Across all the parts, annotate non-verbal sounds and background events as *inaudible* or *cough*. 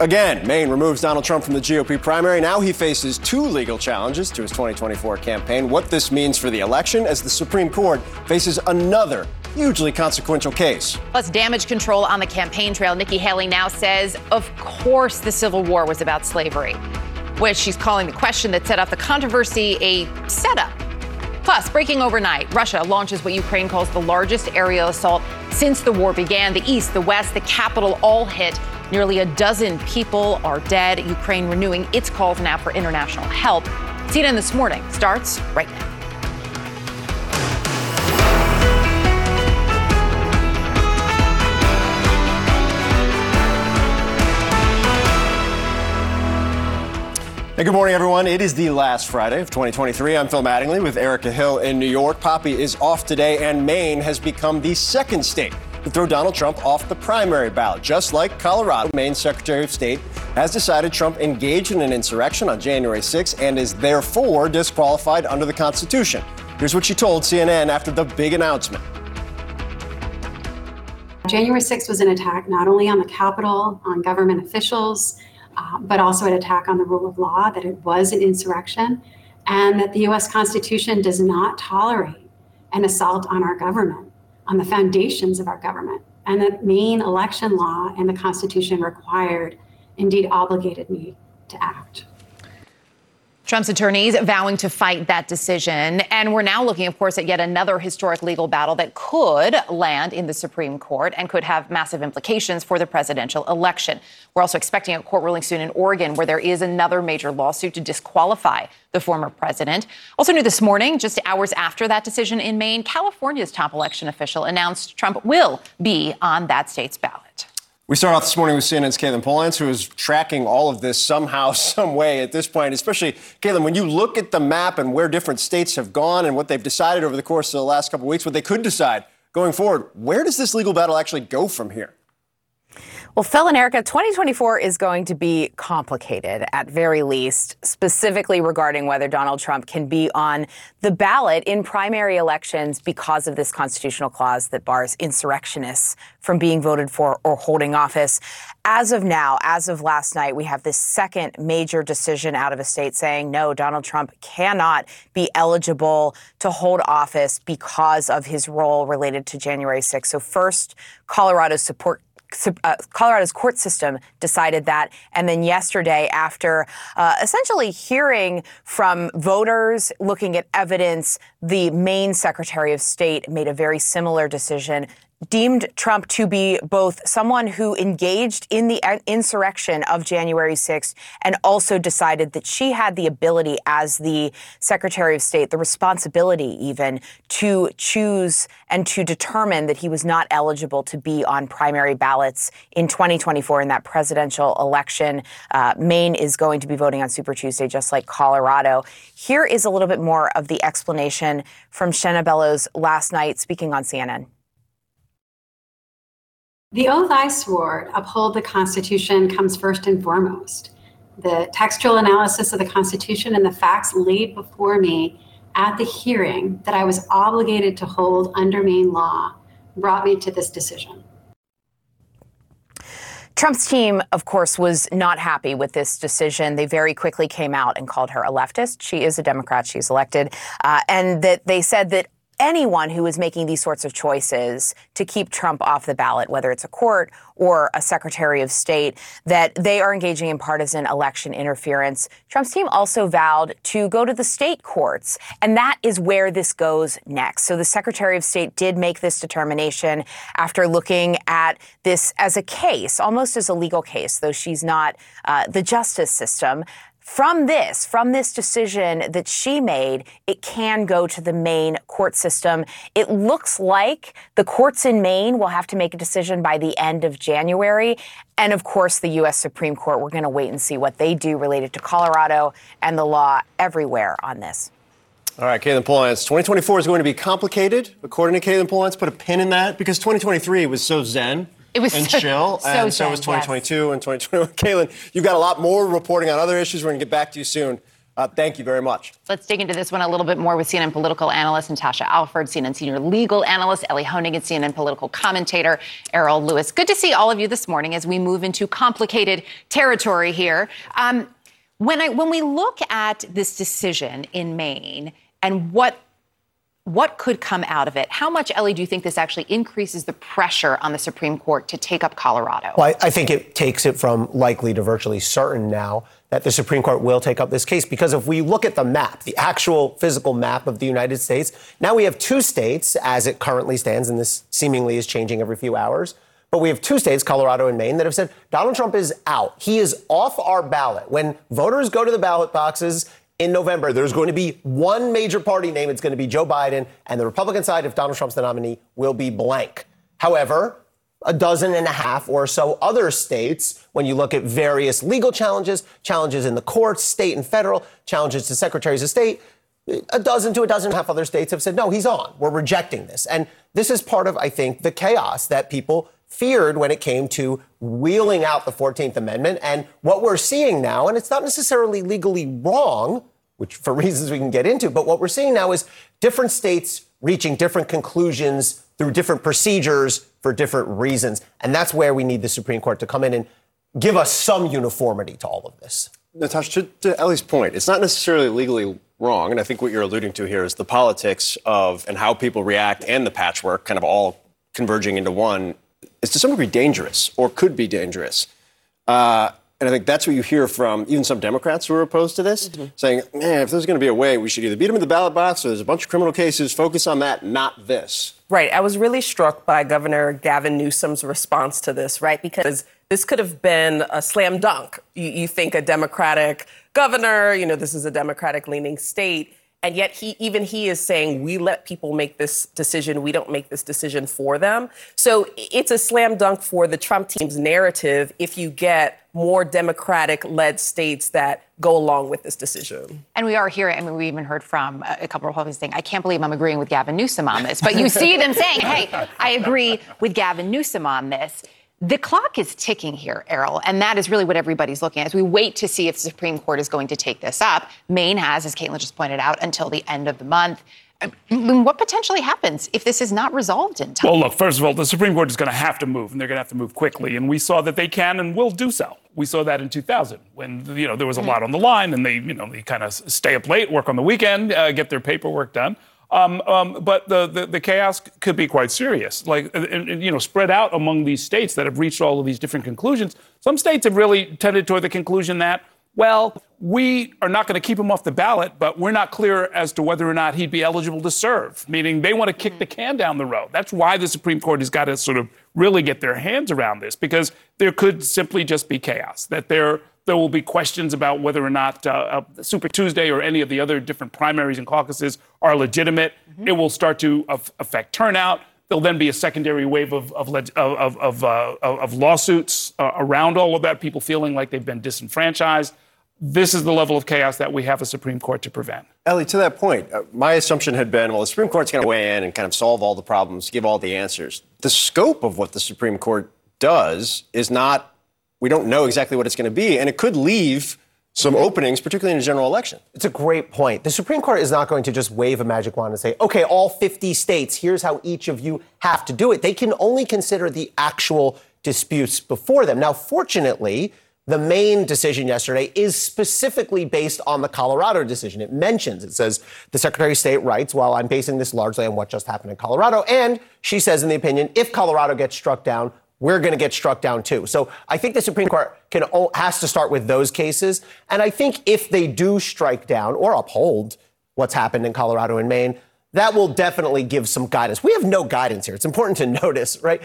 again. Maine removes Donald Trump from the GOP primary. Now he faces two legal challenges to his 2024 campaign. What this means for the election as the Supreme Court faces another hugely consequential case. Plus, damage control on the campaign trail. Nikki Haley now says, of course, the Civil War was about slavery which she's calling the question that set off the controversy a setup. Plus, breaking overnight, Russia launches what Ukraine calls the largest aerial assault since the war began. The east, the west, the capital all hit. Nearly a dozen people are dead. Ukraine renewing its calls now for international help. CNN This Morning starts right now. Hey, good morning, everyone. It is the last Friday of 2023. I'm Phil Mattingly with Erica Hill in New York. Poppy is off today, and Maine has become the second state to throw Donald Trump off the primary ballot. Just like Colorado, Maine's Secretary of State has decided Trump engaged in an insurrection on January 6 and is therefore disqualified under the Constitution. Here's what she told CNN after the big announcement. January 6th was an attack not only on the Capitol, on government officials, uh, but also an attack on the rule of law, that it was an insurrection, and that the US Constitution does not tolerate an assault on our government, on the foundations of our government, and that Maine election law and the Constitution required, indeed obligated me to act. Trump's attorneys vowing to fight that decision. And we're now looking, of course, at yet another historic legal battle that could land in the Supreme Court and could have massive implications for the presidential election. We're also expecting a court ruling soon in Oregon where there is another major lawsuit to disqualify the former president. Also new this morning, just hours after that decision in Maine, California's top election official announced Trump will be on that state's ballot. We start off this morning with CNN's Katelyn Polantz, who is tracking all of this somehow, *laughs* some way at this point. Especially, Katelyn, when you look at the map and where different states have gone and what they've decided over the course of the last couple of weeks, what they could decide going forward, where does this legal battle actually go from here? Well, Phil and Erica, 2024 is going to be complicated at very least, specifically regarding whether Donald Trump can be on the ballot in primary elections because of this constitutional clause that bars insurrectionists from being voted for or holding office. As of now, as of last night, we have this second major decision out of a state saying no, Donald Trump cannot be eligible to hold office because of his role related to January 6th. So, first, Colorado's support uh, Colorado's court system decided that. And then yesterday, after uh, essentially hearing from voters, looking at evidence, the Maine Secretary of State made a very similar decision deemed Trump to be both someone who engaged in the insurrection of January 6th and also decided that she had the ability as the Secretary of State, the responsibility even, to choose and to determine that he was not eligible to be on primary ballots in 2024 in that presidential election. Uh, Maine is going to be voting on Super Tuesday, just like Colorado. Here is a little bit more of the explanation from Shenna Bellows last night speaking on CNN. The oath I swore uphold the Constitution comes first and foremost. The textual analysis of the Constitution and the facts laid before me at the hearing that I was obligated to hold under Maine law brought me to this decision. Trump's team, of course, was not happy with this decision. They very quickly came out and called her a leftist. She is a Democrat. She's elected. Uh, and that they said that anyone who is making these sorts of choices to keep Trump off the ballot, whether it's a court or a secretary of state, that they are engaging in partisan election interference. Trump's team also vowed to go to the state courts, and that is where this goes next. So the secretary of state did make this determination after looking at this as a case, almost as a legal case, though she's not uh, the justice system from this, from this decision that she made, it can go to the Maine court system. It looks like the courts in Maine will have to make a decision by the end of January. And of course, the U.S. Supreme Court, we're going to wait and see what they do related to Colorado and the law everywhere on this. All right, Katelyn Polantz. 2024 is going to be complicated, according to Katelyn Polantz. Put a pin in that because 2023 was so zen. It was and so, chill, so and so was 2022 yes. and 2021. *laughs* Katelyn, you've got a lot more reporting on other issues. We're going to get back to you soon. Uh, thank you very much. Let's dig into this one a little bit more with CNN political analyst Natasha Alford, CNN senior legal analyst Elie Honig, and CNN political commentator Errol Louis. Good to see all of you this morning as we move into complicated territory here. Um, when I when we look at this decision in Maine and what what could come out of it? How much, Elie, do you think this actually increases the pressure on the Supreme Court to take up Colorado? Well, I, I think it takes it from likely to virtually certain now that the Supreme Court will take up this case. Because if we look at the map, the actual physical map of the United States, now we have two states as it currently stands, and this seemingly is changing every few hours. But we have two states, Colorado and Maine, that have said Donald Trump is out. He is off our ballot. When voters go to the ballot boxes in November, there's going to be one major party name. It's going to be Joe Biden. And the Republican side, if Donald Trump's the nominee, will be blank. However, a dozen and a half or so other states, when you look at various legal challenges, challenges in the courts, state and federal, challenges to secretaries of state, a dozen to a dozen and a half other states have said, no, he's on. We're rejecting this. And this is part of, I think, the chaos that people feared when it came to wheeling out the 14th Amendment. And what we're seeing now, and it's not necessarily legally wrong, which for *laughs* reasons we can get into, but what we're seeing now is different states reaching different conclusions through different procedures for different reasons. And that's where we need the Supreme Court to come in and give us some uniformity to all of this. Natasha, to, to Elie's point, it's not necessarily legally wrong. And I think what you're alluding to here is the politics of and how people react and the patchwork kind of all converging into one is to some degree dangerous or could be dangerous. Uh, and I think that's what you hear from even some Democrats who are opposed to this, mm-hmm. saying, man, if there's going to be a way, we should either beat them in the ballot box or there's a bunch of criminal cases, focus on that, not this. Right. I was really struck by Governor Gavin Newsom's response to this, right? Because this could have been a slam dunk. You, you think a Democratic governor, you know, this is a Democratic leaning state. And yet, he, even he is saying, we let people make this decision. We don't make this decision for them. So it's a slam dunk for the Trump team's narrative if you get more Democratic led states that go along with this decision. And we are hearing, I mean, we even heard from uh, a couple of Republicans saying, I can't believe I'm agreeing with Gavin Newsom on this. But you see them saying, hey, I agree with Gavin Newsom on this. The clock is ticking here, Errol, and that is really what everybody's looking at as we wait to see if the Supreme Court is going to take this up. Maine has, as Katelyn just pointed out, until the end of the month. What potentially happens if this is not resolved in time? Well, look, first of all, the Supreme Court is going to have to move, and they're going to have to move quickly. And we saw that they can and will do so. We saw that in 2000 when you know there was a mm-hmm. lot on the line, and they you know they kind of stay up late, work on the weekend, uh, get their paperwork done. Um, um, but the, the, the, chaos could be quite serious. Like, you know, spread out among these states that have reached all of these different conclusions. Some states have really tended toward the conclusion that, well, we are not going to keep him off the ballot, but we're not clear as to whether or not he'd be eligible to serve, meaning they want to kick the can down the road. That's why the Supreme Court has got to sort of really get their hands around this, because there could simply just be chaos, that there there will be questions about whether or not uh, uh, Super Tuesday or any of the other different primaries and caucuses are legitimate. Mm-hmm. It will start to af- affect turnout. There'll then be a secondary wave of, of, of, of, uh, of lawsuits uh, around all of that, people feeling like they've been disenfranchised. This is the level of chaos that we have a Supreme Court to prevent. Elie, to that point, uh, my assumption had been well, the Supreme Court's going to weigh in and kind of solve all the problems, give all the answers. The scope of what the Supreme Court does is not we don't know exactly what it's going to be, and it could leave some openings, particularly in a general election. It's a great point. The Supreme Court is not going to just wave a magic wand and say, okay, all 50 states, here's how each of you have to do it. They can only consider the actual disputes before them. Now, fortunately, the Maine decision yesterday is specifically based on the Colorado decision. It mentions, it says, the Secretary of State writes, well, I'm basing this largely on what just happened in Colorado. And she says in the opinion, if Colorado gets struck down, we're going to get struck down too. So I think the Supreme Court can has to start with those cases. And I think if they do strike down or uphold what's happened in Colorado and Maine, that will definitely give some guidance. We have no guidance here. It's important to *laughs* notice, right?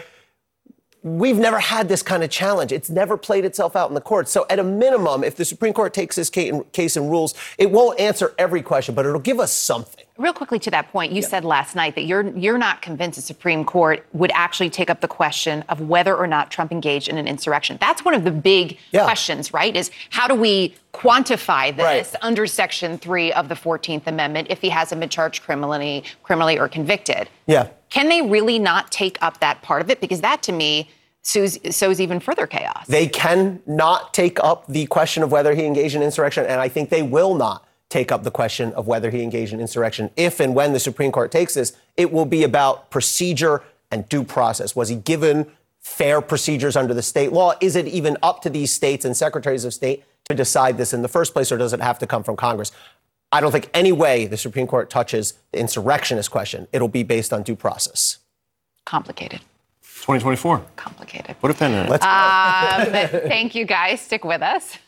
we've never had this kind of challenge. It's never played itself out in the courts. So, at a minimum, if the Supreme Court takes this case and rules, it won't answer every question, but it'll give us something. Real quickly to that point, you yeah. said last night that you're you're not convinced the Supreme Court would actually take up the question of whether or not Trump engaged in an insurrection. That's one of the big yeah. questions, right? Is how do we quantify this right. under Section Three of the Fourteenth Amendment if he hasn't been charged criminally, criminally or convicted? Yeah. Can they really not take up that part of it? Because that, to me, sows, sows even further chaos. They can not take up the question of whether he engaged in insurrection, and I think they will not take up the question of whether he engaged in insurrection. If and when the Supreme Court takes this, it will be about procedure and due process. Was he given fair procedures under the state law? Is it even up to these states and secretaries of state to decide this in the first place, or does it have to come from Congress? I don't think any way the Supreme Court touches the insurrectionist question. It'll be based on due process. Complicated. 2024. Complicated. Put a pen in it. Let's um, *laughs* thank you, guys. Stick with us.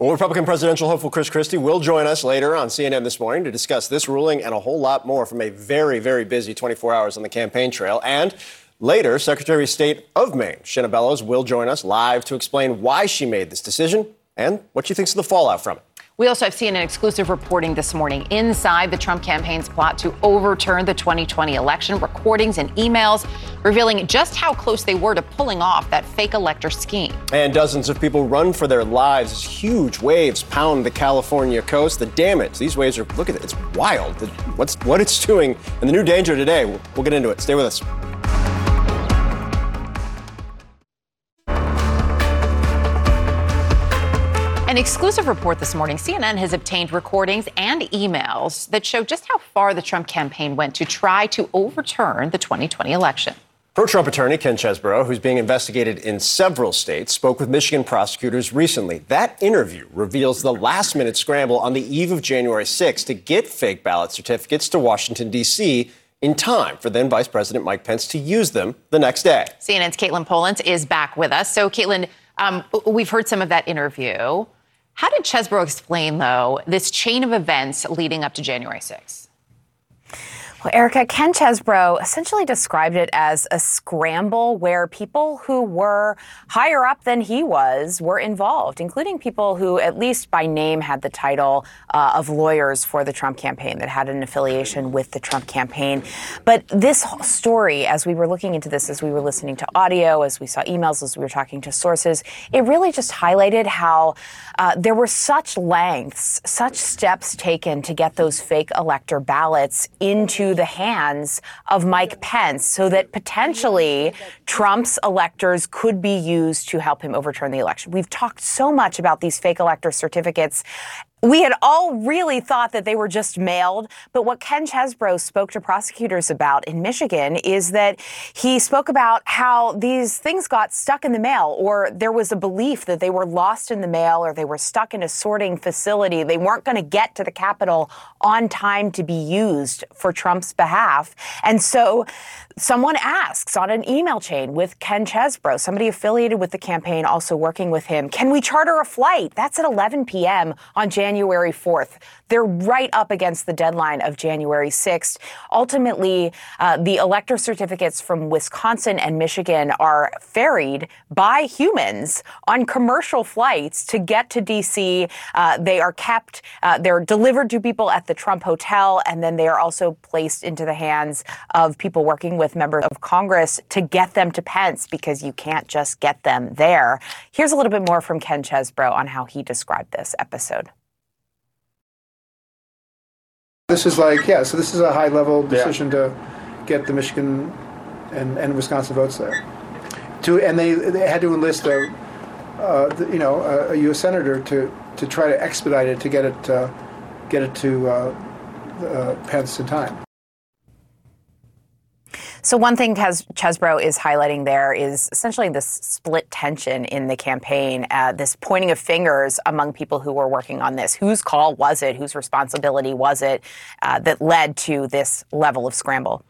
Well, Republican presidential hopeful Chris Christie will join us later on CNN this morning to discuss this ruling and a whole lot more from a very, very busy 24 hours on the campaign trail. And later, Secretary of State of Maine, Shenna Bellows, will join us live to explain why she made this decision and what she thinks of the fallout from it. We also have seen an exclusive reporting this morning inside the Trump campaign's plot to overturn the 2020 election, recordings and emails revealing just how close they were to pulling off that fake elector scheme. And dozens of people run for their lives as huge waves pound the California coast. The damage, these waves are, look at it, it's wild. What's, what it's *laughs* doing and the new danger today, we'll get into it. Stay with us. An exclusive report this morning CNN has obtained recordings and emails that show just how far the Trump campaign went to try to overturn the 2020 election. Pro Trump attorney Ken Chesebro, who's being investigated in several states, spoke with Michigan prosecutors recently. That interview reveals the last minute scramble on the eve of January 6 to get fake ballot certificates to Washington, D.C. in time for then Vice President Mike Pence to use them the next day. CNN's Katelyn Polantz is back with us. So, Katelyn, um, we've heard some of that interview. How did Chesebro explain, though, this chain of events leading up to January 6th? Well, Erica, Ken Chesebro essentially described it as a scramble where people who were higher up than he was were involved, including people who, at least by name, had the title uh, of lawyers for the Trump campaign that had an affiliation with the Trump campaign. But this story, as we were looking into this, as we were listening to audio, as we saw emails, as we were talking to sources, it really just highlighted how uh, there were such lengths, such steps taken to get those fake elector ballots into the hands of Mike Pence so that potentially Trump's electors could be used to help him overturn the election. We've talked so much about these fake elector certificates we had all really thought that they were just mailed, but what Ken Chesebro spoke to prosecutors about in Michigan is that he spoke about how these things got stuck in the mail, or there was a belief that they were lost in the mail, or they were stuck in a sorting facility. They weren't going to get to the Capitol on time to be used for Trump's behalf. And so someone asks on an email chain with Ken Chesebro, somebody affiliated with the campaign, also working with him, can we charter a flight? That's at 11 p.m. on January. January 4th. They're right up against the deadline of January 6th. Ultimately, uh, the elector certificates from Wisconsin and Michigan are ferried by humans on commercial flights to get to D.C. Uh, they are kept, uh, they're delivered to people at the Trump Hotel, and then they are also placed into the hands of people working with members of Congress to get them to Pence because you can't just get them there. Here's a little bit more from Ken Chesebro on how he described this episode. This is like, yeah, so this is a high level decision yeah. to get the Michigan and, and Wisconsin votes there. To, and they, they had to enlist a, uh, you know, a, a, U.S. senator to, to try to expedite it to get it, uh, get it to uh, uh Pence in time. So one thing Ches- Chesebro is highlighting there is essentially this split tension in the campaign, uh, this pointing of fingers among people who were working on this. Whose call was it? Whose responsibility was it uh, that led to this level of scramble?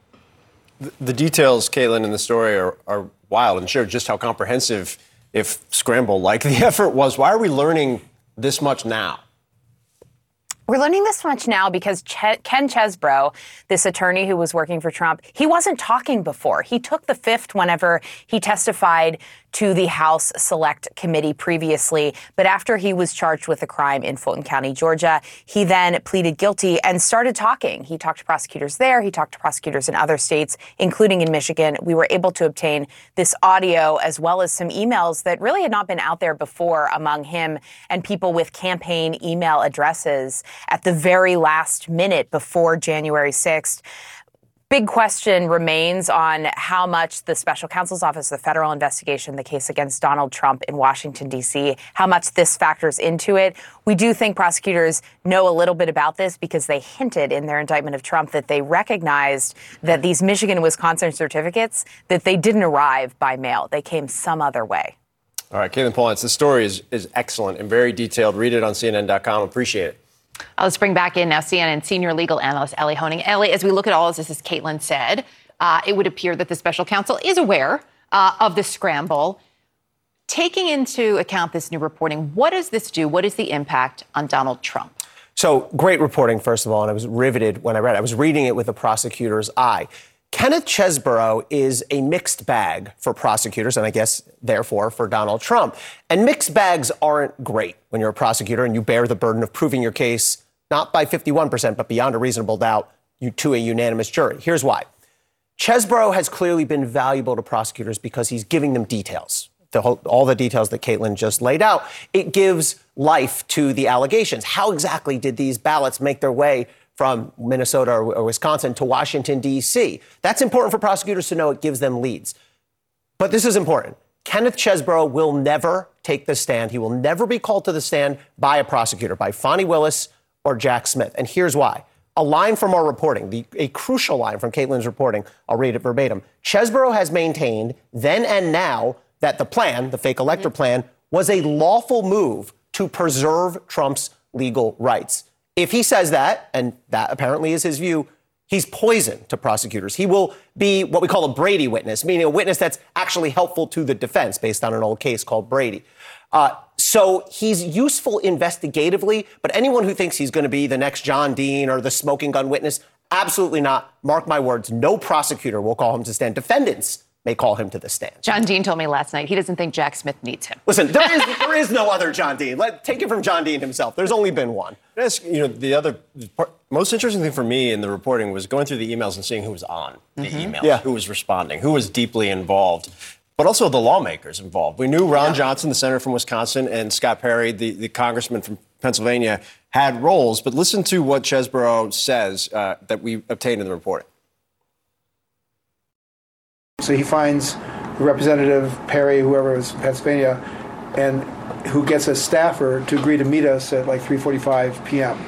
The, the details, Katelyn, in the story are, are wild and show just how comprehensive, if scramble like *laughs* the effort was. Why are we learning this much now? We're learning this much now because Ch- Ken Chesebro, this attorney who was working for Trump, he wasn't talking before. He took the fifth whenever he testified to the House Select Committee previously. But after he was charged with a crime in Fulton County, Georgia, he then pleaded guilty and started talking. He talked to prosecutors there, he talked to prosecutors in other states, including in Michigan. We were able to obtain this audio as well as some emails that really had not been out there before among him and people with campaign email addresses at the very last minute before January 6th big question remains on how much the special counsel's office, the federal investigation, the case against Donald Trump in Washington, D.C., how much this factors into it. We do think prosecutors know a little bit about this because they hinted in their indictment of Trump that they recognized that these Michigan and Wisconsin certificates that they didn't arrive by mail. They came some other way. All right, Katelyn Polantz, the story is, is excellent and very detailed. Read it on CNN.com. Appreciate it. Uh, let's bring back in now CNN senior legal analyst Elie Honig. Elie, as we look at all of this, as Katelyn said, uh, it would appear that the special counsel is aware uh, of the scramble. Taking into account this new reporting, what does this do? What is the impact on Donald Trump? So great reporting, first of all, and I was riveted when I read it. I was reading it with a prosecutor's eye. Kenneth Chesebro is a mixed bag for prosecutors, and I guess therefore for Donald Trump. And mixed bags aren't great when you're a prosecutor and you bear the burden of proving your case not by 51%, but beyond a reasonable doubt to a unanimous jury. Here's why. Chesebro has clearly been valuable to prosecutors because he's giving them details. The whole, all the details that Katelyn just laid out. It gives life to the allegations. How exactly did these ballots make their way from Minnesota or, or Wisconsin to Washington, D.C. That's important for prosecutors to know. It gives them leads. But this is important. Kenneth Chesebro will never take the stand. He will never be called to the stand by a prosecutor, by Fani Willis or Jack Smith. And here's why. A line from our reporting, the, a crucial line from Katelyn's reporting, I'll read it verbatim. Chesebro has maintained then and now that the plan, the fake elector mm-hmm. plan, was a lawful move to preserve Trump's legal rights. If he says that, and that apparently is his view, he's poison to prosecutors. He will be what we call a Brady witness, meaning a witness that's actually helpful to the defense based on an old case called Brady. Uh, so he's useful investigatively, but anyone who thinks he's going to be the next John Dean or the smoking gun witness, absolutely not. Mark my words, no prosecutor will call him to stand. Defendants may call him to the stand. John Dean told me last night he doesn't think Jack Smith needs him. Listen, there is, *laughs* there is no other John Dean. Let, take it from John Dean himself. There's only been one. you know, the other part, most interesting thing for me in the reporting was going through the emails and seeing who was on the mm-hmm. emails, yeah. who was responding, who was deeply involved but also the lawmakers involved. We knew Ron yeah. Johnson, the senator from Wisconsin, and Scott Perry, the, the congressman from Pennsylvania, had roles. But listen to what Chesebro says uh, that we obtained in the reporting. So he finds Representative Perry, whoever was Pennsylvania, and who gets a staffer to agree to meet us at like 3:45 p.m.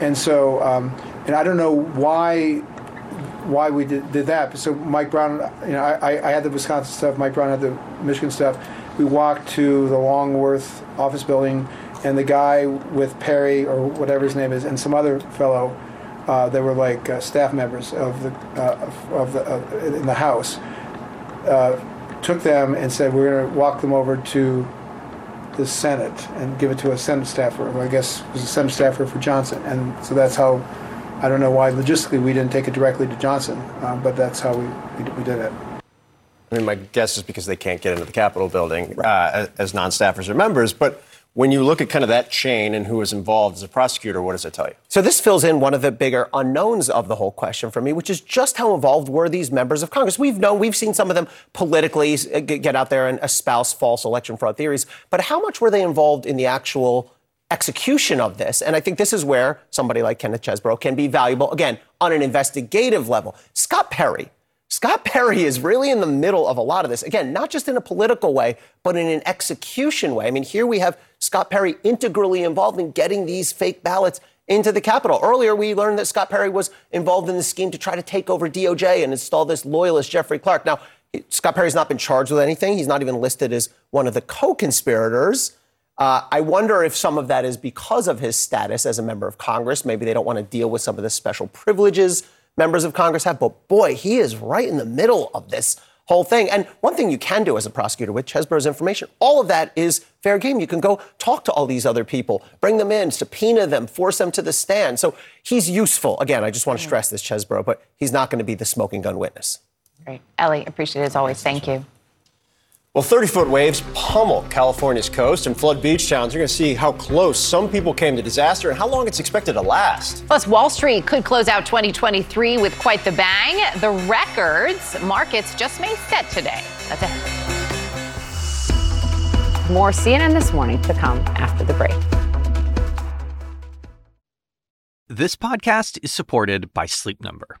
And so, um, and I don't know why why we did, did that. So Mike Brown, you know, I, I had the Wisconsin stuff. Mike Brown had the Michigan stuff. We walked to the Longworth office building, and the guy with Perry or whatever his name is, and some other fellow, uh, they were like uh, staff members of the uh, of the uh, in the house, uh, took them and said we're going to walk them over to the Senate and give it to a Senate staffer. Well, I guess it was a Senate staffer for Johnson, and so that's how I don't know why logistically we didn't take it directly to Johnson, uh, but that's how we, we, we, did it. I mean, my guess is because they can't get into the Capitol building uh, as non staffers or members. But when you look at kind of that chain and who was involved as a prosecutor, what does it tell you? So this fills in one of the bigger unknowns of the whole question for me, which is just how involved were these members of Congress? We've known, we've seen some of them politically uh, get out there and espouse false election fraud theories, but how much were they involved in the actual execution of this. And I think this is where somebody like Kenneth Chesebro can be valuable, again, on an investigative level. Scott Perry. Scott Perry is really in the middle of a lot of this. Again, not just in a political way, but in an execution way. I mean, here we have Scott Perry integrally involved in getting these fake ballots into the Capitol. Earlier, we learned that Scott Perry was involved in the scheme to try to take over DOJ and install this loyalist, Jeffrey Clark. Now, Scott Perry's not been charged with anything. He's not even listed as one of the co conspirators. Uh, I wonder if some of that is because of his status as a member of Congress. Maybe they don't want to deal with some of the special privileges members of Congress have. But boy, he is right in the middle of this whole thing. And one thing you can do as a prosecutor with Chesebro's information, all of that is fair game. You can go talk to all these other people, bring them in, subpoena them, force them to the stand. So he's useful. Again, I just want to stress this, Chesebro, but he's not going to be the smoking gun witness. Great. Elie, appreciate it as always. Thank you. Well, 30 foot waves pummel California's coast and flood beach towns. You're going to see how close some people came to disaster and how long it's expected to last. Plus, Wall Street could close out 2023 with quite the bang. The records markets just may set today. That's ahead. More CNN this morning to come after the break. This podcast is supported by Sleep Number.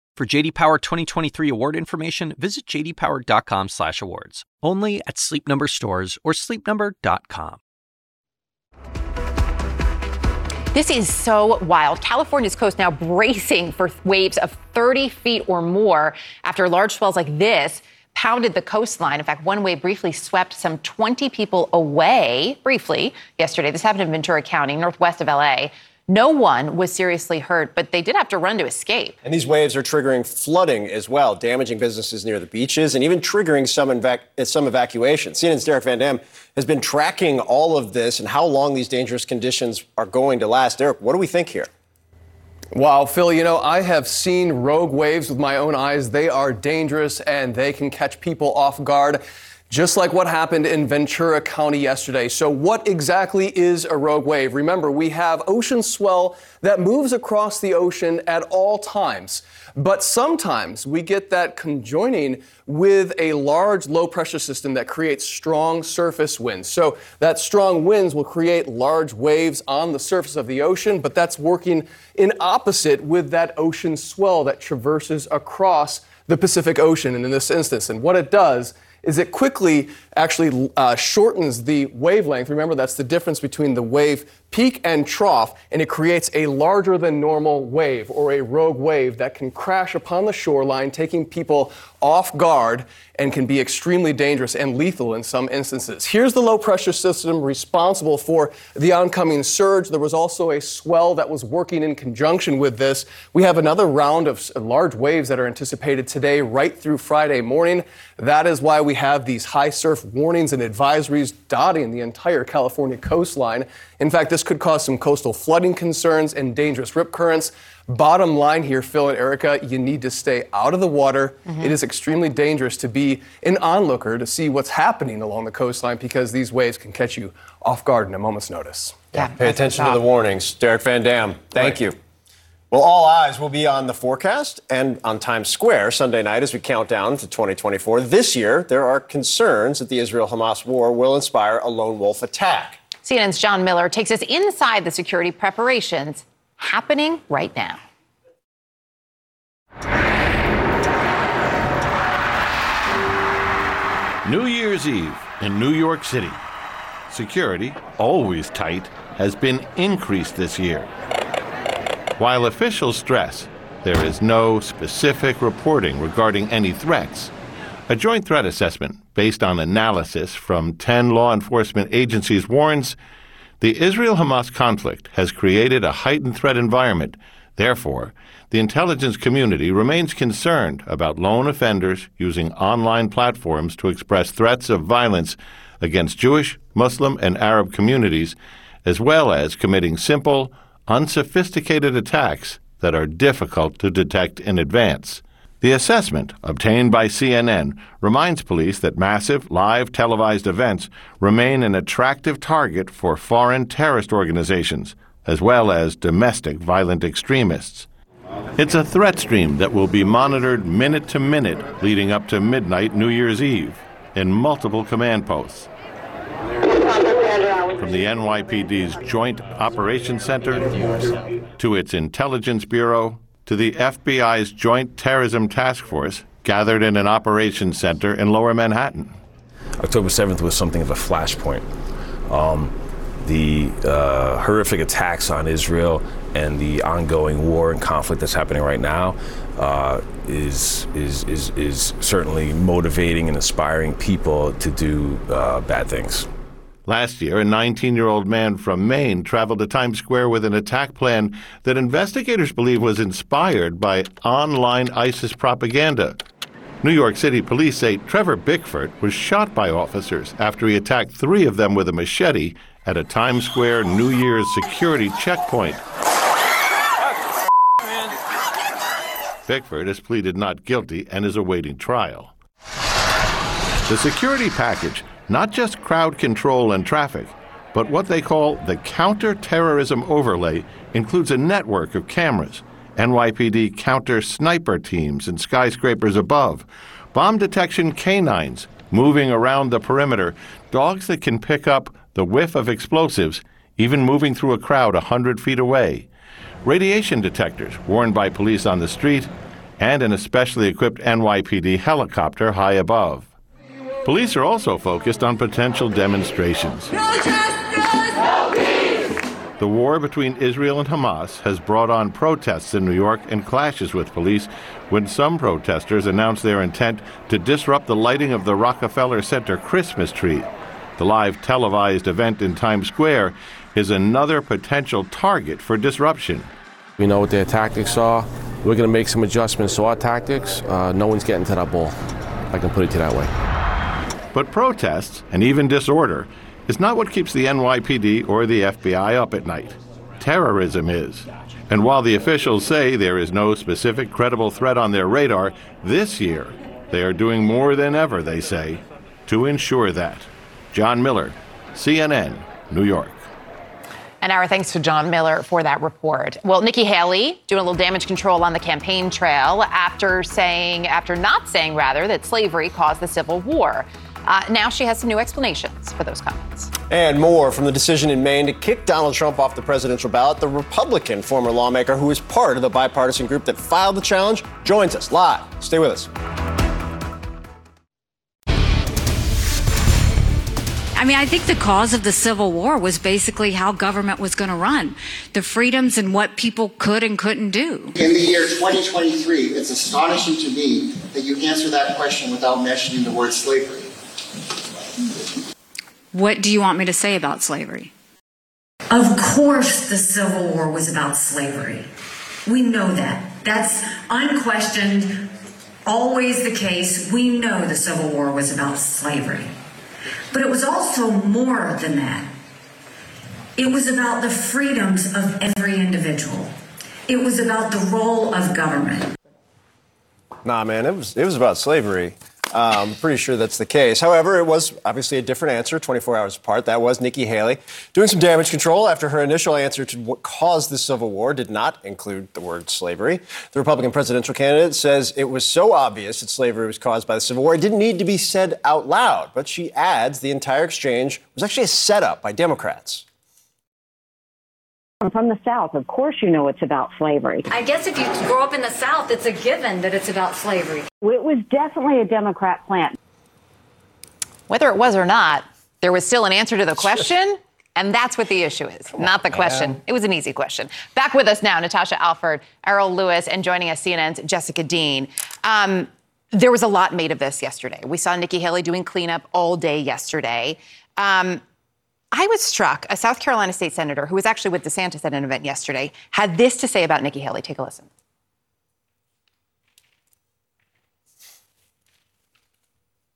For JD Power 2023 award information, visit jdpower.com/awards. Only at Sleep Number stores or sleepnumber.com. This is so wild. California's coast now bracing for waves of 30 feet or more after large swells like this pounded the coastline. In fact, one wave briefly swept some 20 people away briefly yesterday. This happened in Ventura County, northwest of LA. No one was seriously hurt, but they did have to run to escape. And these waves are triggering flooding as well, damaging businesses near the beaches and even triggering some, evac- some evacuation. CNN's Derek Van Dam has been tracking all of this and how long these dangerous conditions are going to last. Derek, what do we think here? Wow, Phil, you know, I have seen rogue waves with my own eyes. They are dangerous and they can catch people off guard just like what happened in Ventura County yesterday. So, what exactly is a rogue wave? Remember, we have ocean swell that moves across the ocean at all times. But sometimes we get that conjoining with a large low pressure system that creates strong surface winds. So, that strong winds will create large waves on the surface of the ocean, but that's working in opposite with that ocean swell that traverses across the Pacific Ocean. And in this instance, and what it does is it quickly actually uh, shortens the wavelength. Remember, that's the difference between the wave peak and trough, and it creates a larger than normal wave or a rogue wave that can crash upon the shoreline, taking people off guard and can be extremely dangerous and lethal in some instances. Here's the low pressure system responsible for the oncoming surge. There was also a swell that was working in conjunction with this. We have another round of large waves that are anticipated today, right through Friday morning. That is why we have these high surf warnings and advisories dotting the entire California coastline. In fact, this could cause some coastal flooding concerns and dangerous rip currents. Bottom line here, Phil and Erica, you need to stay out of the water. Mm-hmm. It is extremely dangerous to be an onlooker to see what's happening along the coastline because these waves can catch you off guard in a moment's notice. Yeah, pay attention to the warnings. Derek Van Dam, thank right. you. Well, all eyes will be on the forecast and on Times Square Sunday night as we count down to 2024. This year, there are concerns that the Israel Hamas war will inspire a lone wolf attack. CNN's John Miller takes us inside the security preparations happening right now. New Year's Eve in New York City. Security, always tight, has been increased this year. While officials stress there is no specific reporting regarding any threats, a joint threat assessment based on analysis from 10 law enforcement agencies warns the Israel Hamas conflict has created a heightened threat environment. Therefore, the intelligence community remains concerned about lone offenders using online platforms to express threats of violence against Jewish, Muslim, and Arab communities, as well as committing simple, unsophisticated attacks that are difficult to detect in advance. The assessment, obtained by CNN, reminds police that massive, live televised events remain an attractive target for foreign terrorist organizations, as well as domestic violent extremists. It's a threat stream that will be monitored minute to minute leading up to midnight New Year's Eve in multiple command posts. From the NYPD's Joint Operations Center to its Intelligence Bureau to the FBI's Joint Terrorism Task Force gathered in an operations center in lower Manhattan. October 7th was something of a flashpoint. Um, the uh, horrific attacks on Israel and the ongoing war and conflict that's happening right now uh, is, is, is, is certainly motivating and inspiring people to do uh, bad things. Last year, a 19 year old man from Maine traveled to Times Square with an attack plan that investigators believe was inspired by online ISIS propaganda. New York City police say Trevor Bickford was shot by officers after he attacked three of them with a machete at a Times Square New Year's security checkpoint. Bickford has pleaded not guilty and is awaiting trial. The security package, not just crowd control and traffic, but what they call the counter-terrorism overlay, includes a network of cameras, NYPD counter sniper teams in skyscrapers above, bomb detection canines moving around the perimeter, dogs that can pick up the whiff of explosives, even moving through a crowd a hundred feet away, radiation detectors worn by police on the street, and an especially equipped NYPD helicopter high above. Police are also focused on potential demonstrations. The war between Israel and Hamas has brought on protests in New York and clashes with police when some protesters announced their intent to disrupt the lighting of the Rockefeller Center Christmas tree. The live televised event in Times Square is another potential target for disruption. We know what their tactics are. We're going to make some adjustments to our tactics. Uh, no one's getting to that ball. I can put it to that way. But protests and even disorder is not what keeps the NYPD or the FBI up at night. Terrorism is. And while the officials say there is no specific credible threat on their radar, this year they are doing more than ever, they say, to ensure that. John Miller, CNN, New York. And our thanks to John Miller for that report. Well, Nikki Haley doing a little damage control on the campaign trail after saying, after not saying rather, that slavery caused the Civil War. Uh, now she has some new explanations for those comments. And more from the decision in Maine to kick Donald Trump off the presidential ballot. The Republican former lawmaker who is part of the bipartisan group that filed the challenge joins us live. Stay with us. I mean, I think the cause of the Civil War was basically how government was going to run, the freedoms and what people could and couldn't do. In the year 2023, it's astonishing to me that you answer that question without mentioning the word slavery. What do you want me to say about slavery? Of course, the Civil War was about slavery. We know that. That's unquestioned, always the case. We know the Civil War was about slavery. But it was also more than that. It was about the freedoms of every individual. It was about the role of government. Nah, man, it was it was about slavery. I'm um, pretty sure that's the case. However, it was obviously a different answer, 24 hours apart. That was Nikki Haley doing some damage control after her initial answer to what caused the Civil War did not include the word slavery. The Republican presidential candidate says it was so obvious that slavery was caused by the Civil War, it didn't need to be said out loud. But she adds the entire exchange was actually a setup by Democrats. I'm from the South. Of course, you know it's about slavery. I guess if you grow up in the South, it's a given that it's about slavery. It was definitely a Democrat plant. Whether it was or not, there was still an answer to the question. And that's what the issue is, not the question. Man. It was an easy question. Back with us now, Natasha Alford, Errol Louis, and joining us, CNN's Jessica Dean. Um, there was a lot made of this yesterday. We saw Nikki Haley doing cleanup all day yesterday. Um, I was struck. A South Carolina state senator who was actually with DeSantis at an event yesterday had this to say about Nikki Haley. Take a listen.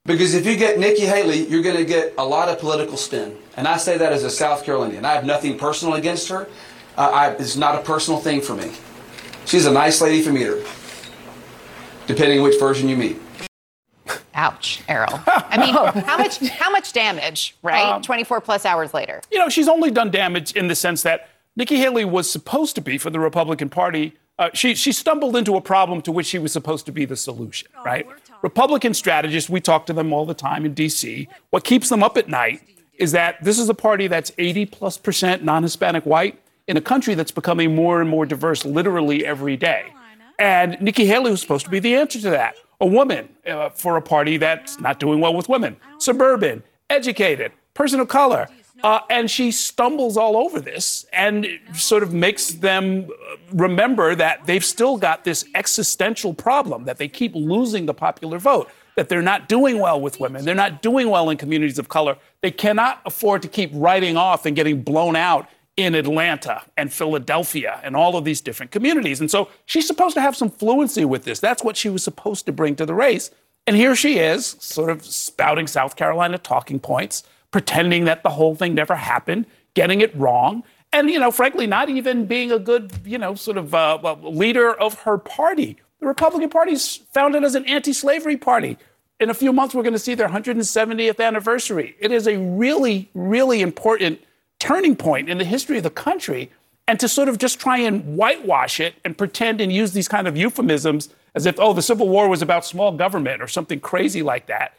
Because if you get Nikki Haley, you're going to get a lot of political spin. And I say that as a South Carolinian. I have nothing personal against her. Uh, I, it's not a personal thing for me. She's a nice lady from either, depending which version you meet. Ouch, Errol. I mean, *laughs* how much how much damage, right? Um, 24 plus hours later. You know, she's only done damage in the sense that Nikki Haley was supposed to be for the Republican Party uh, she, she stumbled into a problem to which she was supposed to be the solution, right? Republican strategists, we talk to them all the time in D.C. What keeps them up at night is that this is a party that's 80 plus percent non Hispanic white in a country that's becoming more and more diverse literally every day. And Nikki Haley was supposed to be the answer to that. A woman uh, for a party that's not doing well with women, suburban, educated, person of color. Uh, and she stumbles all over this and sort of makes them remember that they've still got this existential problem that they keep losing the popular vote, that they're not doing well with women, they're not doing well in communities of color. They cannot afford to keep writing off and getting blown out in Atlanta and Philadelphia and all of these different communities. And so she's supposed to have some fluency with this. That's what she was supposed to bring to the race. And here she is, sort of spouting South Carolina talking points, pretending that the whole thing never happened, getting it wrong. And, you know, frankly, not even being a good, you know, sort of uh, leader of her party. The Republican Party is founded as an anti slavery party. In a few months, we're going to see their 170th anniversary. It is a really, really important turning point in the history of the country. And to sort of just try and whitewash it and pretend and use these kind of euphemisms as if, oh, the Civil War was about small government or something crazy like that.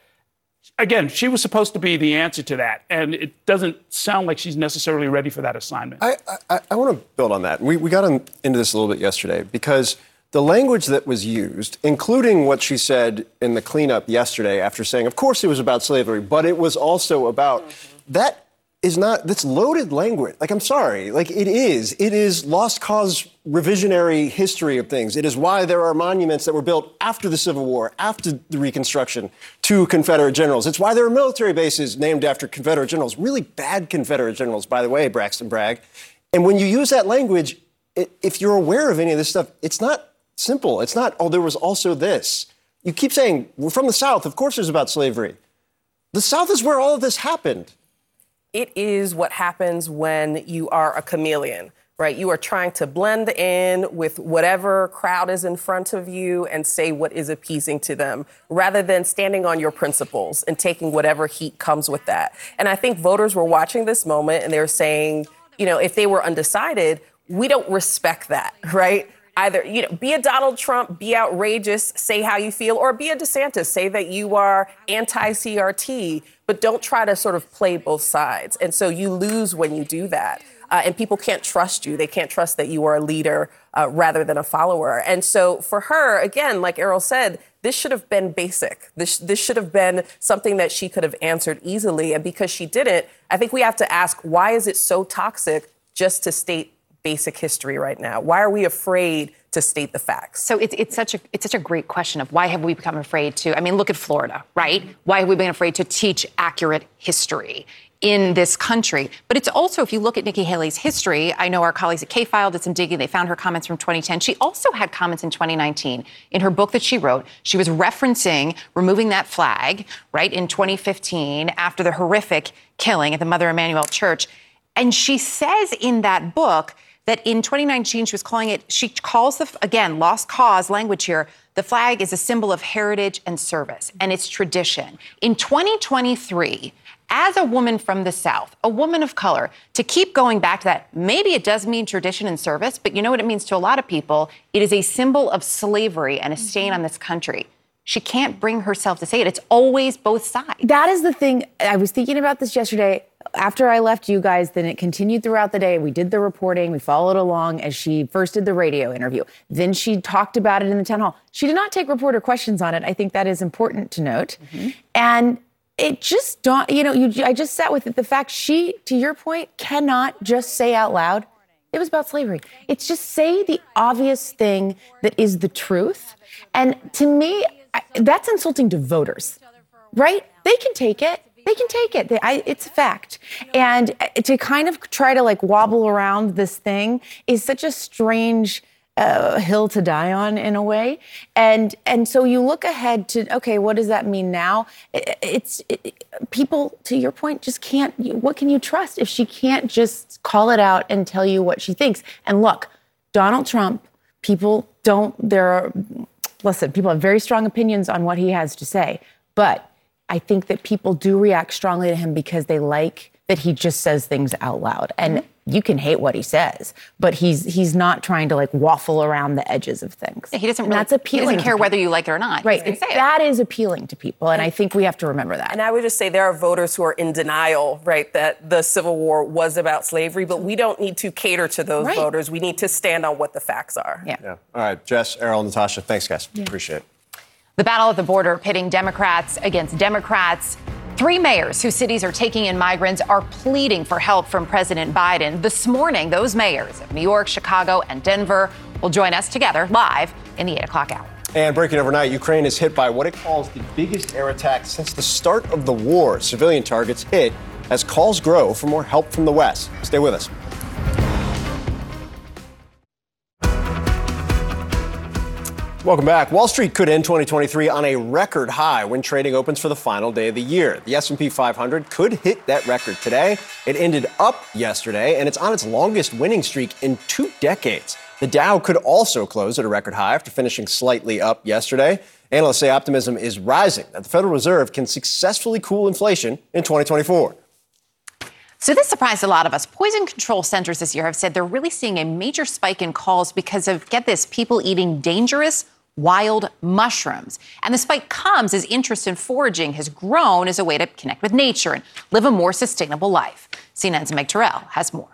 Again, she was supposed to be the answer to that, and it doesn't sound like she's necessarily ready for that assignment. I, I, I want to build on that. We, we got into this a little bit yesterday because the language that was used, including what she said in the cleanup yesterday after saying, of course, it was about slavery, but it was also about mm-hmm. that is not that's loaded language. Like I'm sorry, like it is. It is lost cause revisionary history of things. It is why there are monuments that were built after the Civil War, after the Reconstruction to Confederate generals. It's why there are military bases named after Confederate generals, really bad Confederate generals, by the way, Braxton Bragg. And when you use that language, it, if you're aware of any of this stuff, it's not simple. It's not, oh, there was also this. You keep saying, we're from the South. Of course, it's about slavery. The South is where all of this happened it is what happens when you are a chameleon, right? You are trying to blend in with whatever crowd is in front of you and say what is appeasing to them rather than standing on your principles and taking whatever heat comes with that. And I think voters were watching this moment and they're saying, you know, if they were undecided, we don't respect that, *laughs* right? Either you know be a Donald Trump, be outrageous, say how you feel, or be a DeSantis, say that you are anti-CRT, but don't try to sort of play both sides. And so you lose when you do that. Uh, and people can't trust you. They can't trust that you are a leader uh, rather than a follower. And so for her, again, like Errol said, this should have been basic. This, this should have been something that she could have answered easily. And because she didn't, I think we have to ask why is it so toxic just to state basic history right now? Why are we afraid to state the facts? So it's, it's such a it's such a great question of why have we become afraid to? I mean, look at Florida, right? Why have we been afraid to teach accurate history? in this country. But it's also, if you look at Nikki Haley's history, I know our colleagues at K-File did some digging. They found her comments from 2010. She also had comments in 2019. In her book that she wrote, she was referencing removing that flag, right, in 2015 after the horrific killing at the Mother Emanuel Church. And she says in that book that in 2019 she was calling it, she calls the, again, lost cause language here. The flag is a symbol of heritage and service, and it's tradition. In 2023, as a woman from the South, a woman of color, to keep going back to that, maybe it does mean tradition and service, but you know what it means to a lot of people? It is a symbol of slavery and a stain on this country. She can't bring herself to say it. It's always both sides. That is the thing. I was thinking about this yesterday after I left you guys, then it continued throughout the day. We did the reporting, we followed along as she first did the radio interview. Then she talked about it in the town hall. She did not take reporter questions on it. I think that is important to note. Mm-hmm. And it just don't, you know, you, I just sat with it. The fact she, to your point, cannot just say out loud, it was about slavery. It's just say the obvious thing that is the truth. And to me, I, that's insulting to voters, right? They can take it they can take it. They, I, it's a fact. And uh, to kind of try to like wobble around this thing is such a strange uh, hill to die on in a way. And and so you look ahead to okay, what does that mean now? It, it's it, people to your point just can't. What can you trust if she can't just call it out and tell you what she thinks? And look, Donald Trump. People don't. There are. Listen, people have very strong opinions on what he has to say, but I think that people do react strongly to him because they like that he just says things out loud. And mm-hmm. you can hate what he says, but he's he's not trying to like waffle around the edges of things. he doesn't really, that's appealing. He doesn't care whether you like it or not. Right. He's say it. that is appealing to people, and I think we have to remember that. And I would just say there are voters who are in denial, right, that the Civil War was about slavery, but we don't need to cater to those Right. voters. We need to stand on what the facts are. Yeah. Yeah. All right, Jess, Errol, Natasha, thanks, guys. Appreciate it. The battle at the border pitting Democrats against Democrats. Three mayors whose cities are taking in migrants are pleading for help from President Biden. This morning, those mayors of New York, Chicago, and Denver will join us together live in the 8 o'clock hour. And breaking overnight, Ukraine is hit by what it calls the biggest air attack since the start of the war. Civilian targets hit as calls grow for more help from the West. Stay with us. Welcome back. Wall Street could end 2023 on a record high when trading opens for the final day of the year. The S&P 500 could hit that record today. It ended up yesterday and it's on its longest winning streak in 2 decades. The Dow could also close at a record high after finishing slightly up yesterday. Analysts say optimism is rising that the Federal Reserve can successfully cool inflation in 2024. So this surprised a lot of us. Poison control centers this year have said they're really seeing a major spike in calls because of, get this, people eating dangerous wild mushrooms. And the spike comes as interest in foraging has grown as a way to connect with nature and live a more sustainable life. CNN's Meg Terrell has more.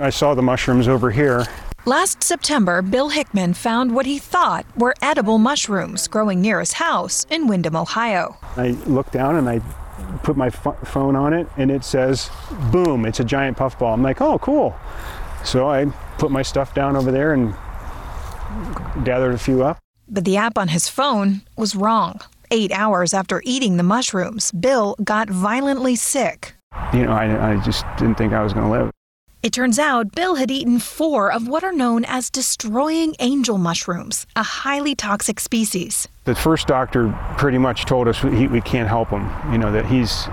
I saw the mushrooms over here. Last September, Bill Hickman found what he thought were edible mushrooms growing near his house in Windham, Ohio. I looked down and I put my ph- phone on it and it says, boom, it's a giant puffball. I'm like, oh, cool. So I put my stuff down over there and gathered a few up. But the app on his phone was wrong. Eight hours after eating the mushrooms, Bill got violently sick. You know, I, I just didn't think I was going to live. It turns out Bill had eaten four of what are known as destroying angel mushrooms, a highly toxic species. The first doctor pretty much told us we, we can't help him, you know, that he's,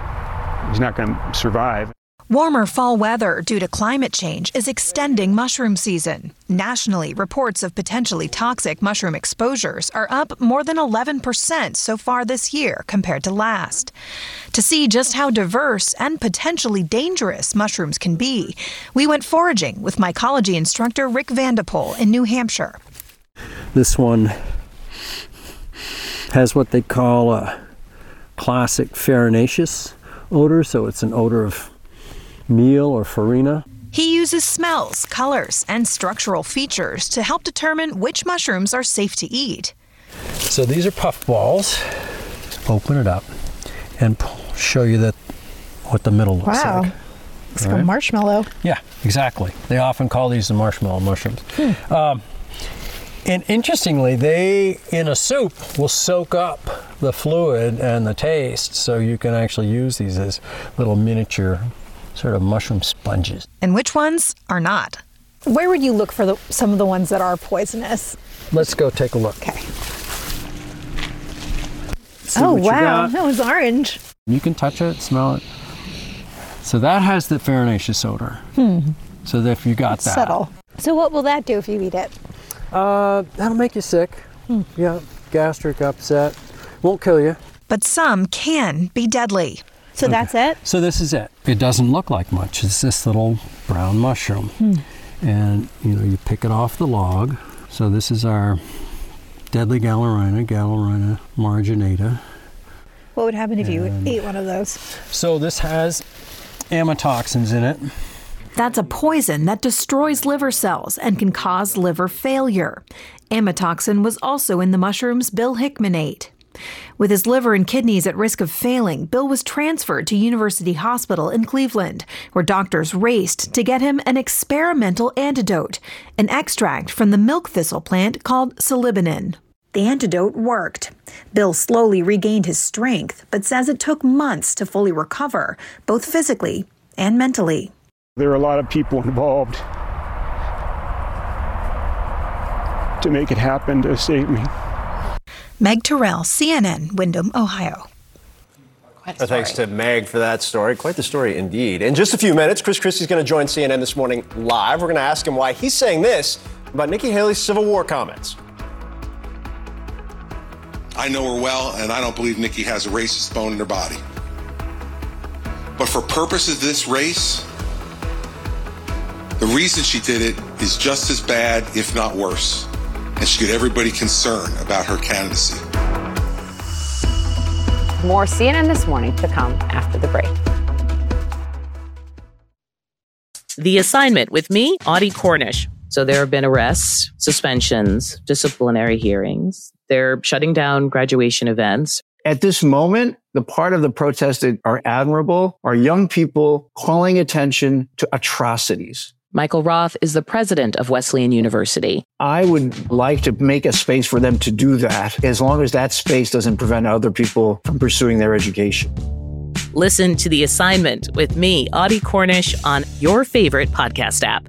he's not going to survive. Warmer fall weather due to climate change is extending mushroom season. Nationally, reports of potentially toxic mushroom exposures are up more than 11% so far this year compared to last. To see just how diverse and potentially dangerous mushrooms can be, we went foraging with mycology instructor Rick Van de Poll in New Hampshire. This one has what they call a classic farinaceous odor, so it's an odor of meal or farina. He uses smells, colors, and structural features to help determine which mushrooms are safe to eat. So these are puff balls. Open it up and show you that what the middle looks Wow. like. It's All like a marshmallow. Yeah, exactly. They often call these the marshmallow mushrooms. Um, and interestingly, they in a soup will soak up the fluid and the taste, so you can actually use these as little miniature sort of mushroom sponges. And which ones are not? Where would you look for the, some of the ones that are poisonous? Let's go take a look. Okay. See oh wow, that was orange. You can touch it, smell it. So that has the farinaceous odor. Hmm. So that if you got that, Subtle. So what will that do if you eat it? Uh, that'll make you sick. Yeah, gastric upset. Won't kill you. But some can be deadly. So that's it? So this is it. It doesn't look like much. It's this little brown mushroom. Hmm. And you know, you pick it off the log. So this is our deadly Galerina, Galerina marginata. What would happen if you And- ate one of those? So this has amatoxins in it. That's a poison that destroys liver cells and can cause liver failure. Amatoxin was also in the mushrooms Bill Hickman ate. With his liver and kidneys at risk of failing, Bill was transferred to University Hospital in Cleveland, where doctors raced to get him an experimental antidote, an extract from the milk thistle plant called silibinin. The antidote worked. Bill slowly regained his strength, but says it took months to fully recover, both physically and mentally. There are a lot of people involved to make it happen to save me. Meg Terrell, CNN, Windham, Ohio. Thanks to Meg for that story. Quite the story indeed. In just a few minutes, Chris Christie's going to join CNN this morning live. We're going to ask him why he's saying this about Nikki Haley's Civil War comments. I know her well, and I don't believe Nikki has a racist bone in her body. But for purposes of this race, The reason she did it is just as bad, if not worse, and should get everybody concerned about her candidacy. More CNN this morning to come after the break. The assignment with me, Audie Cornish. So there have been arrests, suspensions, disciplinary hearings. They're shutting down graduation events. At this moment, the part of the protest that are admirable are young people calling attention to atrocities. Michael Roth is the president of Wesleyan University. I would like to make a space for them to do that as long as that space doesn't prevent other people from pursuing their education. Listen to The Assignment with me, Audie Cornish, on your favorite podcast app.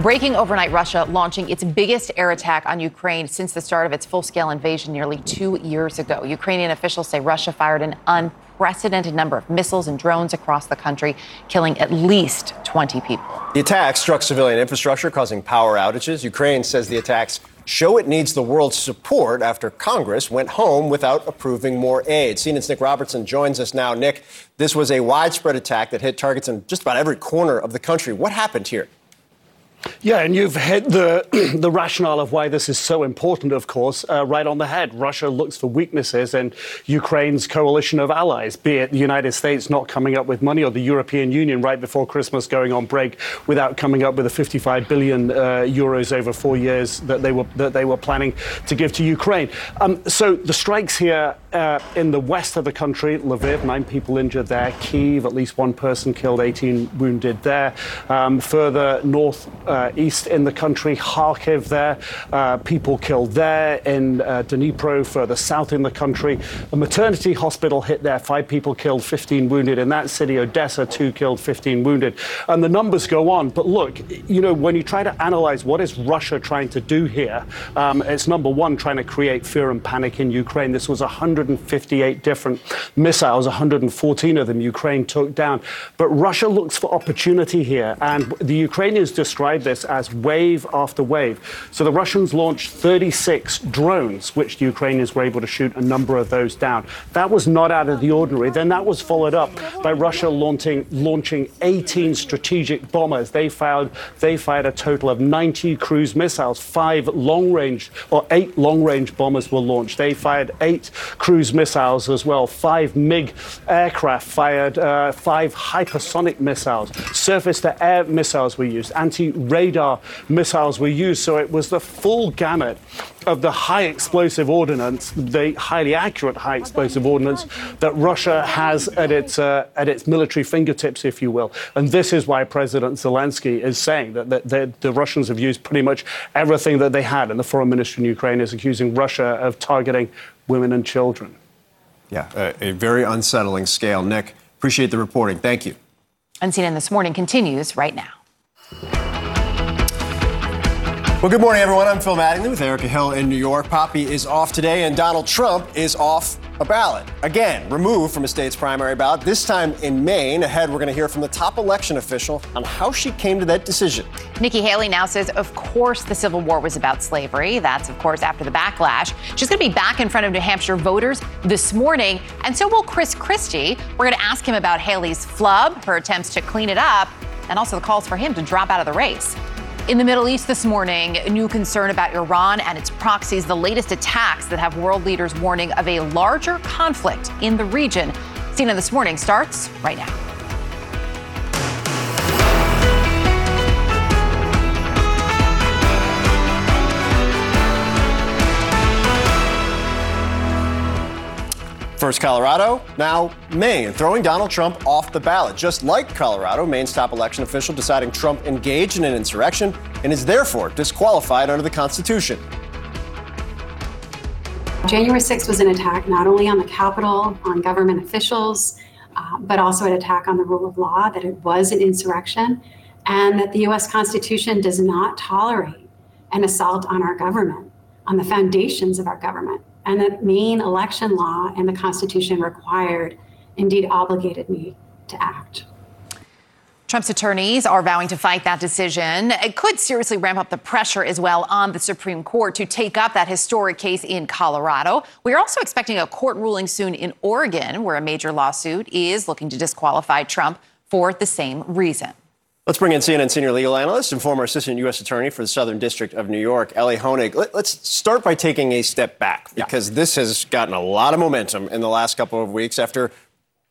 Breaking overnight, Russia launching its biggest air attack on Ukraine since the start of its full scale invasion nearly two years ago. Ukrainian officials say Russia fired an unprecedented number of missiles and drones across the country, killing at least 20 people. The attack struck civilian infrastructure, causing power outages. Ukraine says the attacks show it needs the world's support after Congress went home without approving more aid. CNN's Nick Robertson joins us now. Nick, this was a widespread attack that hit targets in just about every corner of the country. What happened here? Yeah, and you've hit the *clears throat* the rationale of why this is so important, of course, uh, right on the head. Russia looks for weaknesses in Ukraine's coalition of allies, be it the United States not coming up with money or the European Union right before Christmas going on break without coming up with the 55 billion uh, euros over four years that they were that they were planning to give to Ukraine. Um, so the strikes here uh, in the west of the country, Lviv, nine people injured there. Kiev, at least one person killed, 18 wounded there. Um, further north uh, east in the country, Kharkiv there, uh, people killed there. In uh, Dnipro, further south in the country, a maternity hospital hit there, five people killed, 15 wounded. In that city, Odessa, two killed, 15 wounded. And the numbers go on. But look, you know, when you try to analyze what is Russia trying to do here, um, it's number one, trying to create fear and panic in Ukraine. This was 158 different missiles, 114 of them Ukraine took down. But Russia looks for opportunity here. And the Ukrainians describe this as wave after wave. So the Russians launched 36 drones, which the Ukrainians were able to shoot a number of those down. That was not out of the ordinary. Then that was followed up by Russia launching, launching 18 strategic bombers. They fired, they fired a total of 90 cruise missiles, five long range, or eight long range bombers were launched. They fired eight cruise missiles as well. Five MiG aircraft fired uh, five hypersonic missiles. Surface to air missiles were used. Anti radar missiles were used. So it was the full gamut of the high explosive ordnance, the highly accurate high explosive ordnance that Russia has at its, uh, at its military fingertips, if you will. And this is why President Zelensky is saying that, that, that the Russians have used pretty much everything that they had. And the foreign minister in Ukraine is accusing Russia of targeting women and children. Yeah, a, a very unsettling scale. Nick, appreciate the reporting. Thank you. And CNN This Morning continues right now. Well, good morning, everyone. I'm Phil Mattingly with Erica Hill in New York. Poppy is off today, and Donald Trump is off a ballot. Again, removed from a state's primary ballot, this time in Maine. Ahead, we're going to hear from the top election official on how she came to that decision. Nikki Haley now says, of course, the Civil War was about slavery. That's, of course, after the backlash. She's going to be back in front of New Hampshire voters this morning, and so will Chris Christie. We're going to ask him about Haley's flub, her attempts to clean it up, and also the calls for him to drop out of the race. In the Middle East this morning, new concern about Iran and its proxies, the latest attacks that have world leaders warning of a larger conflict in the region. CNN This Morning starts right now. First Colorado, now Maine, throwing Donald Trump off the ballot. Just like Colorado, Maine's top election official deciding Trump engaged in an insurrection and is therefore disqualified under the Constitution. January 6th was an attack not only on the Capitol, on government officials, uh, but also an attack on the rule of law, that it was an insurrection, and that the US Constitution does not tolerate an assault on our government, on the foundations of our government and that Maine election law and the Constitution required, indeed obligated me to act. Trump's attorneys are vowing to fight that decision. It could seriously ramp up the pressure as well on the Supreme Court to take up that historic case in Colorado. We are also expecting a court ruling soon in Oregon, where a major lawsuit is looking to disqualify Trump for the same reason. Let's bring in CNN senior legal analyst and former assistant U.S. attorney for the Southern District of New York, Elie Honig. Let, us start by taking a step back because yeah. this has gotten a lot of momentum in the last couple of weeks after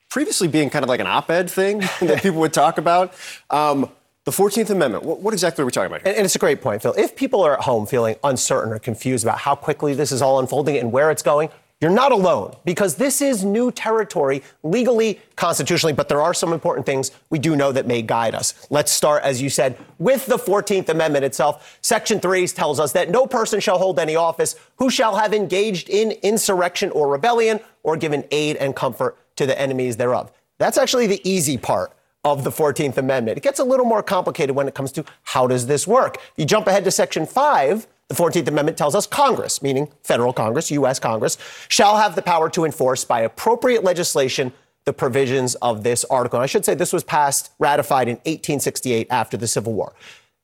previously being kind of like an op-ed thing *laughs* that *laughs* people would talk about. Um, the 14th Amendment, what, what, exactly are we talking about here? And, and, it's a great point, Phil. If people are at home feeling uncertain or confused about how quickly this is all unfolding and where it's going, you're not alone because this is new territory legally, constitutionally, but there are some important things we do know that may guide us. Let's start, as you said, with the 14th Amendment itself. Section 3 tells us that no person shall hold any office who shall have engaged in insurrection or rebellion or given aid and comfort to the enemies thereof. That's actually the easy part of the 14th Amendment. It gets a little more complicated when it comes to how does this work. You jump ahead to Section 5, the 14th Amendment tells us Congress, meaning federal Congress, U.S. Congress, shall have the power to enforce by appropriate legislation the provisions of this article. And I should say this was passed, ratified in 1868 after the Civil War.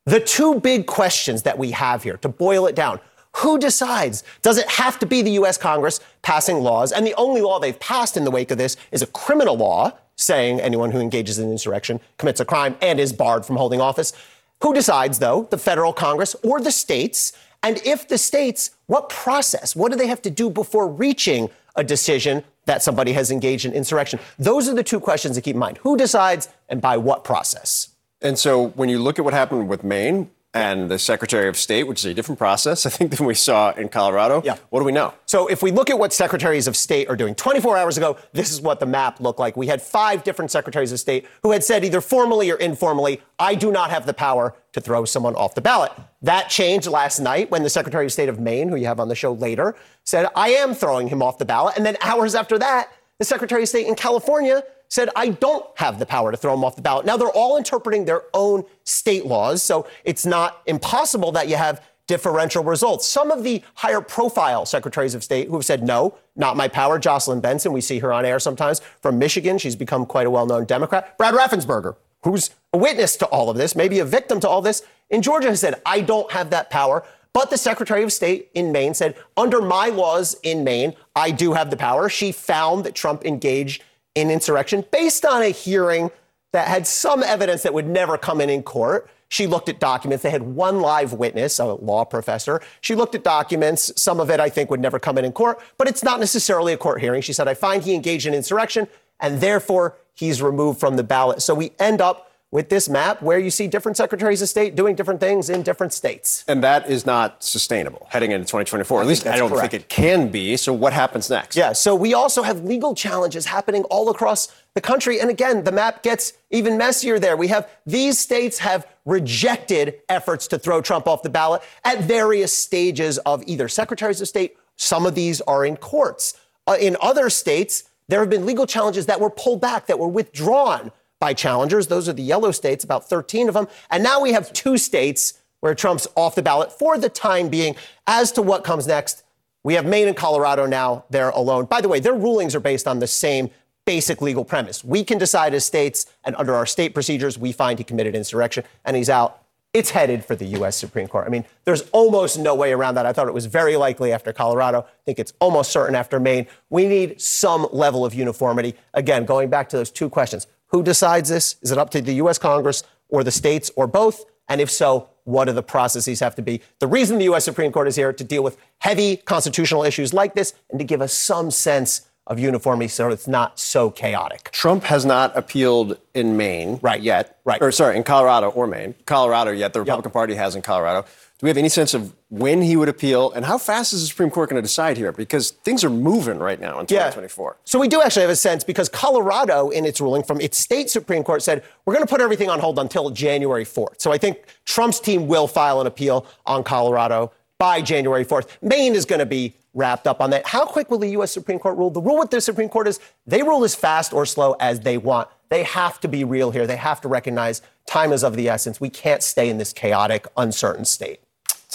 The two big questions that we have here, to boil it down, who decides? Does it have to be the U.S. Congress passing laws? And the only law they've passed in the wake of this is a criminal law saying anyone who engages in insurrection commits a crime and is barred from holding office. Who decides, though, the federal Congress or the states? And if the states, what process? What do they have to do before reaching a decision that somebody has engaged in insurrection? Those are the two questions to keep in mind. Who decides and by what process? And so when you look at what happened with Maine, and the Secretary of State, which is a different process, I think, than we saw in Colorado. Yeah. What do we know? So, if we look at what secretaries of state are doing, 24 hours ago, this is what the map looked like. We had five different secretaries of state who had said, either formally or informally, I do not have the power to throw someone off the ballot. That changed last night when the Secretary of State of Maine, who you have on the show later, said, I am throwing him off the ballot. And then hours after that, the Secretary of State in California said, I don't have the power to throw him off the ballot. Now, they're all interpreting their own state laws, so it's not impossible that you have differential results. Some of the higher profile secretaries of state who have said, no, not my power. Jocelyn Benson, we see her on air sometimes from Michigan. She's become quite a well known Democrat. Brad Raffensperger, who's a witness to all of this, maybe a victim to all this, in Georgia has said, I don't have that power. But the Secretary of State in Maine said, under my laws in Maine, I do have the power. She found that Trump engaged in insurrection based on a hearing that had some evidence that would never come in in court. She looked at documents. They had one live witness, a law professor. She looked at documents. Some of it, I think, would never come in in court, but it's not necessarily a court hearing. She said, I find he engaged in insurrection, and therefore he's removed from the ballot. So we end up with this map where you see different secretaries of state doing different things in different states. And that is not sustainable heading into 2024. At least I don't correct. think it can be. So what happens next? Yeah, so we also have legal challenges happening all across the country. And again, the map gets even messier there. We have these states have rejected efforts to throw Trump off the ballot at various stages of either secretaries of state. Some of these are in courts. Uh, in other states, there have been legal challenges that were pulled back, that were withdrawn by challengers. Those are the yellow states, about 13 of them. And now we have two states where Trump's off the ballot for the time being. As to what comes next, we have Maine and Colorado now. They're alone. By the way, their rulings are based on the same basic legal premise. We can decide as states, and under our state procedures, we find he committed insurrection and he's out. It's headed for the U.S. Supreme Court. I mean, there's almost no way around that. I thought it was very likely after Colorado. I think it's almost certain after Maine. We need some level of uniformity. Again, going back to those two questions who decides this? Is it up to the U.S. Congress or the states or both? And if so, what do the processes have to be? The reason the U.S. Supreme Court is here to deal with heavy constitutional issues like this and to give us some sense of uniformity so it's not so chaotic. Trump has not appealed in Maine right yet. Right. Or sorry, in Colorado or Maine. Colorado yet. The Republican yep. Party has in Colorado. Do we have any sense of when he would appeal and how fast is the Supreme Court going to decide here? Because things are moving right now in 2024. Yeah. So we do actually have a sense because Colorado, in its ruling from its state Supreme Court, said we're going to put everything on hold until January 4th. So I think Trump's team will file an appeal on Colorado by January 4th. Maine is going to be wrapped up on that. How quick will the U.S. Supreme Court rule? The rule with the Supreme Court is they rule as fast or slow as they want. They have to be real here. They have to recognize time is of the essence. We can't stay in this chaotic, uncertain state.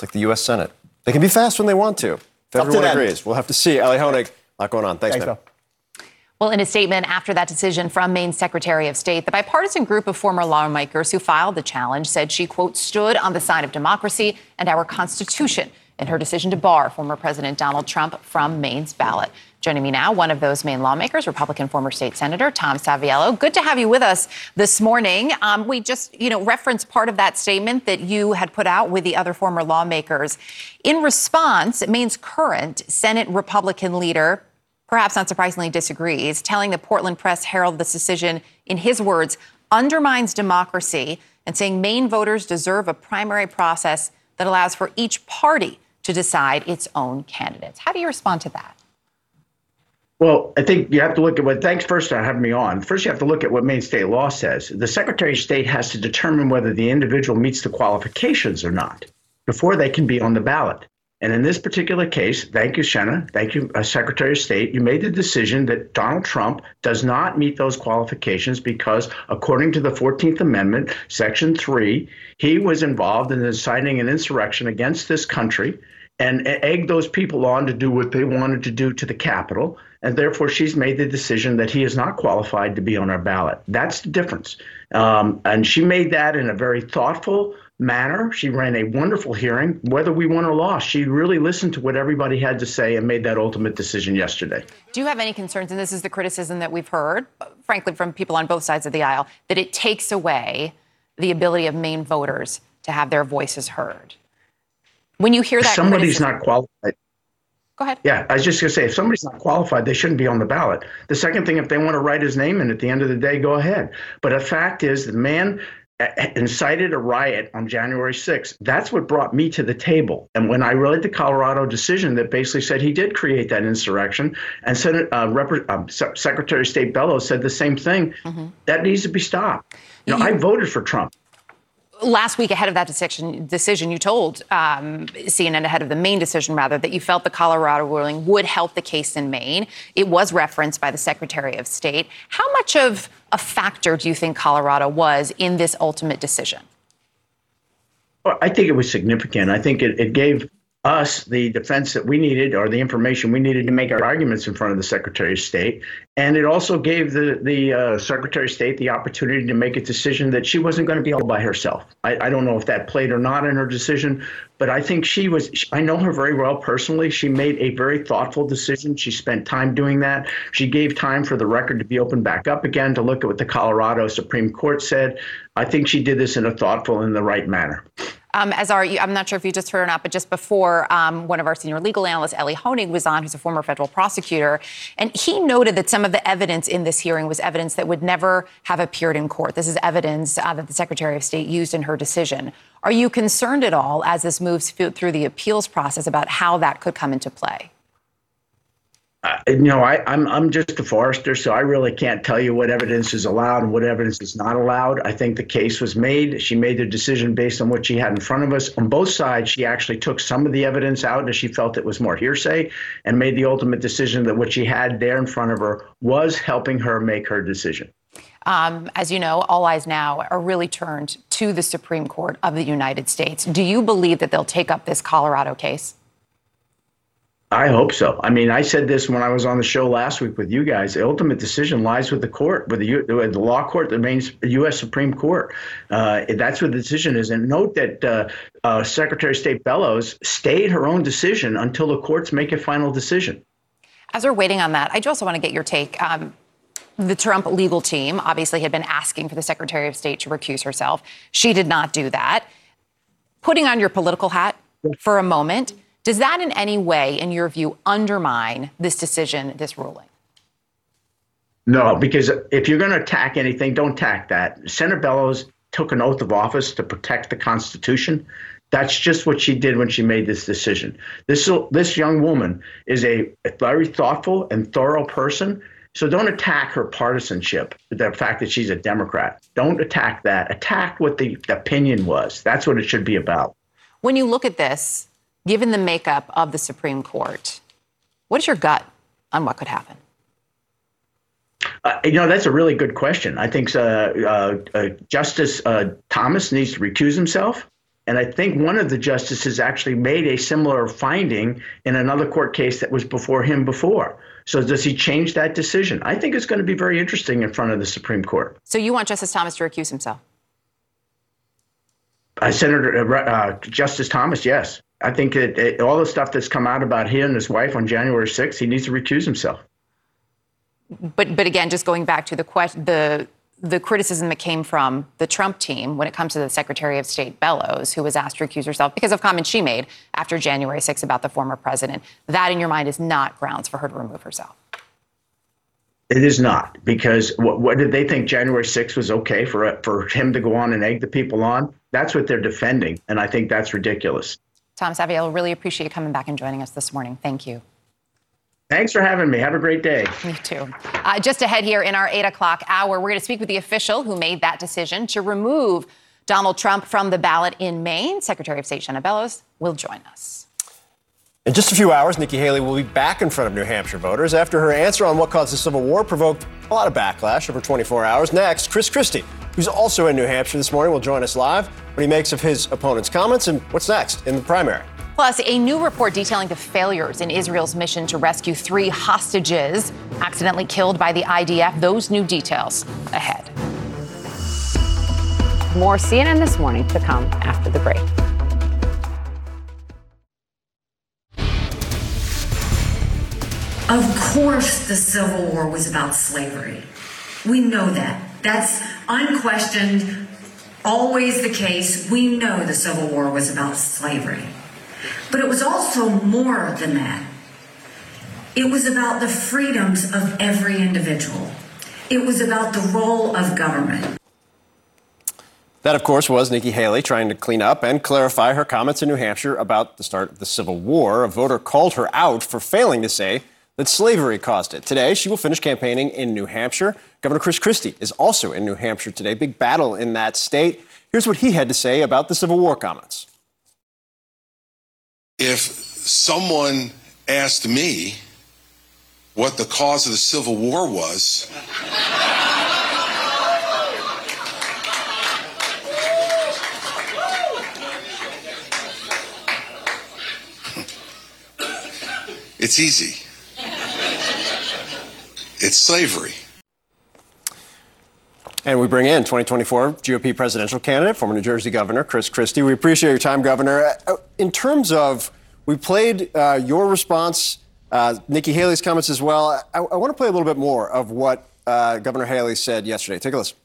It's like the U.S. Senate. They can be fast when they want to. If everyone agrees. We'll have to see. Elie Honig, a lot going on. Thanks, Thanks man. Well, in a statement after that decision from Maine's Secretary of State, the bipartisan group of former lawmakers who filed the challenge said she, quote, stood on the side of democracy and our Constitution in her decision to bar former President Donald Trump from Maine's ballot. Joining me now, one of those Maine lawmakers, Republican former state senator Tom Saviello. Good to have you with us this morning. Um, we just, you know, referenced part of that statement that you had put out with the other former lawmakers. In response, Maine's current Senate Republican leader, perhaps not surprisingly, disagrees, telling the Portland Press Herald this decision, in his words, undermines democracy and saying Maine voters deserve a primary process that allows for each party to decide its own candidates. How do you respond to that? Well, I think you have to look at what. Thanks first for having me on. First, you have to look at what Maine state law says. The Secretary of State has to determine whether the individual meets the qualifications or not before they can be on the ballot. And in this particular case, thank you, Shenna. Thank you, uh, Secretary of State. You made the decision that Donald Trump does not meet those qualifications because, according to the 14th Amendment, Section 3, he was involved in inciting an insurrection against this country and egged those people on to do what they wanted to do to the Capitol. And therefore, she's made the decision that he is not qualified to be on our ballot. That's the difference. Um, and she made that in a very thoughtful manner. She ran a wonderful hearing. Whether we won or lost, she really listened to what everybody had to say and made that ultimate decision yesterday. Do you have any concerns? And this is the criticism that we've heard, frankly, from people on both sides of the aisle, that it takes away the ability of Maine voters to have their voices heard. When you hear that, somebody's not qualified. Go ahead. Yeah, I was just going to say, if somebody's not qualified, they shouldn't be on the ballot. The second thing, if they want to write his name in at the end of the day, go ahead. But the fact is, the man uh, incited a riot on January 6th. That's what brought me to the table. And when I read the Colorado decision that basically said he did create that insurrection, and Senate uh, Rep- uh, Secretary of State Bellows said the same thing, mm-hmm. that needs to be stopped. You know, you- I voted for Trump last week ahead of that decision, decision you told um, CNN ahead of the Maine decision, rather, that you felt the Colorado ruling would help the case in Maine. It was referenced by the Secretary of State. How much of a factor do you think Colorado was in this ultimate decision? Well, I think it was significant. I think it, it gave us the defense that we needed or the information we needed to make our arguments in front of the Secretary of State. And it also gave the, the uh, Secretary of State the opportunity to make a decision that she wasn't going to be all by herself. I, I don't know if that played or not in her decision, but I think she was, I know her very well personally. She made a very thoughtful decision. She spent time doing that. She gave time for the record to be opened back up again to look at what the Colorado Supreme Court said. I think she did this in a thoughtful and the right manner. Um, as our, I'm not sure if you just heard or not, but just before, um, one of our senior legal analysts, Elie Honig, was on, who's a former federal prosecutor, and he noted that some of the evidence in this hearing was evidence that would never have appeared in court. This is evidence uh, that the Secretary of State used in her decision. Are you concerned at all as this moves through the appeals process about how that could come into play? You know, I, I'm I'm just a forester, so I really can't tell you what evidence is allowed and what evidence is not allowed. I think the case was made. She made the decision based on what she had in front of us. On both sides, she actually took some of the evidence out as she felt it was more hearsay, and made the ultimate decision that what she had there in front of her was helping her make her decision. Um, as you know, all eyes now are really turned to the Supreme Court of the United States. Do you believe that they'll take up this Colorado case? I hope so. I mean, I said this when I was on the show last week with you guys. The ultimate decision lies with the court, with the, with the law court, the main U.S. Supreme Court. Uh, that's what the decision is. And note that uh, uh, Secretary of State Bellows stayed her own decision until the courts make a final decision. As we're waiting on that, I do also want to get your take. Um, the Trump legal team obviously had been asking for the Secretary of State to recuse herself. She did not do that. Putting on your political hat for a moment. Does that in any way, in your view, undermine this decision, this ruling? No, because if you're going to attack anything, don't attack that. Senator Bellows took an oath of office to protect the Constitution. That's just what she did when she made this decision. This this young woman is a very thoughtful and thorough person. So don't attack her partisanship, the fact that she's a Democrat. Don't attack that. Attack what the opinion was. That's what it should be about. When you look at this, given the makeup of the Supreme Court, what is your gut on what could happen? Uh, you know, that's a really good question. I think uh, uh, uh Justice uh, Thomas needs to recuse himself. And I think one of the justices actually made a similar finding in another court case that was before him before. So does he change that decision? I think it's going to be very interesting in front of the Supreme Court. So you want Justice Thomas to recuse himself? Uh, Senator uh, uh, Justice Thomas, yes. I think that it, all the stuff that's come out about him and his wife on January 6th, he needs to recuse himself. But but again, just going back to the question, the the criticism that came from the Trump team when it comes to the Secretary of State Bellows, who was asked to recuse herself because of comments she made after January 6 about the former president. That, in your mind, is not grounds for her to remove herself. It is not because what, what did they think January 6th was okay for for him to go on and egg the people on? That's what they're defending, and I think that's ridiculous. Tom Saviello, really appreciate you coming back and joining us this morning. Thank you. Thanks for having me. Have a great day. Me too. Uh, just ahead here in our eight o'clock hour, we're going to speak with the official who made that decision to remove Donald Trump from the ballot in Maine. Secretary of State Shenna Bellows will join us. In just a few hours, Nikki Haley will be back in front of New Hampshire voters after her answer on what caused the Civil War provoked a lot of backlash over 24 hours. Next, Chris Christie, who's also in New Hampshire this morning, will join us live. What he makes of his opponent's comments and what's next in the primary. Plus, a new report detailing the failures in Israel's mission to rescue three hostages accidentally killed by the IDF. Those new details ahead. More CNN this morning to come after the break. Of course, the Civil War was about slavery. We know that. That's unquestioned, always the case. We know the Civil War was about slavery. But it was also more than that. It was about the freedoms of every individual. It was about the role of government. That, of course, was Nikki Haley trying to clean up and clarify her comments in New Hampshire about the start of the Civil War. A voter called her out for failing to say that slavery caused it. Today, she will finish campaigning in New Hampshire. Governor Chris Christie is also in New Hampshire today. Big battle in that state. Here's what he had to say about the Civil War comments. If someone asked me what the cause of the Civil War was, *laughs* it's easy. It's slavery. And we bring in 2024 GOP presidential candidate, former New Jersey Governor Chris Christie. We appreciate your time, Governor. Uh, in terms of, we played uh, your response, uh, Nikki Haley's comments as well. I, I want to play a little bit more of what uh, Governor Haley said yesterday. Take a listen.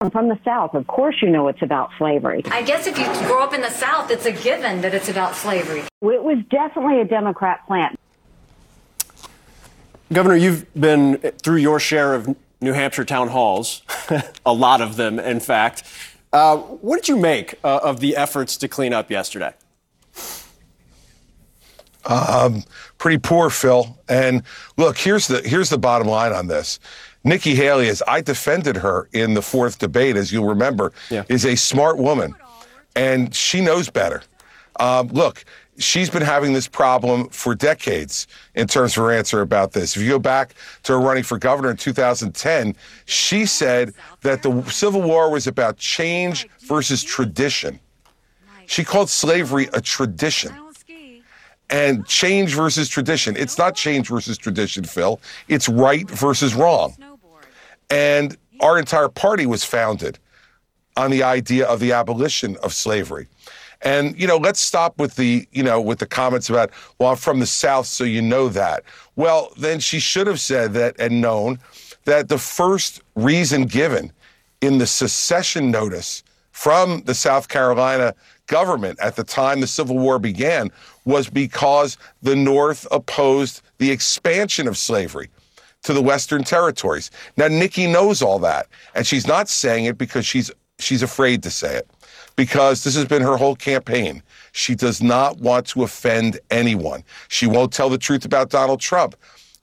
I'm from the South. Of course, you know it's about slavery. I guess if you grow up in the South, it's a given that it's about slavery. It was definitely a Democrat plan. Governor, you've been through your share of New Hampshire town halls, *laughs* a lot of them, in fact. Uh, what did you make uh, of the efforts to clean up yesterday? Um, pretty poor, Phil. And look, here's the here's the bottom line on this. Nikki Haley, as I defended her in the fourth debate, as you'll remember, Yeah. is a smart woman, and she knows better. Um, look, she's been having this problem for decades in terms of her answer about this. If you go back to her running for governor in 2010, she said that the Civil War was about change versus tradition. She called slavery a tradition. And change versus tradition. It's not change versus tradition, Phil. It's right versus wrong. And our entire party was founded on the idea of the abolition of slavery. And you know, let's stop with the you know with the comments about well, I'm from the South, so you know that. Well, then she should have said that and known that the first reason given in the secession notice from the South Carolina government at the time the Civil War began was because the North opposed the expansion of slavery to the Western territories. Now, Nikki knows all that, and she's not saying it because she's she's afraid to say it, because this has been her whole campaign. She does not want to offend anyone. She won't tell the truth about Donald Trump,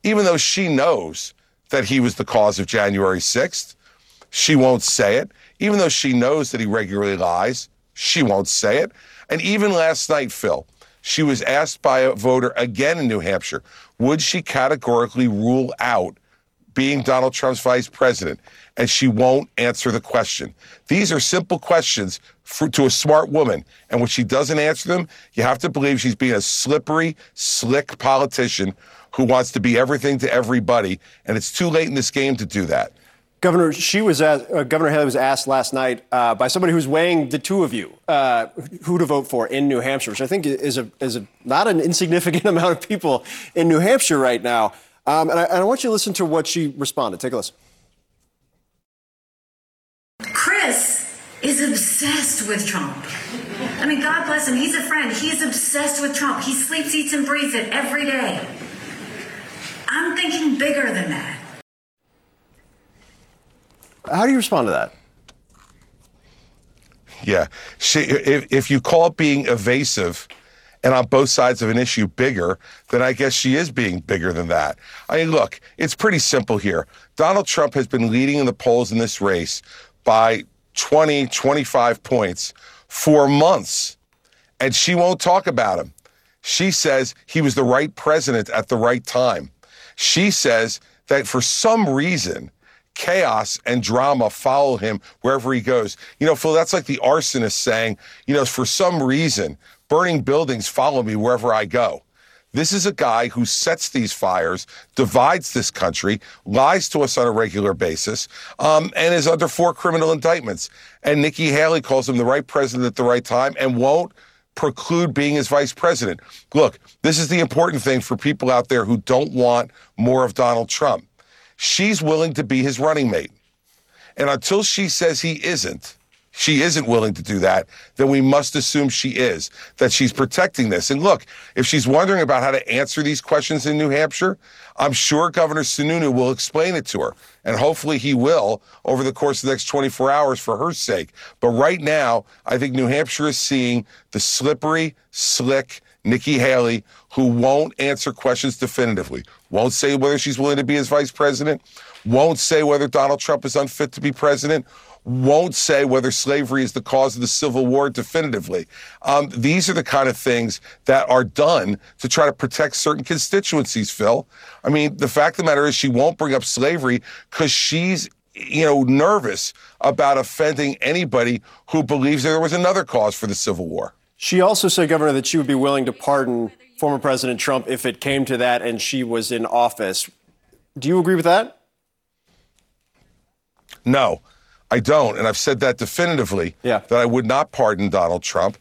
even though she knows that he was the cause of January 6th. She won't say it, even though she knows that he regularly lies. She won't say it. And even last night, Phil, she was asked by a voter again in New Hampshire would she categorically rule out being Donald Trump's vice president, and she won't answer the question. These are simple questions for, to a smart woman, and when she doesn't answer them, you have to believe she's being a slippery, slick politician who wants to be everything to everybody, and it's too late in this game to do that. Governor, she was asked, uh, Governor Haley was asked last night uh, by somebody who's weighing the two of you uh, who to vote for in New Hampshire, which I think is a is a not an insignificant *laughs* amount of people in New Hampshire right now. Um, and, I, and I want you to listen to what she responded. Take a listen. Is obsessed with Trump. I mean, God bless him. He's a friend. He's obsessed with Trump. He sleeps, eats, and breathes it every day. I'm thinking bigger than that. How do you respond to that? Yeah. She, if, if you call being evasive and on both sides of an issue bigger, then I guess she is being bigger than that. I mean, look, it's pretty simple here. Donald Trump has been leading in the polls in this race by 20, 25 points for months, and she won't talk about him. She says he was the right president at the right time. She says that for some reason, chaos and drama follow him wherever he goes. You know, Phil, that's like the arsonist saying, you know, for some reason, burning buildings follow me wherever I go. This is a guy who sets these fires, divides this country, lies to us on a regular basis, um, and is under four criminal indictments. And Nikki Haley calls him the right president at the right time and won't preclude being his vice president. Look, this is the important thing for people out there who don't want more of Donald Trump. She's willing to be his running mate. And until she says he isn't, she isn't willing to do that, then we must assume she is, that she's protecting this. And look, if she's wondering about how to answer these questions in New Hampshire, I'm sure Governor Sununu will explain it to her. And hopefully he will over the course of the next 24 hours for her sake. But right now, I think New Hampshire is seeing the slippery, slick Nikki Haley, who won't answer questions definitively, won't say whether she's willing to be his vice president, won't say whether Donald Trump is unfit to be president, won't say whether slavery is the cause of the Civil War definitively. Um, these are the kind of things that are done to try to protect certain constituencies, Phil. I mean, the fact of the matter is she won't bring up slavery because she's you know, nervous about offending anybody who believes there was another cause for the Civil War. She also said, Governor, that she would be willing to pardon former President Trump if it came to that and she was in office. Do you agree with that? No. I don't, and I've said that definitively. Yeah. That I would not pardon Donald Trump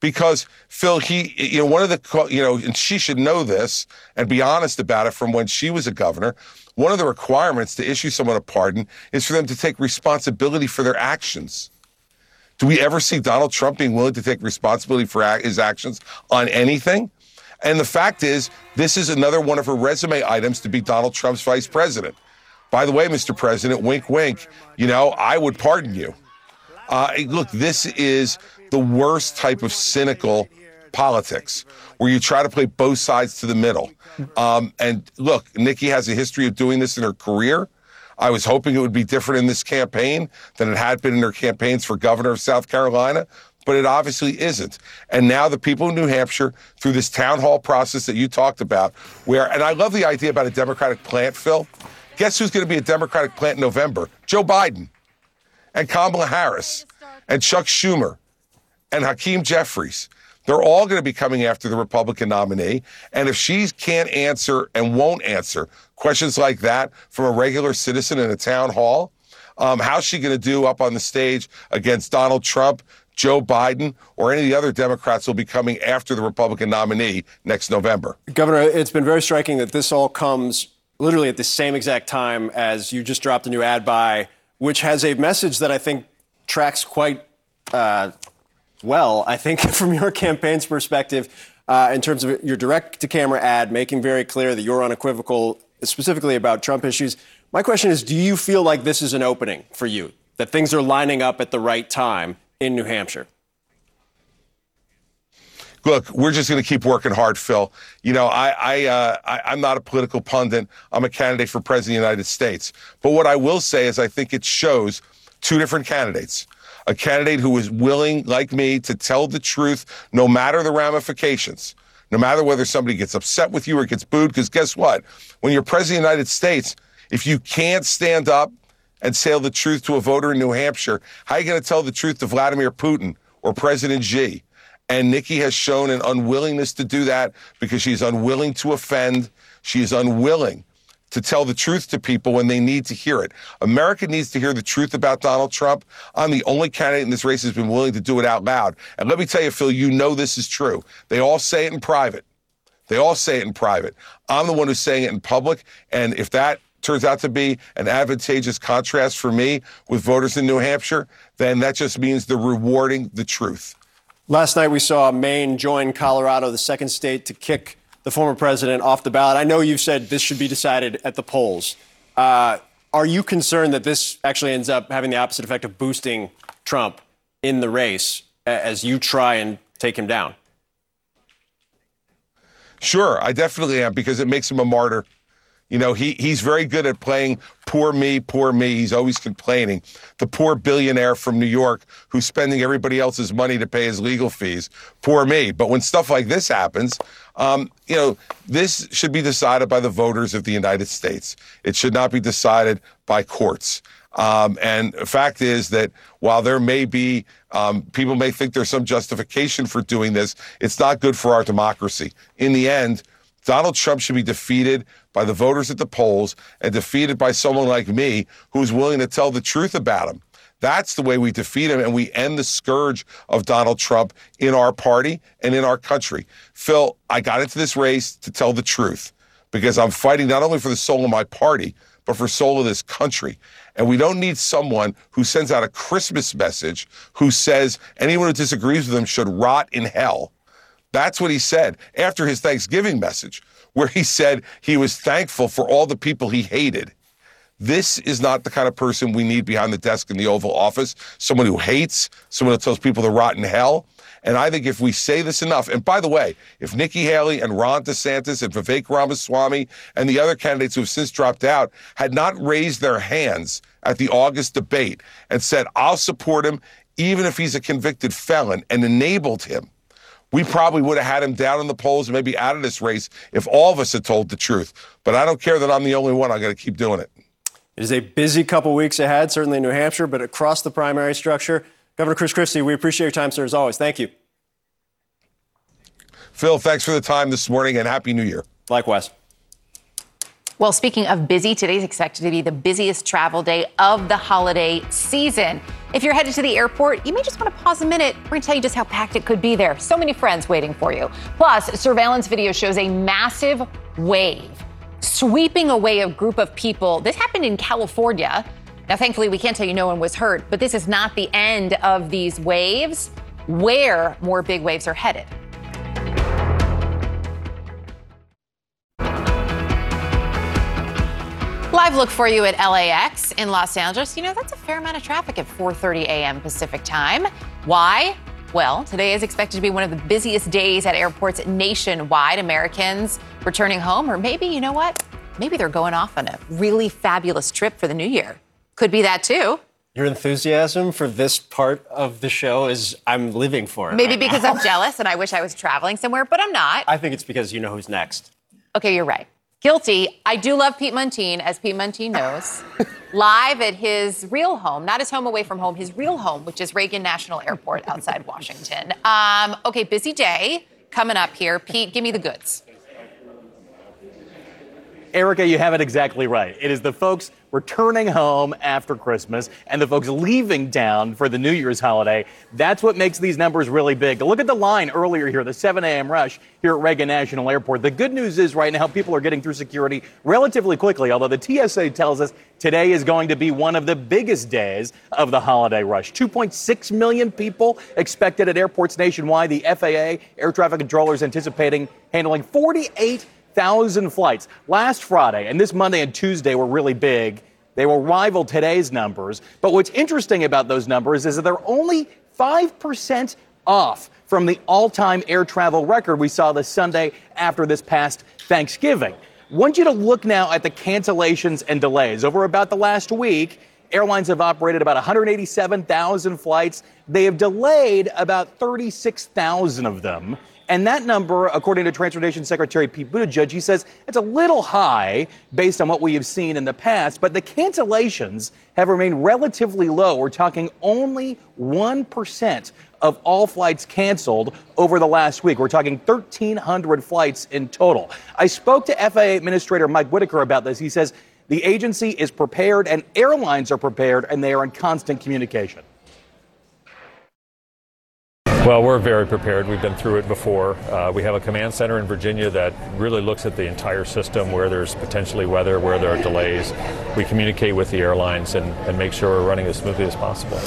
because Phil, he, you know, one of the, you know, and she should know this and be honest about it from when she was a governor. One of the requirements to issue someone a pardon is for them to take responsibility for their actions. Do we ever see Donald Trump being willing to take responsibility for his actions on anything? And the fact is, this is another one of her resume items to be Donald Trump's vice president. By the way, Mr. President, wink, wink, you know, I would pardon you. Uh, look, this is the worst type of cynical politics where you try to play both sides to the middle. Um, and look, Nikki has a history of doing this in her career. I was hoping it would be different in this campaign than it had been in her campaigns for governor of South Carolina, but it obviously isn't. And now the people in New Hampshire, through this town hall process that you talked about, where, and I love the idea about a Democratic plant, Phil. Guess who's going to be a Democratic plant in November? Joe Biden and Kamala Harris and Chuck Schumer and Hakeem Jeffries. They're all going to be coming after the Republican nominee. And if she can't answer and won't answer questions like that from a regular citizen in a town hall, um, how's she going to do up on the stage against Donald Trump, Joe Biden, or any of the other Democrats who will be coming after the Republican nominee next November? Governor, it's been very striking that this all comes literally at the same exact time as you just dropped a new ad buy, which has a message that I think tracks quite uh, well, I think, *laughs* from your campaign's perspective, uh, in terms of your direct to camera ad, making very clear that you're unequivocal, specifically about Trump issues. My question is do you feel like this is an opening for you, that things are lining up at the right time in New Hampshire? Look, we're just going to keep working hard, Phil. You know, I, I, uh, I, am not a political pundit. I'm a candidate for president of the United States. But what I will say is, I think it shows two different candidates a candidate who is willing, like me, to tell the truth no matter the ramifications, no matter whether somebody gets upset with you or gets booed. Because guess what? When you're president of the United States, If you can't stand up and tell the truth to a voter in New Hampshire, how are you going to tell the truth to Vladimir Putin or President Xi? And Nikki has shown an unwillingness to do that because she's unwilling to offend. She is unwilling to tell the truth to people when they need to hear it. America needs to hear the truth about Donald Trump. I'm the only candidate in this race who's been willing to do it out loud. And let me tell you, Phil, you know this is true. They all say it in private. They all say it in private. I'm the one who's saying it in public. And if that turns out to be an advantageous contrast for me with voters in New Hampshire, then that just means they're rewarding the truth. Last night we saw Maine join Colorado, the second state to kick the former president off the ballot. I know you've said this should be decided at the polls. Uh, are you concerned that this actually ends up having the opposite effect of boosting Trump in the race as you try and take him down? Sure, I definitely am because it makes him a martyr. You know, he he's very good at playing poor me, poor me. He's always complaining. The poor billionaire from New York who's spending everybody else's money to pay his legal fees. Poor me. But when stuff like this happens, um, you know, this should be decided by the voters of the United States. It should not be decided by courts. Um, and the fact is that while there may be, um, people may think there's some justification for doing this, it's not good for our democracy. In the end, Donald Trump should be defeated by the voters at the polls and defeated by someone like me who's willing to tell the truth about him. That's the way we defeat him and we end the scourge of Donald Trump in our party and in our country. Phil, I got into this race to tell the truth because I'm fighting not only for the soul of my party, but for the soul of this country. And we don't need someone who sends out a Christmas message who says anyone who disagrees with him should rot in hell that's what he said after his Thanksgiving message, where he said he was thankful for all the people he hated. This is not the kind of person we need behind the desk in the Oval Office. Someone who hates, someone who tells people to rot in hell. And I think if we say this enough, and by the way, if Nikki Haley and Ron DeSantis and Vivek Ramaswamy and the other candidates who have since dropped out had not raised their hands at the August debate and said, I'll support him even if he's a convicted felon and enabled him we probably would have had him down in the polls and maybe out of this race if all of us had told the truth. But I don't care that I'm the only one. I'm going to keep doing it. It is a busy couple weeks ahead, certainly in New Hampshire, but across the primary structure. Governor Chris Christie, we appreciate your time, sir, as always. Thank you. Phil, thanks for the time this morning and Happy New Year. Likewise. Well, speaking of busy, today's expected to be the busiest travel day of the holiday season. If you're headed to the airport, you may just want to pause a minute. We're going to tell you just how packed it could be there. So many friends waiting for you. Plus, surveillance video shows a massive wave sweeping away a group of people. This happened in California. Now, thankfully, we can't tell you no one was hurt, but this is not the end of these waves. Where more big waves are headed. Live look for you at LAX in Los Angeles. You know, that's a fair amount of traffic at 4:30 a.m. Pacific time. Why? Well, today is expected to be one of the busiest days at airports nationwide. Americans returning home, or maybe, you know what? Maybe they're going off on a really fabulous trip for the new year. Could be that too. Your enthusiasm for this part of the show is I'm living for it. Maybe right because now. I'm jealous and I wish I was traveling somewhere, but I'm not. I think it's because you know who's next. Okay, you're right. Guilty. I do love Pete Muntean, as Pete Muntean knows. *laughs* Live at his real home, not his home away from home, his real home, which is Reagan National Airport outside Washington. Um, okay, busy day coming up here. Pete, give me the goods. Erica, you have it exactly right. It is the folks returning home after Christmas and the folks leaving town for the New Year's holiday. That's what makes these numbers really big. Look at the line earlier here, the 7 a.m. rush here at Reagan National Airport. The good news is right now people are getting through security relatively quickly, although the TSA tells us today is going to be one of the biggest days of the holiday rush. 2.6 million people expected at airports nationwide. The FAA, air traffic controllers anticipating handling 48 thousand flights. Last Friday and this Monday and Tuesday were really big. They will rival today's numbers. But what's interesting about those numbers is that they're only 5% off from the all time air travel record we saw this Sunday after this past Thanksgiving. I want you to look now at the cancellations and delays. Over about the last week, airlines have operated about 187,000 flights. They have delayed about 36,000 of them. And that number, according to Transportation Secretary Pete Buttigieg, he says it's a little high based on what we have seen in the past, but the cancellations have remained relatively low. We're talking only 1% of all flights canceled over the last week. We're talking 1,300 flights in total. I spoke to FAA Administrator Mike Whitaker about this. He says the agency is prepared and airlines are prepared and they are in constant communication. Well, we're very prepared. We've been through it before. Uh, we have a command center in Virginia that really looks at the entire system where there's potentially weather, where there are delays. We communicate with the airlines and, and make sure we're running as smoothly as possible.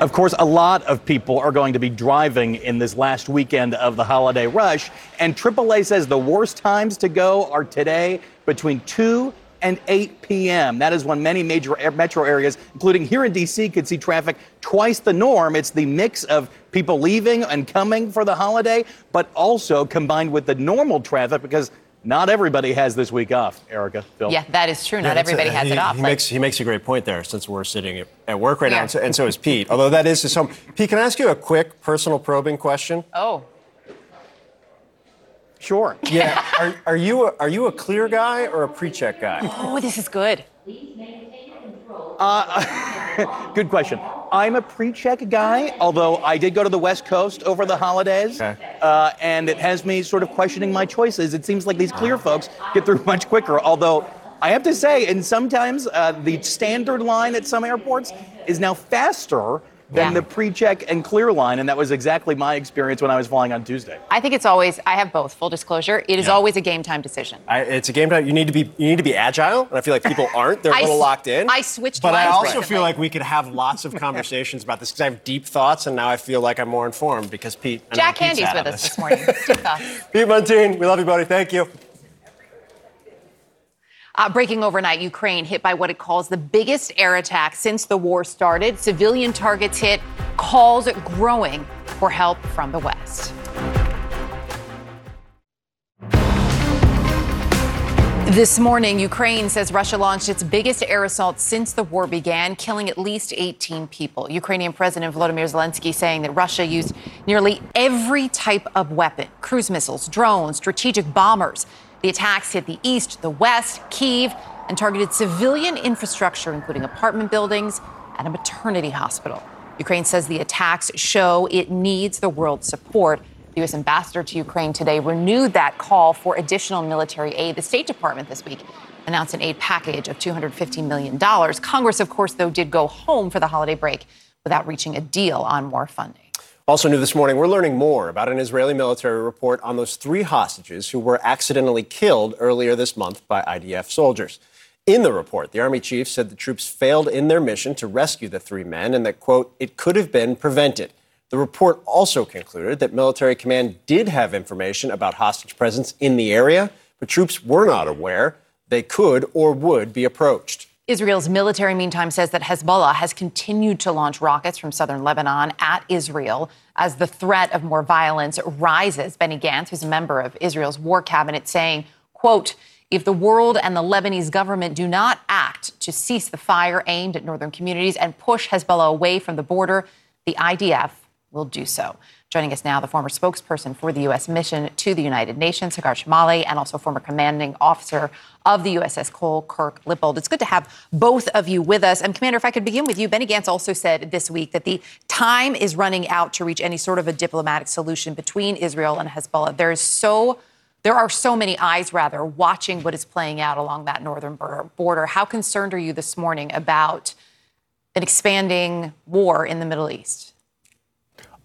Of course, a lot of people are going to be driving in this last weekend of the holiday rush, and AAA says the worst times to go are today between 2 and 8 p.m. That is when many major metro areas, including here in D.C., could see traffic twice the norm. It's the mix of people leaving and coming for the holiday, but also combined with the normal traffic because not everybody has this week off, Erica. Phil. Yeah, that is true. Not Yeah, everybody a- has he, it off. He Like- makes he makes a great point there, since we're sitting at, at work right now, and so, and so is Pete. Although that is his home. Pete, can I ask you a quick personal probing question? oh. Sure. Yeah. are, are you a, are you a clear guy or a pre-check guy? Oh, this is good. Uh, *laughs* good question. I'm a pre-check guy, although I did go to the West Coast over the holidays, uh, and it has me sort of questioning my choices. It seems like these clear folks get through *laughs* much quicker. Although I have to say, and sometimes uh, the standard line at some airports is now faster than Yeah. the pre-check and clear line, and that was exactly my experience when I was flying on Tuesday. I think it's always, I have both, full disclosure. It is Yeah. always a game time decision. I, it's a game time. You need to be you need to be agile, and I feel like people aren't. They're a I little s- locked in. I switched But I also recently. feel like we could have lots of conversations about this because I have deep thoughts, and now I feel like I'm more informed because Pete. Jack Pete's Handey's with us this. this morning. Deep thoughts. *laughs* Pete Muntean, we love you, buddy. Thank you. Uh, breaking overnight, Ukraine hit by what it calls the biggest air attack since the war started. Civilian targets hit, calls growing for help from the West. This morning, Ukraine says Russia launched its biggest air assault since the war began, killing at least 18 people. Ukrainian President Volodymyr Zelensky saying that Russia used nearly every type of weapon cruise missiles, drones, strategic bombers. The attacks hit the east, the west, Kiev, and targeted civilian infrastructure, including apartment buildings and a maternity hospital. Ukraine says the attacks show it needs the world's support. The U.S. ambassador to Ukraine today renewed that call for additional military aid. The State Department this week announced an aid package of $250 million. Congress, of course, though, did go home for the holiday break without reaching a deal on more funding. Also new this morning, we're learning more about an Israeli military report on those three hostages who were accidentally killed earlier this month by IDF soldiers. In the report, the Army chief said the troops failed in their mission to rescue the three men and that, quote, it could have been prevented. The report also concluded that military command did have information about hostage presence in the area, but troops were not aware they could or would be approached. Israel's military, meantime, says that Hezbollah has continued to launch rockets from southern Lebanon at Israel as the threat of more violence rises. Benny Gantz, who's a member of Israel's war cabinet, saying, quote, if the world and the Lebanese government do not act to cease the fire aimed at northern communities and push Hezbollah away from the border, the IDF will do so. Joining us now, the former spokesperson for the U.S. mission to the United Nations, Hagar Chemali, and also former commanding officer of the USS Cole, Kirk Lippold. It's good to have both of you with us. And Commander, if I could begin with you, Benny Gantz also said this week that the time is running out to reach any sort of a diplomatic solution between Israel and Hezbollah. There is so there are so many eyes, rather, watching what is playing out along that northern border. How concerned are you this morning about an expanding war in the Middle East?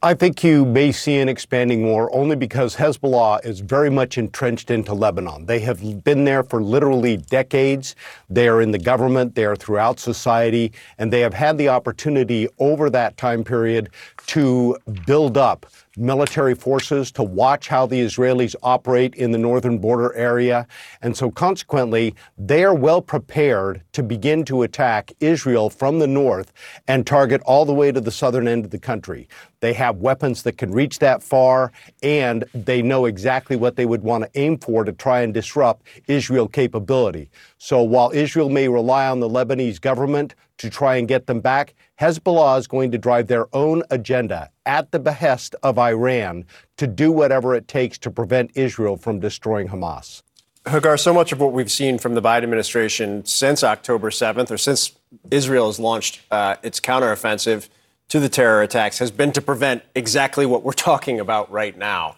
I think you may see an expanding war only because Hezbollah is very much entrenched into Lebanon. They have been there for literally decades. They are in the government, they are throughout society, and they have had the opportunity over that time period to build up military forces to watch how the Israelis operate in the northern border area. And so, consequently, they are well prepared to begin to attack Israel from the north and target all the way to the southern end of the country. They have weapons that can reach that far, and they know exactly what they would want to aim for to try and disrupt Israel capability. So while Israel may rely on the Lebanese government to try and get them back, Hezbollah is going to drive their own agenda at the behest of Iran to do whatever it takes to prevent Israel from destroying Hamas. Hagar, so much of what we've seen from the Biden administration since October 7th, or since Israel has launched uh, its counteroffensive to the terror attacks, has been to prevent exactly what we're *laughs* talking about right now.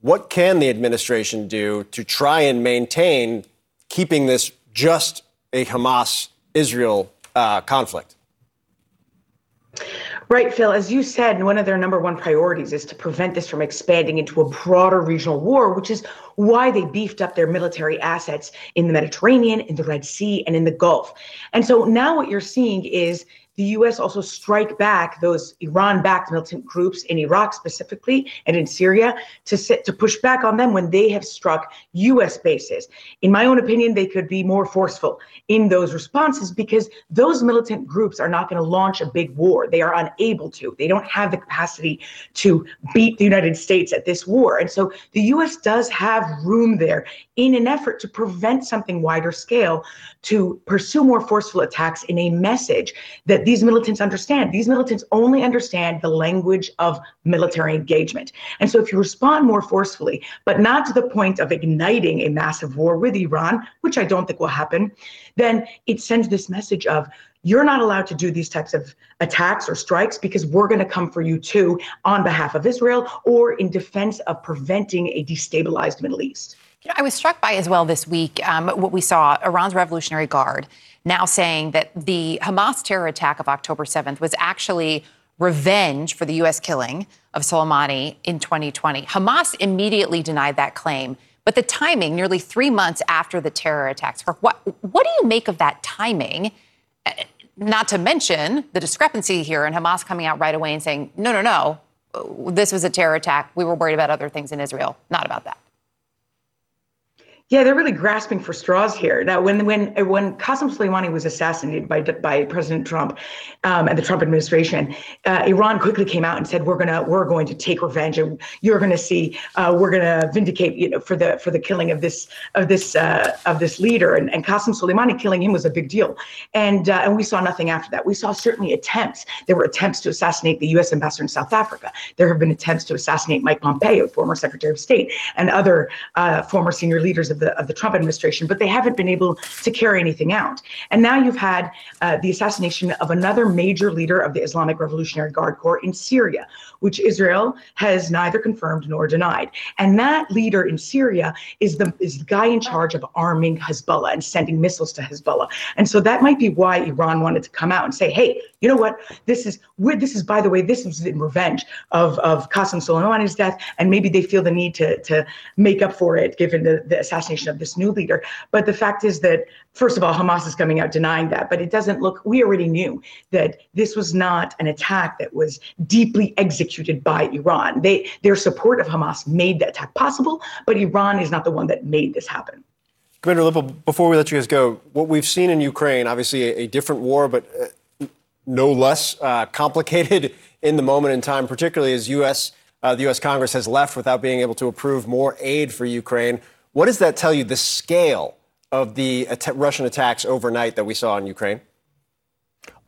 What can the administration do to try and maintain keeping this just a Hamas Israel uh, conflict? Right, Phil. As you said, one of their number one priorities is to prevent this from expanding into a broader regional war, which is why they beefed up their military assets in the Mediterranean, in the Red Sea, and in the Gulf. And so now what you're seeing is the U.S. also strike back those Iran-backed militant groups in Iraq specifically and in Syria to sit, to push back on them when they have struck U.S. bases. In my own opinion, they could be more forceful in those responses because those militant groups are not going to launch a big war. They are unable to. They don't have the capacity to beat the United States at this war, and so the U.S. does have room there in an effort to prevent something wider scale to pursue more forceful attacks in a message that these militants understand. These militants only understand the language of military engagement. And so if you respond more forcefully, but not to the point of igniting a massive war with Iran, which I don't think will happen, then it sends this message of you're not allowed to do these types of attacks or strikes because we're going to come for you too on behalf of Israel or in defense of preventing a destabilized Middle East. I was struck by as well this week um, what we saw Iran's Revolutionary Guard now saying that the Hamas terror attack of October 7th was actually revenge for the U.S. killing of Soleimani in 2020. Hamas immediately denied that claim. But the timing, nearly three months after the terror attacks, what, what do you make of that timing? Uh, not to mention the discrepancy here and Hamas coming out right away and saying, no, no, no, this was a terror attack. We were worried about other things in Israel, not about that. Yeah, they're really grasping for straws here. Now, when when when Qasem Soleimani was assassinated by by President Trump um, and the Trump administration, uh, Iran quickly came out and said, "We're gonna we're going to take revenge, and you're to see uh, we're to vindicate you know for the for the killing of this of this uh, of this leader." And, and Qasem Soleimani killing him was a big deal, and uh, and we saw nothing after that. We saw certainly attempts. There were attempts to assassinate the U.S. ambassador in South Africa. There have been attempts to assassinate Mike Pompeo, former Secretary of State, and other uh, former senior leaders of the of the Trump administration, but they haven't been able to carry anything out. And now you've had uh, the assassination of another major leader of the Islamic Revolutionary Guard Corps in Syria, which Israel has neither confirmed nor denied. And that leader in Syria is the is the guy in charge of arming Hezbollah and sending missiles to Hezbollah. And so that might be why Iran wanted to come out and say, "Hey, you know what? This is this is by the way, this is in revenge of of Qasem Soleimani's death, and maybe they feel the need to to make up for it given the, the assassination of this new leader. But the fact is that first of all, Hamas is coming out denying that, but it doesn't look. We already knew that this was not an attack that was deeply executed by Iran. They their support of Hamas made the attack possible, but Iran is not the one that made this happen. Commander Lippold, before we let you guys go, what we've seen in Ukraine, obviously a, a different war, but uh, no less uh, complicated *laughs* in the moment in time, particularly as U.S. Uh, the U.S. Congress has left without being able to approve more aid for Ukraine. What does that tell you? The scale of the at- Russian attacks overnight that we saw in Ukraine.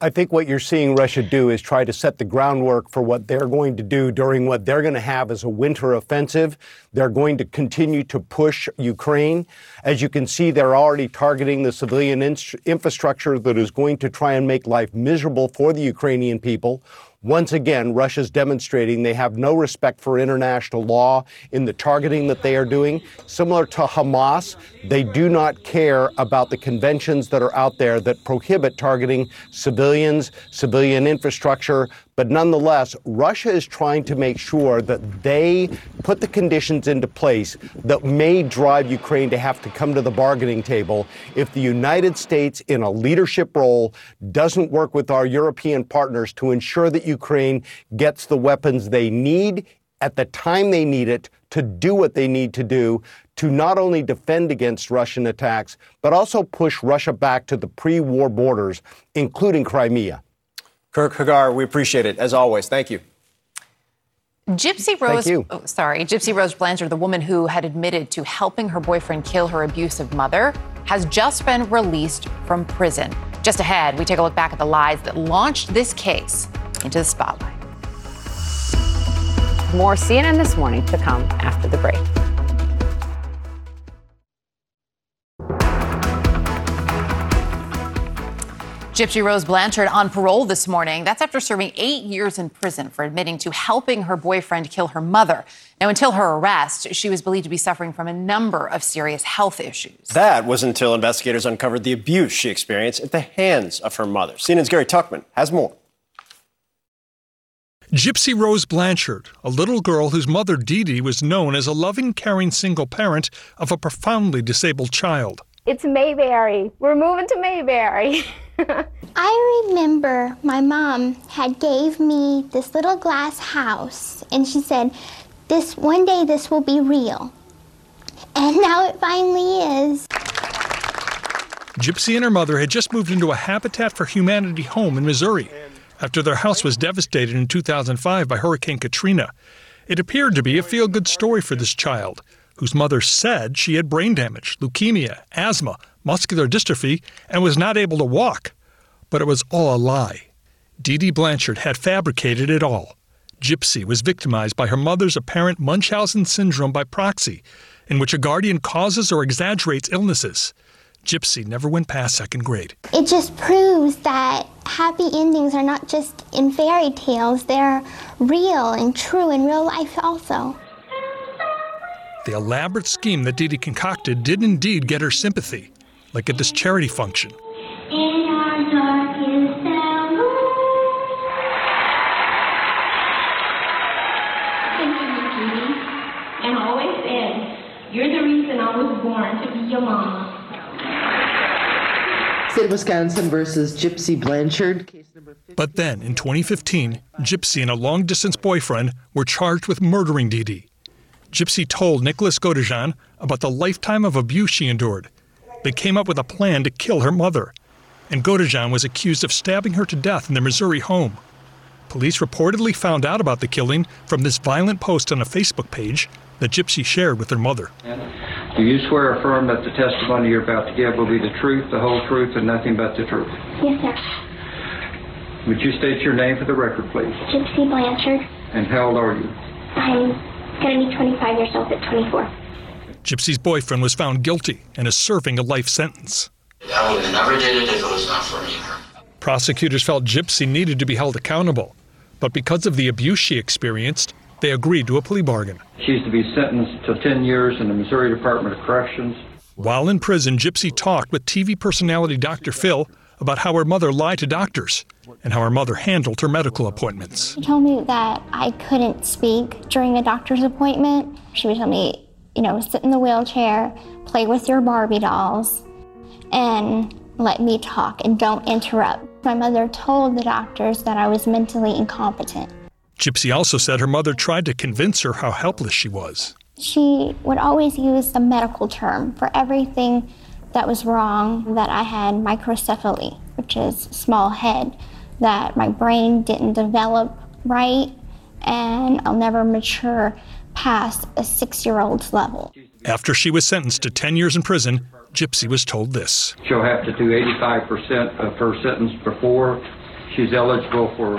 I think what you're seeing Russia do is try to set the groundwork for what they're going to do during what they're going to have as a winter offensive. They're going to continue to push Ukraine. As you can see, they're already targeting the civilian in- infrastructure that is going to try and make life miserable for the Ukrainian people. Once again, Russia's demonstrating they have no respect for international law in the targeting that they are doing. Similar to Hamas, they do not care about the conventions that are out there that prohibit targeting civilians, civilian infrastructure, but nonetheless, Russia is trying to make sure that they put the conditions into place that may drive Ukraine to have to come to the bargaining table if the United States, in a leadership role, doesn't work with our European partners to ensure that Ukraine gets the weapons they need at the time they need it to do what they need to do to not only defend against Russian attacks, but also push Russia back to the pre war borders, including Crimea. Kirk Hagar, we appreciate it as always. Thank you. Gypsy Rose, oh, sorry, Gypsy Rose Blanchard, the woman who had admitted to helping her boyfriend kill her abusive mother, has just been released from prison. Just ahead, we take a look back at the lies that launched this case into the spotlight. More CNN this morning to come after the break. Gypsy Rose Blanchard on parole this morning. That's after serving eight years in prison for admitting to helping her boyfriend kill her mother. Now, until her arrest, she was believed to be suffering from a number of serious health issues. That was until investigators uncovered the abuse she experienced at the hands of her mother. CNN's Gary Tuchman has more. Gypsy Rose Blanchard, a little girl whose mother Dee Dee was known as a loving, caring single parent of a profoundly disabled child. It's Mayberry. We're moving to Mayberry. *laughs* I remember my mom had gave me this little glass house and she said, this one day this will be real. And *laughs* now it finally is. Gypsy and her mother had just moved into a Habitat for Humanity home in Missouri after their house was devastated in 2005 by Hurricane Katrina. It appeared to be a feel good story for this child, whose mother said she had brain damage, leukemia, asthma, muscular dystrophy, and was not able to walk. But it was all a lie. Dee Dee Blanchard had fabricated it all. Gypsy was victimized by her mother's apparent Munchausen syndrome by proxy, in which a guardian causes or exaggerates illnesses. Gypsy never went past second grade. It just proves that happy endings are not just in fairy tales, they're real and true in real life also. The elaborate scheme that Dee Dee concocted did indeed get her sympathy, like at this charity function. Thank you, Dee. And always said, You're the reason I was born to be your mama. State of Wisconsin versus Gypsy Blanchard. But then, in 2015, Gypsy and a long distance boyfriend were charged with murdering Dee Dee. Gypsy told Nicholas Godejohn about the lifetime of abuse she endured. They came up with a plan to kill her mother, and Godejohn was accused of stabbing her to death in their Missouri home. Police reportedly found out about the killing from this violent post on a Facebook page that Gypsy shared with her mother. Do you swear or affirm that the testimony you're about to give will be the truth, the whole truth, and nothing but the truth? Yes, sir. Would you state your name for the record, please? Gypsy Blanchard. And how old are you? I'm going to be 25 years old at 24. Gypsy's boyfriend was found guilty and is serving a life sentence. I would have never did it if it was not for me. Prosecutors felt Gypsy needed to be held accountable, but because of the abuse she experienced, they agreed to a plea bargain. She's to be sentenced to 10 years in the Missouri Department of Corrections. While in prison, Gypsy talked with TV personality Dr. Phil about how her mother lied to doctors and how her mother handled her medical appointments. She told me that I couldn't speak during a doctor's appointment. She would tell me, you know, sit in the wheelchair, play with your Barbie dolls, and let me talk and don't interrupt. My mother told the doctors that I was mentally incompetent. Gypsy also said her mother tried to convince her how helpless she was. She would always use the medical term for everything that was wrong, that I had microcephaly, which is small head, that my brain didn't develop right, and I'll never mature past a six year old's level. After she was sentenced to 10 years in prison, Gypsy was told this. She'll have to do 85% of her sentence before she's eligible for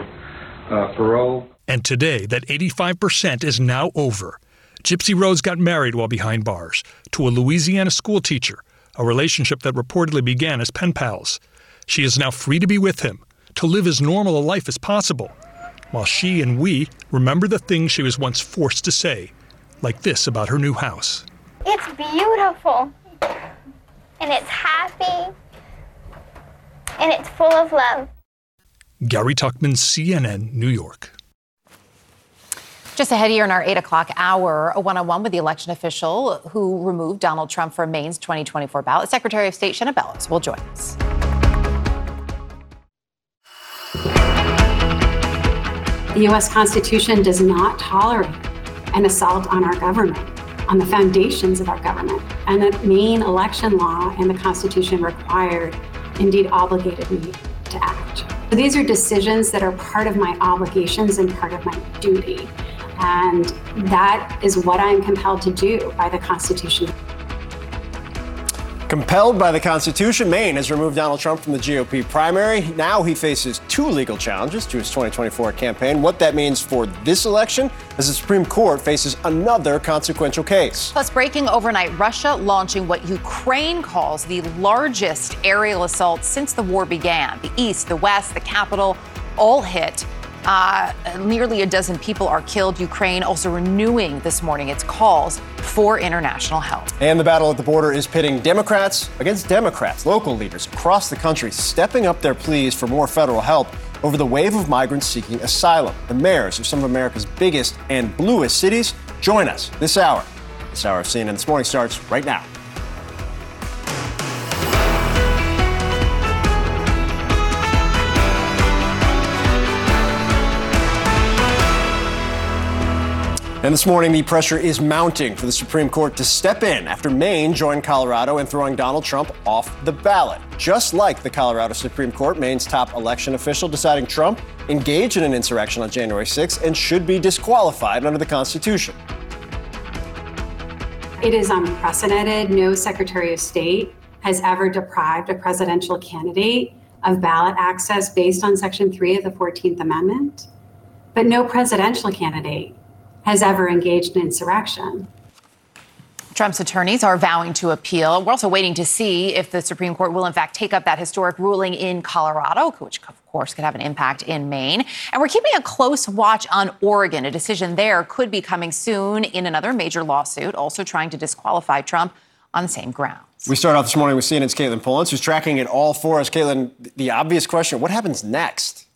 uh, parole. And today, that 85% is now over. Gypsy Rose got married while behind bars to a Louisiana school teacher, a relationship that reportedly began as pen pals. She is now free to be with him, to live as normal a life as possible, while she and we remember the things she was once forced to say, like this about her new house. It's beautiful, and it's happy, and it's full of love. Gary Tuchman, CNN, New York. Just ahead here in our 8 o'clock hour, a one on one with the election official who removed Donald Trump from Maine's 2024 ballot. Secretary of State Shenna Bellows will join us. The U.S. Constitution does not tolerate an assault on our government, on the foundations of our government. And the Maine election law and the Constitution required, indeed obligated me to act. So these are decisions that are part of my obligations and part of my duty. And that is what I'm compelled to do by the Constitution. Compelled by the Constitution, Maine has removed Donald Trump from the GOP primary. Now he faces two legal challenges to his 2024 campaign. What that means for this election as the Supreme Court faces another consequential case. Plus, breaking overnight, Russia launching what Ukraine calls the largest aerial assault since the war began. The East, the West, the capital all hit. Uh, nearly a dozen people are killed. Ukraine also renewing this morning its calls for international help. And the battle at the border is pitting Democrats against Democrats. Local leaders across the country stepping up their pleas for more federal help over the wave of migrants seeking asylum. The mayors of some of America's biggest and bluest cities join us this hour. This hour of CNN This Morning starts right now. And this morning, the pressure is mounting for the Supreme Court to step in after Maine joined Colorado in throwing Donald Trump off the ballot. Just like the Colorado Supreme Court, Maine's top election official deciding Trump engaged in an insurrection on January 6 and should be disqualified under the Constitution. It is unprecedented. No Secretary of State has ever deprived a presidential candidate of ballot access based on Section 3 of the 14th Amendment. But no presidential candidate has ever engaged in insurrection. Trump's attorneys are vowing to appeal. We're also waiting to see if the Supreme Court will, in fact, take up that historic ruling in Colorado, which, of course, could have an impact in Maine. And we're keeping a close watch on Oregon. A decision there could be coming soon in another major lawsuit, also trying to disqualify Trump on the same grounds. We start off this morning with CNN's Katelyn Polantz, who's tracking it all for us. Katelyn, the obvious question what happens next?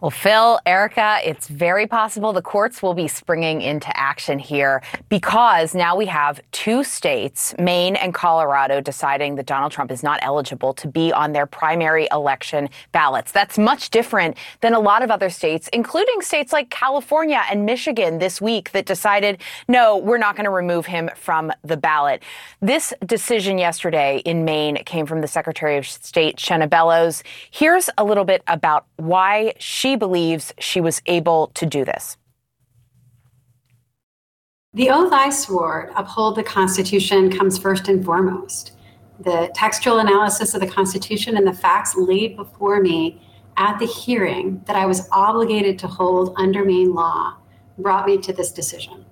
Well, Phil, Erica, it's very possible the courts will be springing into action here because now we have two states, Maine and Colorado, deciding that Donald Trump is not eligible to be on their primary election ballots. That's much different than a lot of other states, including states like California and Michigan this week that decided, no, we're not going to remove him from the ballot. This decision yesterday in Maine came from the Secretary of State, Shenna Bellows. Here's a little bit about why she she believes she was able to do this. The oath I swore to uphold the Constitution comes first and foremost. The textual analysis of the Constitution and the facts laid before me at the hearing that I was obligated to hold under Maine law brought me to this decision.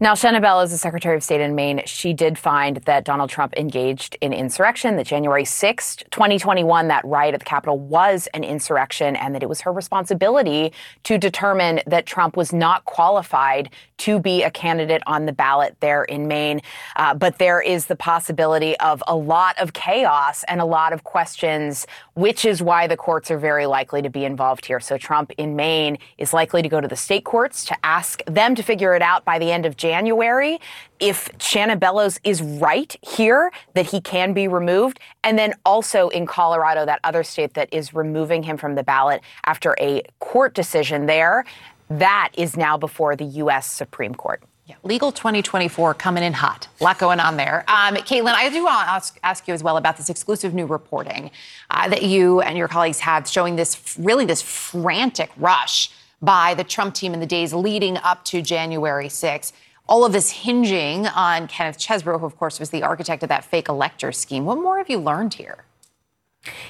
Now, Shenna is the Secretary of State in Maine. She did find that Donald Trump engaged in insurrection, that January 6th, 2021, that riot at the Capitol was an insurrection, and that it was her responsibility to determine that Trump was not qualified to be a candidate on the ballot there in Maine. Uh, but there is the possibility of a lot of chaos and a lot of questions, which is why the courts are very likely to be involved here. So Trump in Maine is likely to go to the state courts to ask them to figure it out by the end of January. January if Shenna Bellows is right here that he can be removed, and then also in Colorado, that other state that is removing him from the ballot after a court decision there, that is now before the U.S. Supreme Court. Yeah, legal 2024 coming in hot. A lot going on there. Um, Katelyn, I do want to ask, ask, you as well about this exclusive new reporting uh, that you and your colleagues have showing this really this frantic rush by the Trump team in the days leading up to January 6th all of this hinging on Kenneth Chesebro, who, of course, was the architect of that fake elector scheme. What more have you learned here?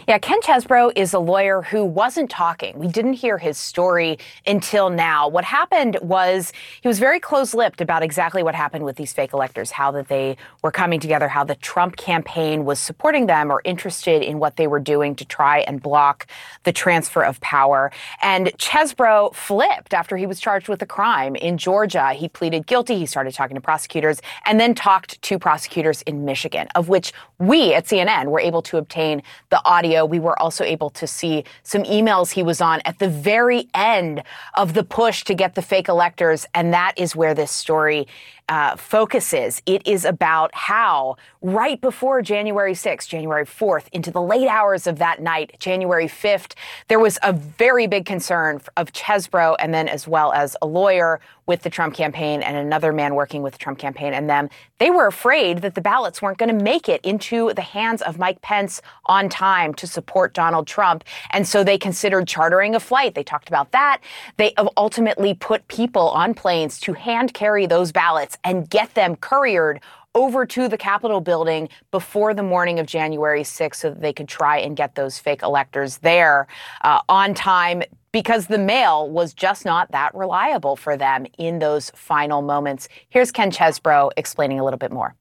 Yeah, Ken Chesebro is a lawyer who wasn't talking. We didn't hear his story until now. What happened was he was very close-lipped about exactly what happened with these fake electors, how that they were coming together, how the Trump campaign was supporting them or interested in what they were doing to try and block the transfer of power. And Chesebro flipped after he was charged with a crime in Georgia. He pleaded guilty. He started talking to prosecutors and then talked to prosecutors in Michigan, of which we at CNN were able to obtain the audio, we were also able to see some emails he was on at the very end of the push to get the fake electors. And that is where this story uh, focuses. It is about how, right before January 6th, January 4th, into the late hours of that night, January 5th, there was a very big concern of Chesebro and then as well as a lawyer with the Trump campaign and another man working with the Trump campaign and them. They were afraid that the ballots weren't going to make it into the hands of Mike Pence on time to support Donald Trump. And so they considered chartering a flight. They talked about that. They ultimately put people on planes to hand carry those ballots and get them couriered over to the Capitol building before the morning of January 6th so that they could try and get those fake electors there uh, on time because the mail was just not that reliable for them in those final moments. Here's Ken Chesebro explaining a little bit more.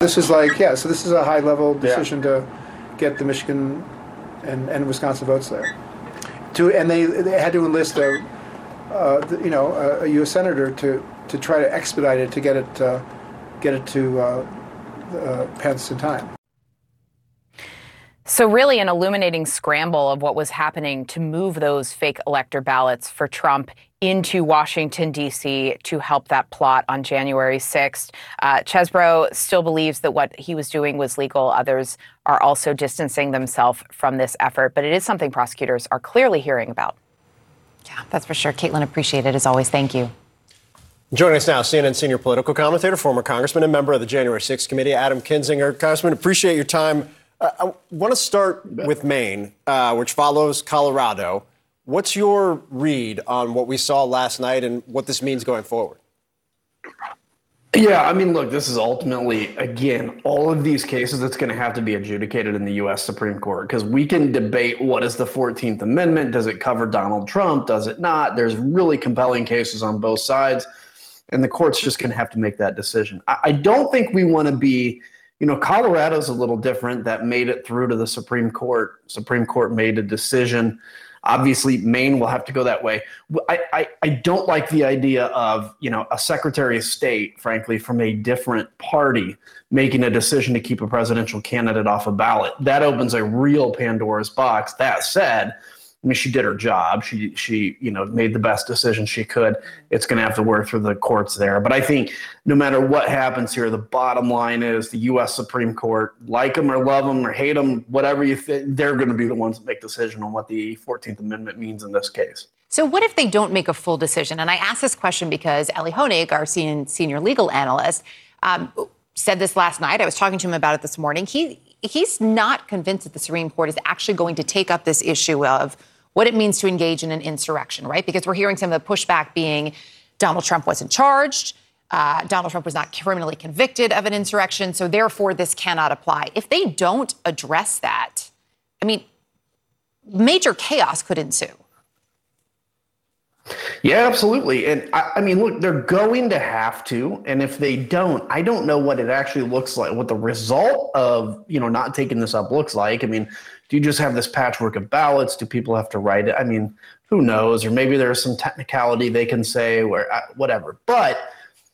This is like, yeah, so this is a high level decision yeah. to get the Michigan and, and Wisconsin votes there. To, and they, they had to enlist a, uh, you know, a, U.S. senator to, to try to expedite it to get it uh, get it to uh, Pence in time. So, really, an illuminating scramble of what was happening to move those fake elector ballots for Trump into Washington, D.C. to help that plot on January 6th. Uh, Chesebro still believes that what he was doing was legal. Others are also distancing themselves from this effort, but it is something prosecutors are clearly hearing about. Yeah, that's for sure. Katelyn, appreciate it as always. Thank you. Joining us now, CNN senior political commentator, former congressman, and member of the January 6th committee, Adam Kinzinger. Congressman, appreciate your time. Uh, I want to start with Maine, uh, which follows Colorado. What's your read on what we saw last night and what this means going forward? Yeah, I mean, look, this is ultimately, again, all of these cases, it's going to have to be adjudicated in the U.S. Supreme Court because we can debate what is the 14th Amendment? Does it cover Donald Trump? Does it not? There's really compelling cases on both sides and the court's just going to have to make that decision. I, I don't think we want to be, you know, Colorado's a little different that made it through to the Supreme Court. Supreme Court made a decision. Obviously, Maine will have to go that way. I, I, I don't like the idea of, you know, a Secretary of State, frankly, from a different party making a decision to keep a presidential candidate off a ballot. That opens a real Pandora's box. That said, I mean, she did her job. She she you know made the best decision she could. It's going to have to work through the courts there. But I think no matter what happens here, the bottom line is the U.S. Supreme Court, like them or love them or hate them, whatever you think, they're going to be the ones that make decision on what the Fourteenth Amendment means in this case. So, what if they don't make a full decision? And I ask this question because Elie Honig, our senior legal analyst, um, said this last night. I was talking to him about it this morning. He he's not convinced that the Supreme Court is actually going to take up this issue of what it means to engage in an insurrection, right? Because we're hearing some of the pushback being Donald Trump wasn't charged. Uh, Donald Trump was not criminally convicted of an insurrection, so therefore this cannot apply. If they don't address that, I mean, major chaos could ensue. Yeah, absolutely. And I, I, mean, look, they're going to have to. And if they don't, I don't know what it actually looks like, what the result of, you know, not taking this up looks like. I mean, do you just have this patchwork of ballots? Do people have to write it? I mean, who knows? Or maybe there's some technicality they can say where uh, whatever. But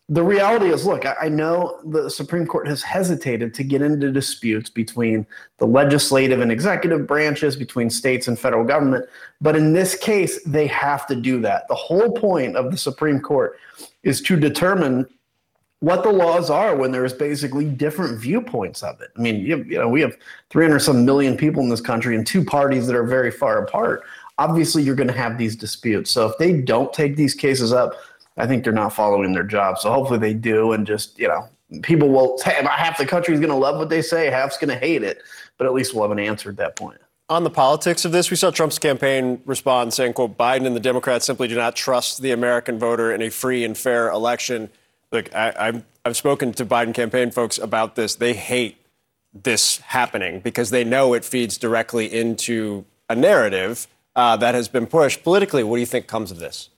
the reality is, look, I, I know the Supreme Court has hesitated to get into disputes between the legislative and executive branches, between states and federal government. But in this case, they have to do that. The whole point of the Supreme Court is to determine what the laws are when there's basically different viewpoints of it. I mean, you, you know, we have 300 some million people in this country and two parties that are very far apart. Obviously, you're going to have these disputes. So if they don't take these cases up, I think they're not following their job. So hopefully they do, and just you know, people will. Half the country is going to love what they say, half's going to hate it, but at least we'll have an answer at that point. On the politics of this, we saw Trump's campaign respond saying, "quote Biden and the Democrats simply do not trust the American voter in a free and fair election." Look, I, I've spoken to Biden campaign folks about this. They hate this happening because they know it feeds directly into a narrative uh, that has been pushed politically. What do you think comes of this?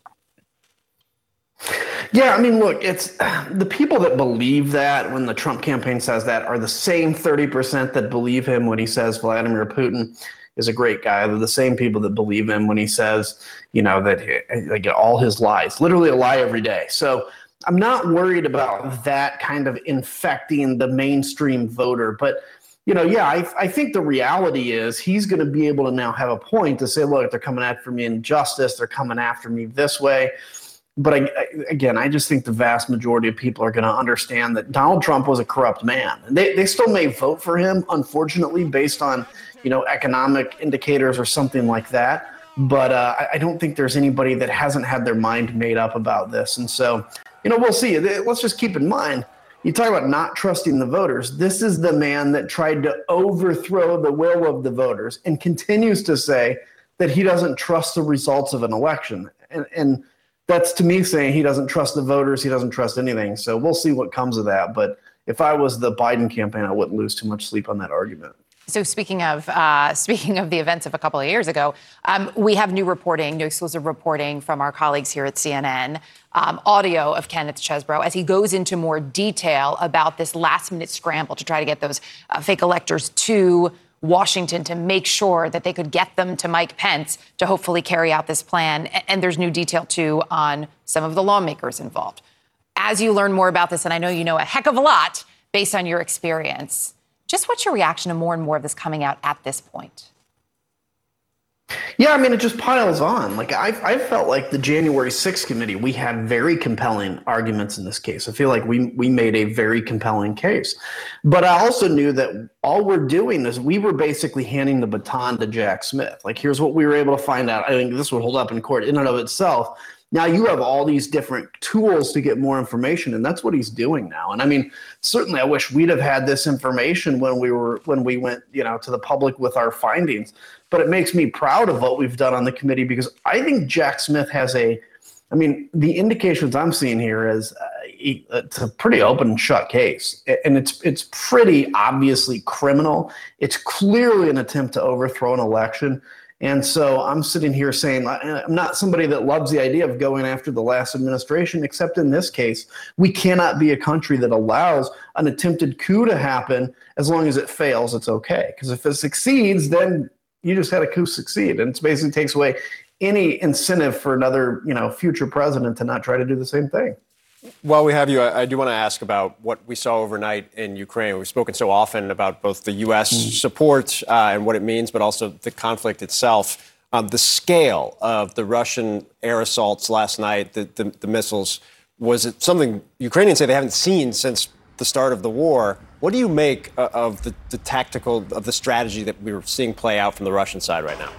Yeah, I mean, look, it's *clears throat* the people that believe that when the Trump campaign says that are the same 30% that believe him when he says Vladimir Putin is a great guy. They're the same people that believe him when he says, you know, that like all his lies, literally a lie every day. So I'm not worried about that kind of infecting the mainstream voter, but you know, yeah, I, I think the reality is he's going to be able to now have a point to say, look, they're coming after me in justice, they're coming after me this way. but I, I, again, I just think the vast majority of people are going to understand that Donald Trump was a corrupt man. They, they still may vote for him, unfortunately, based on you know economic indicators or something like that. But uh, I, I don't think there's anybody that hasn't had their mind made up about this. And so, you know, we'll see. Let's just keep in mind. You talk about not trusting the voters. This is the man that tried to overthrow the will of the voters and continues to say that he doesn't trust the results of an election. And, and that's to me saying he doesn't trust the voters, he doesn't trust anything. So we'll see what comes of that. But if I was the Biden campaign, I wouldn't lose too much sleep on that argument. So speaking of uh, *laughs* speaking of the events of a couple of years ago, um, we have new reporting, new exclusive reporting from our colleagues here at CNN. Um, audio of Kenneth Chesebro as he goes into more detail about this last minute scramble to try to get those uh, fake electors to Washington to make sure that they could get them to Mike Pence to hopefully carry out this plan. And there's new detail, too, on some of the lawmakers involved. As you learn more about this, and I know you know a heck of a lot based on your experience, just what's your reaction to more and more of this coming out at this point? Yeah, I mean, it just piles on. Like I, I felt like the January 6th committee, we had very compelling arguments in this case. I feel like we we made a very compelling case, but I also knew that all we're doing is we were basically handing the baton to Jack Smith. Like, here's what we were able to find out. I think this would hold up in court in and of itself. Now you have all these different tools to get more information, and that's what he's doing now. And I mean, certainly, I wish we'd have had this information when we were when we went, you know, to the public with our findings but it makes me proud of what we've done on the committee because I think Jack Smith has a, I mean, the indications I'm seeing here is uh, it's a pretty open and shut case, and it's it's pretty obviously criminal. It's clearly an attempt to overthrow an election. And so I'm sitting here saying, I'm not somebody that loves the idea of going after the last administration, except in this case, we cannot be a country that allows an attempted coup to happen as long as it fails, it's okay. Because if it succeeds, then you just had a coup succeed, and it basically takes away any incentive for another, you know, future president to not try to do the same thing. While we have you, I, I do want to ask about what we saw overnight in Ukraine. We've spoken so often about both the U.S. Mm. support uh, and what it means, but also the conflict itself. Um, the scale of the Russian air assaults last night, the, the, the missiles, was it something Ukrainians say they haven't seen since the start of the war. What do you make uh, of the, the tactical, of the strategy that we're seeing play out from the Russian side right now?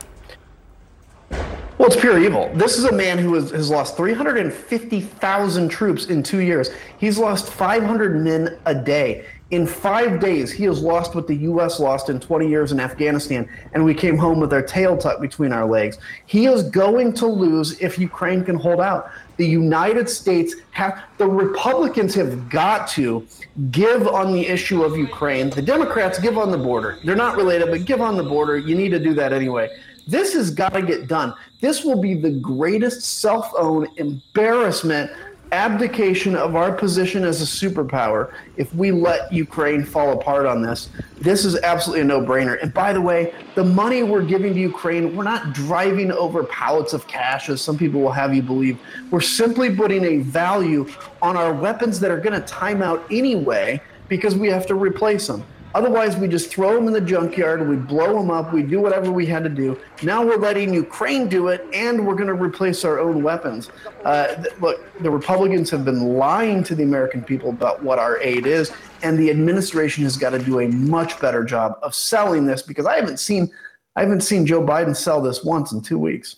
Well, it's pure evil. This is a man who has, has lost 350,000 troops in two years. He's lost 500 men a day. In five days, he has lost what the U.S. lost in 20 years in Afghanistan, and we came home with our tail tucked between our legs. He is going to lose if Ukraine can hold out. The United States have, the Republicans have got to give on the issue of Ukraine. The Democrats give on the border. They're not related, but give on the border. You need to do that anyway. This has got to get done. This will be the greatest self owned embarrassment abdication of our position as a superpower if we let Ukraine fall apart on this. This is absolutely a no brainer. And by the way, the money we're giving to Ukraine, we're not driving over pallets of cash, as some people will have you believe. We're simply putting a value on our weapons that are going to time out anyway because we have to replace them. Otherwise, we just throw them in the junkyard, we blow them up, we do whatever we had to do. Now we're letting Ukraine do it, and we're going to replace our own weapons. Uh, th- look, the Republicans have been lying to the American people about what our aid is, and the administration has got to do a much better job of selling this because I haven't seen, I haven't seen Joe Biden sell this once in two weeks.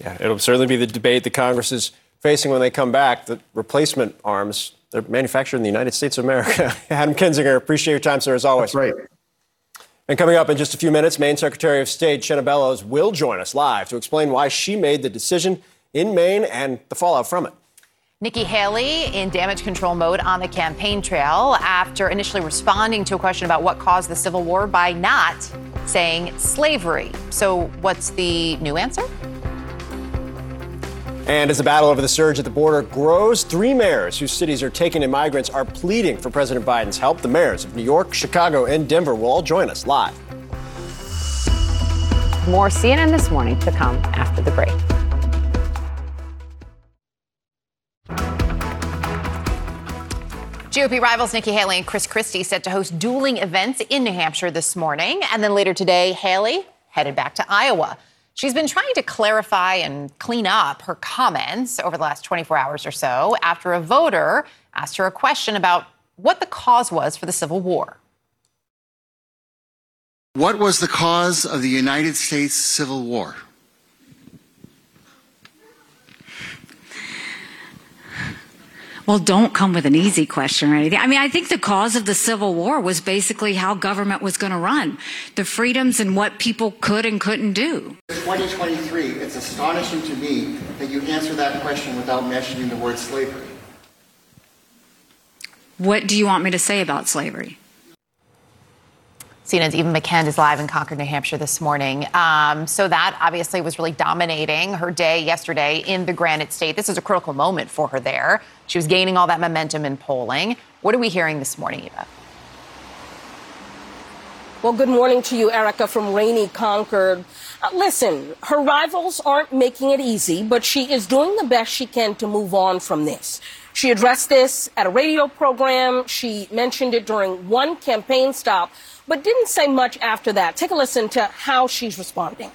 Yeah, it'll certainly be the debate the Congress is facing when they come back. The replacement arms they're manufactured in the United States of America. *laughs* Adam Kinzinger, appreciate your time, sir, as always. That's right. And coming up in just a few minutes, Maine Secretary of State Shenna Bellows will join us live to explain why she made the decision in Maine and the fallout from it. Nikki Haley in damage control mode on the campaign trail after initially responding to a question about what caused the Civil War by not saying slavery. So, what's the new answer? And as the battle over the surge at the border grows, three mayors whose cities are taking in migrants are pleading for President Biden's help. The mayors of New York, Chicago, and Denver will all join us live. More CNN this morning to come after the break. GOP rivals Nikki Haley and Chris Christie set to host dueling events in New Hampshire this morning. And then later today, Haley headed back to Iowa. She's been trying to clarify and clean up her comments over the last 24 hours or so after a voter asked her a question about what the cause was for the Civil War. What was the cause of the United States Civil War? Well, don't come with an easy question or anything. I mean, I think the cause of the Civil War was basically how government was going to run, the freedoms and what people could and couldn't do. 2023, it's astonishing to me that you answer that question without mentioning the word slavery. What do you want me to say about slavery? CNN's Eva McKend is live in Concord, New Hampshire this morning. Um, so that obviously was really dominating her day yesterday in the Granite State. This is a critical moment for her there. She was gaining all that momentum in polling. What are we hearing this morning, Eva? Well, good morning to you, Erica, from rainy Concord. Uh, listen, her rivals aren't making it easy, but she is doing the best she can to move on from this. She addressed this at a radio program. She mentioned it during one campaign stop but didn't say much after that. Take a listen to how she's responding.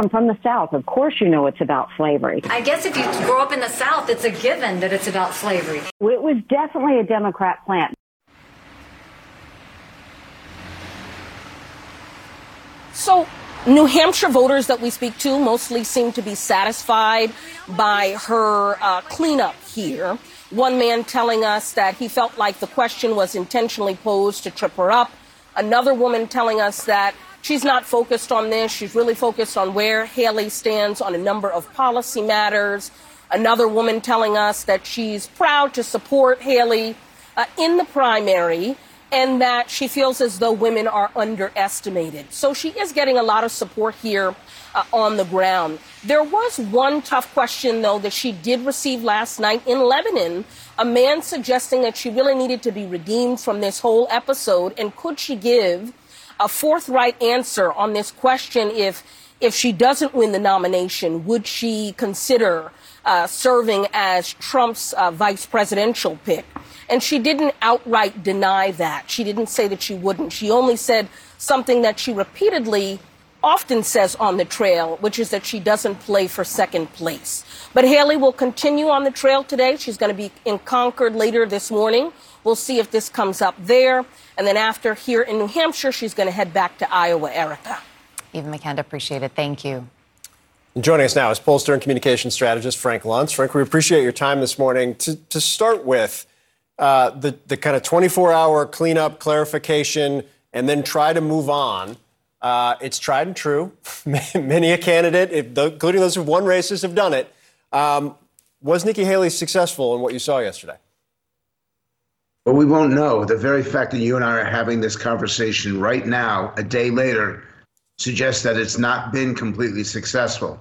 I'm from the South. Of course, you know it's about slavery. I guess if you grow up in the South, it's a given that it's about slavery. It was definitely a Democrat plant. So, New Hampshire voters that we speak to mostly seem to be satisfied by her uh, cleanup here. One man telling us that he felt like the question was intentionally posed to trip her up. Another woman telling us that she's not focused on this. She's really focused on where Haley stands on a number of policy matters. Another woman telling us that she's proud to support Haley uh, in the primary and that she feels as though women are underestimated. So she is getting a lot of support here uh, on the ground. There was one tough question, though, that she did receive last night in Lebanon. A man suggesting that she really needed to be redeemed from this whole episode, and could she give a forthright answer on this question if if she doesn't win the nomination, would she consider uh, serving as Trump's uh, vice presidential pick? And she didn't outright deny that. She didn't say that she wouldn't. She only said something that she repeatedly often says on the trail, which is that she doesn't play for second place. But Haley will continue on the trail today. She's going to be in Concord later this morning. We'll see if this comes up there. And then after here in New Hampshire, she's going to head back to Iowa, Erica. Eva McKend, appreciate it. Thank you. And joining us now is pollster and communications strategist Frank Luntz. Frank, we appreciate your time this morning. To, to start with, uh, the, the kind of 24 hour cleanup, clarification, and then try to move on. Uh, it's tried and true. *laughs* Many a candidate, including those who've won races, have done it. Um, was Nikki Haley successful in what you saw yesterday? Well, we won't know. The very fact that you and I are having this conversation right now, a day later, suggests that it's not been completely successful.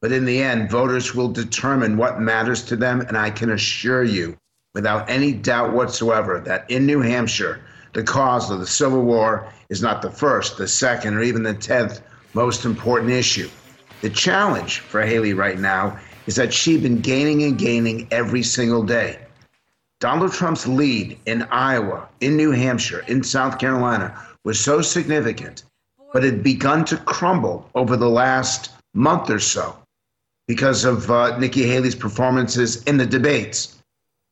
But in the end, voters will determine what matters to them. And I can assure you, without any doubt whatsoever, that in New Hampshire, the cause of the Civil War is not the first, the second, or even the tenth most important issue. The challenge for Haley right now is that she's been gaining and gaining every single day. Donald Trump's lead in Iowa, in New Hampshire, in South Carolina was so significant, but had begun to crumble over the last month or so because of uh, Nikki Haley's performances in the debates.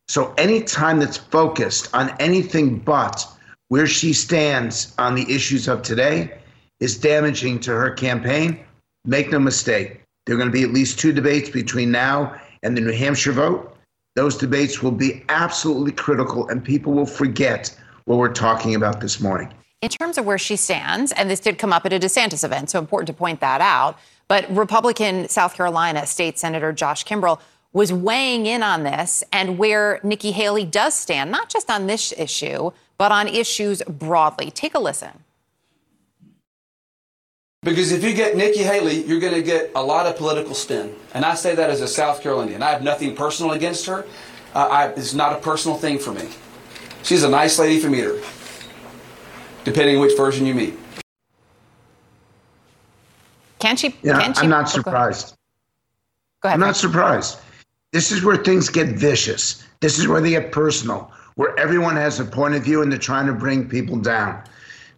So any time that's focused on anything but where she stands on the issues of today is damaging to her campaign. Make no mistake, there are going to be at least two debates between now and the New Hampshire vote. Those debates will be absolutely critical, and people will forget what we're talking about this morning. In terms of where she stands, and this did come up at a DeSantis event, so important to point that out, but Republican South Carolina State Senator Josh Kimbrell was weighing in on this and where Nikki Haley does stand, not just on this issue, but on issues broadly. Take a listen. Because if you get Nikki Haley, you're going to get a lot of political spin. And I say that as a South Carolinian. I have nothing personal against her. Uh, I, it's not a personal thing for me. She's a nice lady for meter, depending which version you meet. Can she? Yeah, can she? I'm not surprised. Go ahead. I'm not surprised. This is where things get vicious. This is where they get personal, where everyone has a point of view and they're trying to bring people down.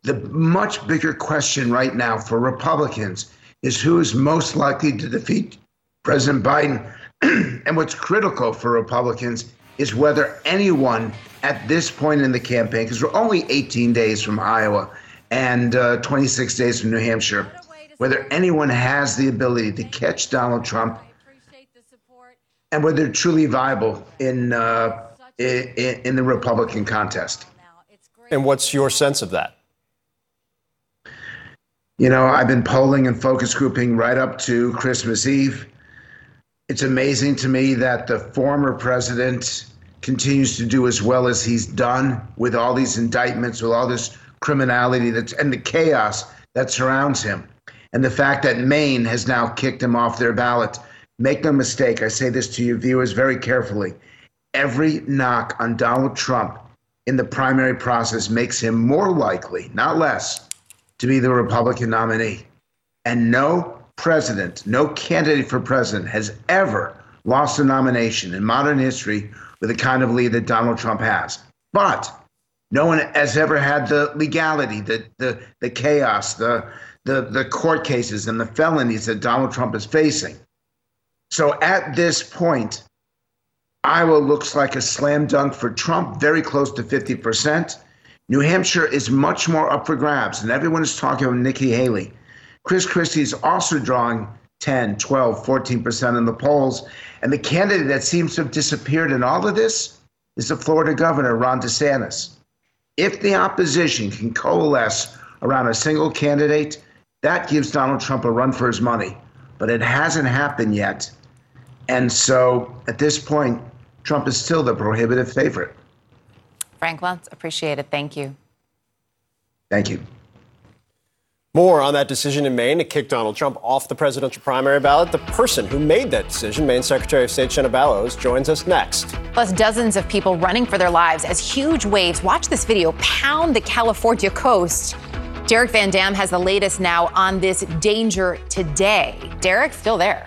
The much bigger question right now for Republicans is who is most likely to defeat President Biden. *clears throat* and what's critical for Republicans is whether anyone at this point in the campaign, because we're only 18 days from Iowa and uh, 26 days from New Hampshire, whether anyone has the ability to catch Donald Trump and whether they're truly viable in, uh, in, in the Republican contest. And what's your sense of that? You know, I've been polling and focus grouping right up to Christmas Eve. It's amazing to me that the former president continues to do as well as he's done with all these indictments, with all this criminality that's and the chaos that surrounds him. And the fact that Maine has now kicked him off their ballot. Make no mistake, I say this to you viewers very carefully. Every knock on Donald Trump in the primary process makes him more likely, not less, to be the Republican nominee. And no president, no candidate for president has ever lost a nomination in modern history with the kind of lead that Donald Trump has. But no one has ever had the legality, the the, the chaos, the, the the court cases and the felonies that Donald Trump is facing. So at this point, Iowa looks like a slam dunk for Trump, very close to 50%. New Hampshire is much more up for grabs, and everyone is talking about Nikki Haley. Chris Christie is also drawing 10, 12, 14% in the polls. And the candidate that seems to have disappeared in all of this is the Florida governor, Ron DeSantis. If the opposition can coalesce around a single candidate, that gives Donald Trump a run for his money. But it hasn't happened yet. And so at this point, Trump is still the prohibitive favorite. Frank Luntz, appreciate it. Thank you. Thank you. More on that decision in Maine to kick Donald Trump off the presidential primary ballot. The person who made that decision, Maine Secretary of State Shenna Bellows, joins us next. Plus, dozens of people running for their lives as huge waves, watch this video, pound the California coast. Derek Van Dam has the latest now on this danger today. Derek, still there.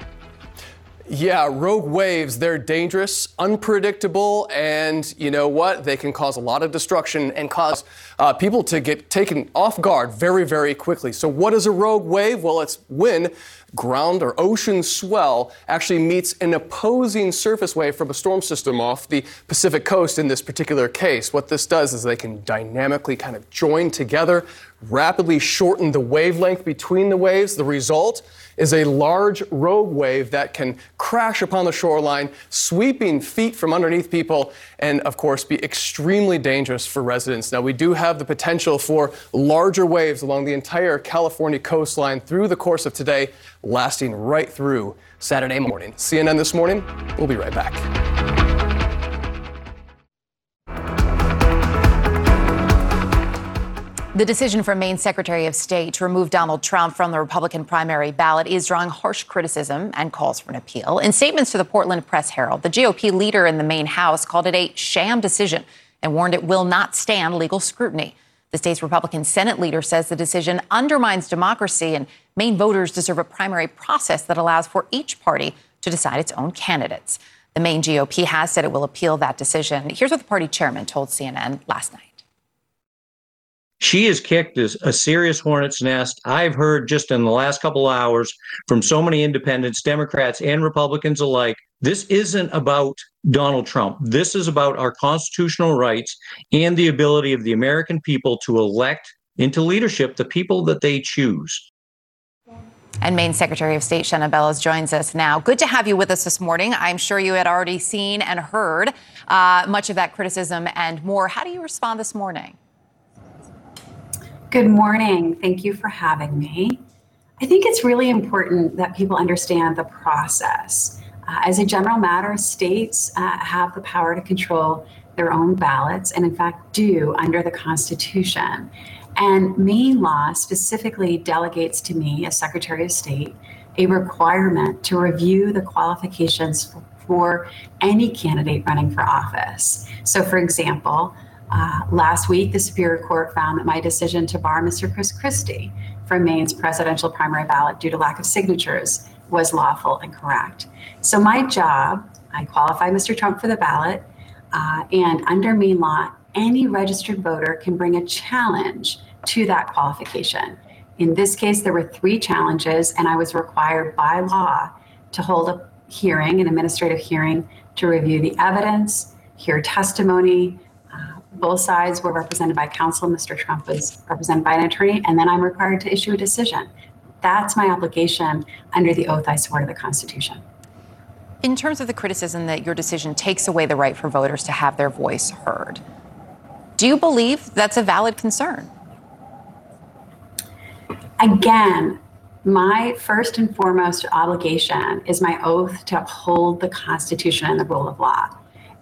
Yeah, rogue waves, they're dangerous, unpredictable, and you know what? They can cause a lot of destruction and cause uh, people to get taken off guard very, very quickly. So, what is a rogue wave? Well, it's when ground or ocean swell actually meets an opposing surface wave from a storm system off the Pacific coast in this particular case. What this does is they can dynamically kind of join together, rapidly shorten the wavelength between the waves. The result is a large rogue wave that can crash upon the shoreline, sweeping feet from underneath people, and of course be extremely dangerous for residents. Now, we do have the potential for larger waves along the entire California coastline through the course of today, lasting right through Saturday morning. CNN this morning, we'll be right back. The decision from Maine Secretary of State to remove Donald Trump from the Republican primary ballot is drawing harsh criticism and calls for an appeal. In statements to the Portland Press Herald, the GOP leader in the Maine House called it a sham decision and warned it will not stand legal scrutiny. The state's Republican Senate leader says the decision undermines democracy and Maine voters deserve a primary process that allows for each party to decide its own candidates. The Maine GOP has said it will appeal that decision. Here's what the party chairman told CNN last night. She has kicked a, serious hornet's nest. I've heard just in the last couple hours from so many independents, Democrats, and Republicans alike. This isn't about Donald Trump. This is about our constitutional rights and the ability of the American people to elect into leadership the people that they choose. And Maine Secretary of State Shenna Bellows joins us now. Good to have you with us this morning. I'm sure you had already seen and heard uh, much of that criticism and more. How do you respond this morning? Good morning. Thank you for having me. I think it's really important that people understand the process. Uh, as a general matter, states uh, have the power to control their own ballots, and in fact, do under the Constitution. And Maine law specifically delegates to me, as Secretary of State, a requirement to review the qualifications for any candidate running for office. So, for example, uh, last week, the Superior Court found that my decision to bar Mr. Chris Christie from Maine's presidential primary ballot due to lack of signatures was lawful and correct. So, my job, I qualify Mr. Trump for the ballot, uh, and under Maine law, any registered voter can bring a challenge to that qualification. In this case, there were three challenges, and I was required by law to hold a hearing, an administrative hearing, to review the evidence, hear testimony. Both sides were represented by counsel. Mr. Trump was represented by an attorney, and then I'm required to issue a decision. That's my obligation under the oath I swore to the Constitution. In terms of the criticism that your decision takes away the right for voters to have their voice heard, do you believe that's a valid concern? Again, my first and foremost obligation is my oath to uphold the Constitution and the rule of law.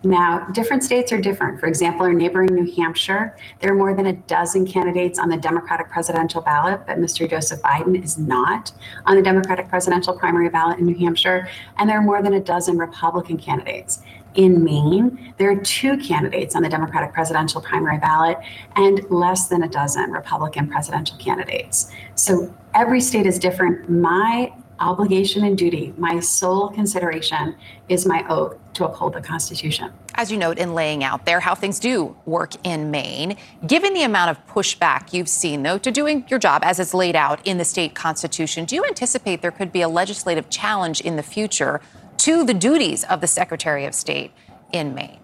Now, different states are different. For example, in neighboring New Hampshire, there are more than a dozen candidates on the Democratic presidential ballot, but Mr. Joseph Biden is not on the Democratic presidential primary ballot in New Hampshire. And there are more than a dozen Republican candidates. In Maine, there are two candidates on the Democratic presidential primary ballot and less than a dozen Republican presidential candidates. So every state is different. My obligation and duty, my sole consideration is my oath to uphold the Constitution. As you note in laying out there how things do work in Maine, given the amount of pushback you've seen, though, to doing your job as it's laid out in the state constitution, do you anticipate there could be a legislative challenge in the future to the duties of the Secretary of State in Maine?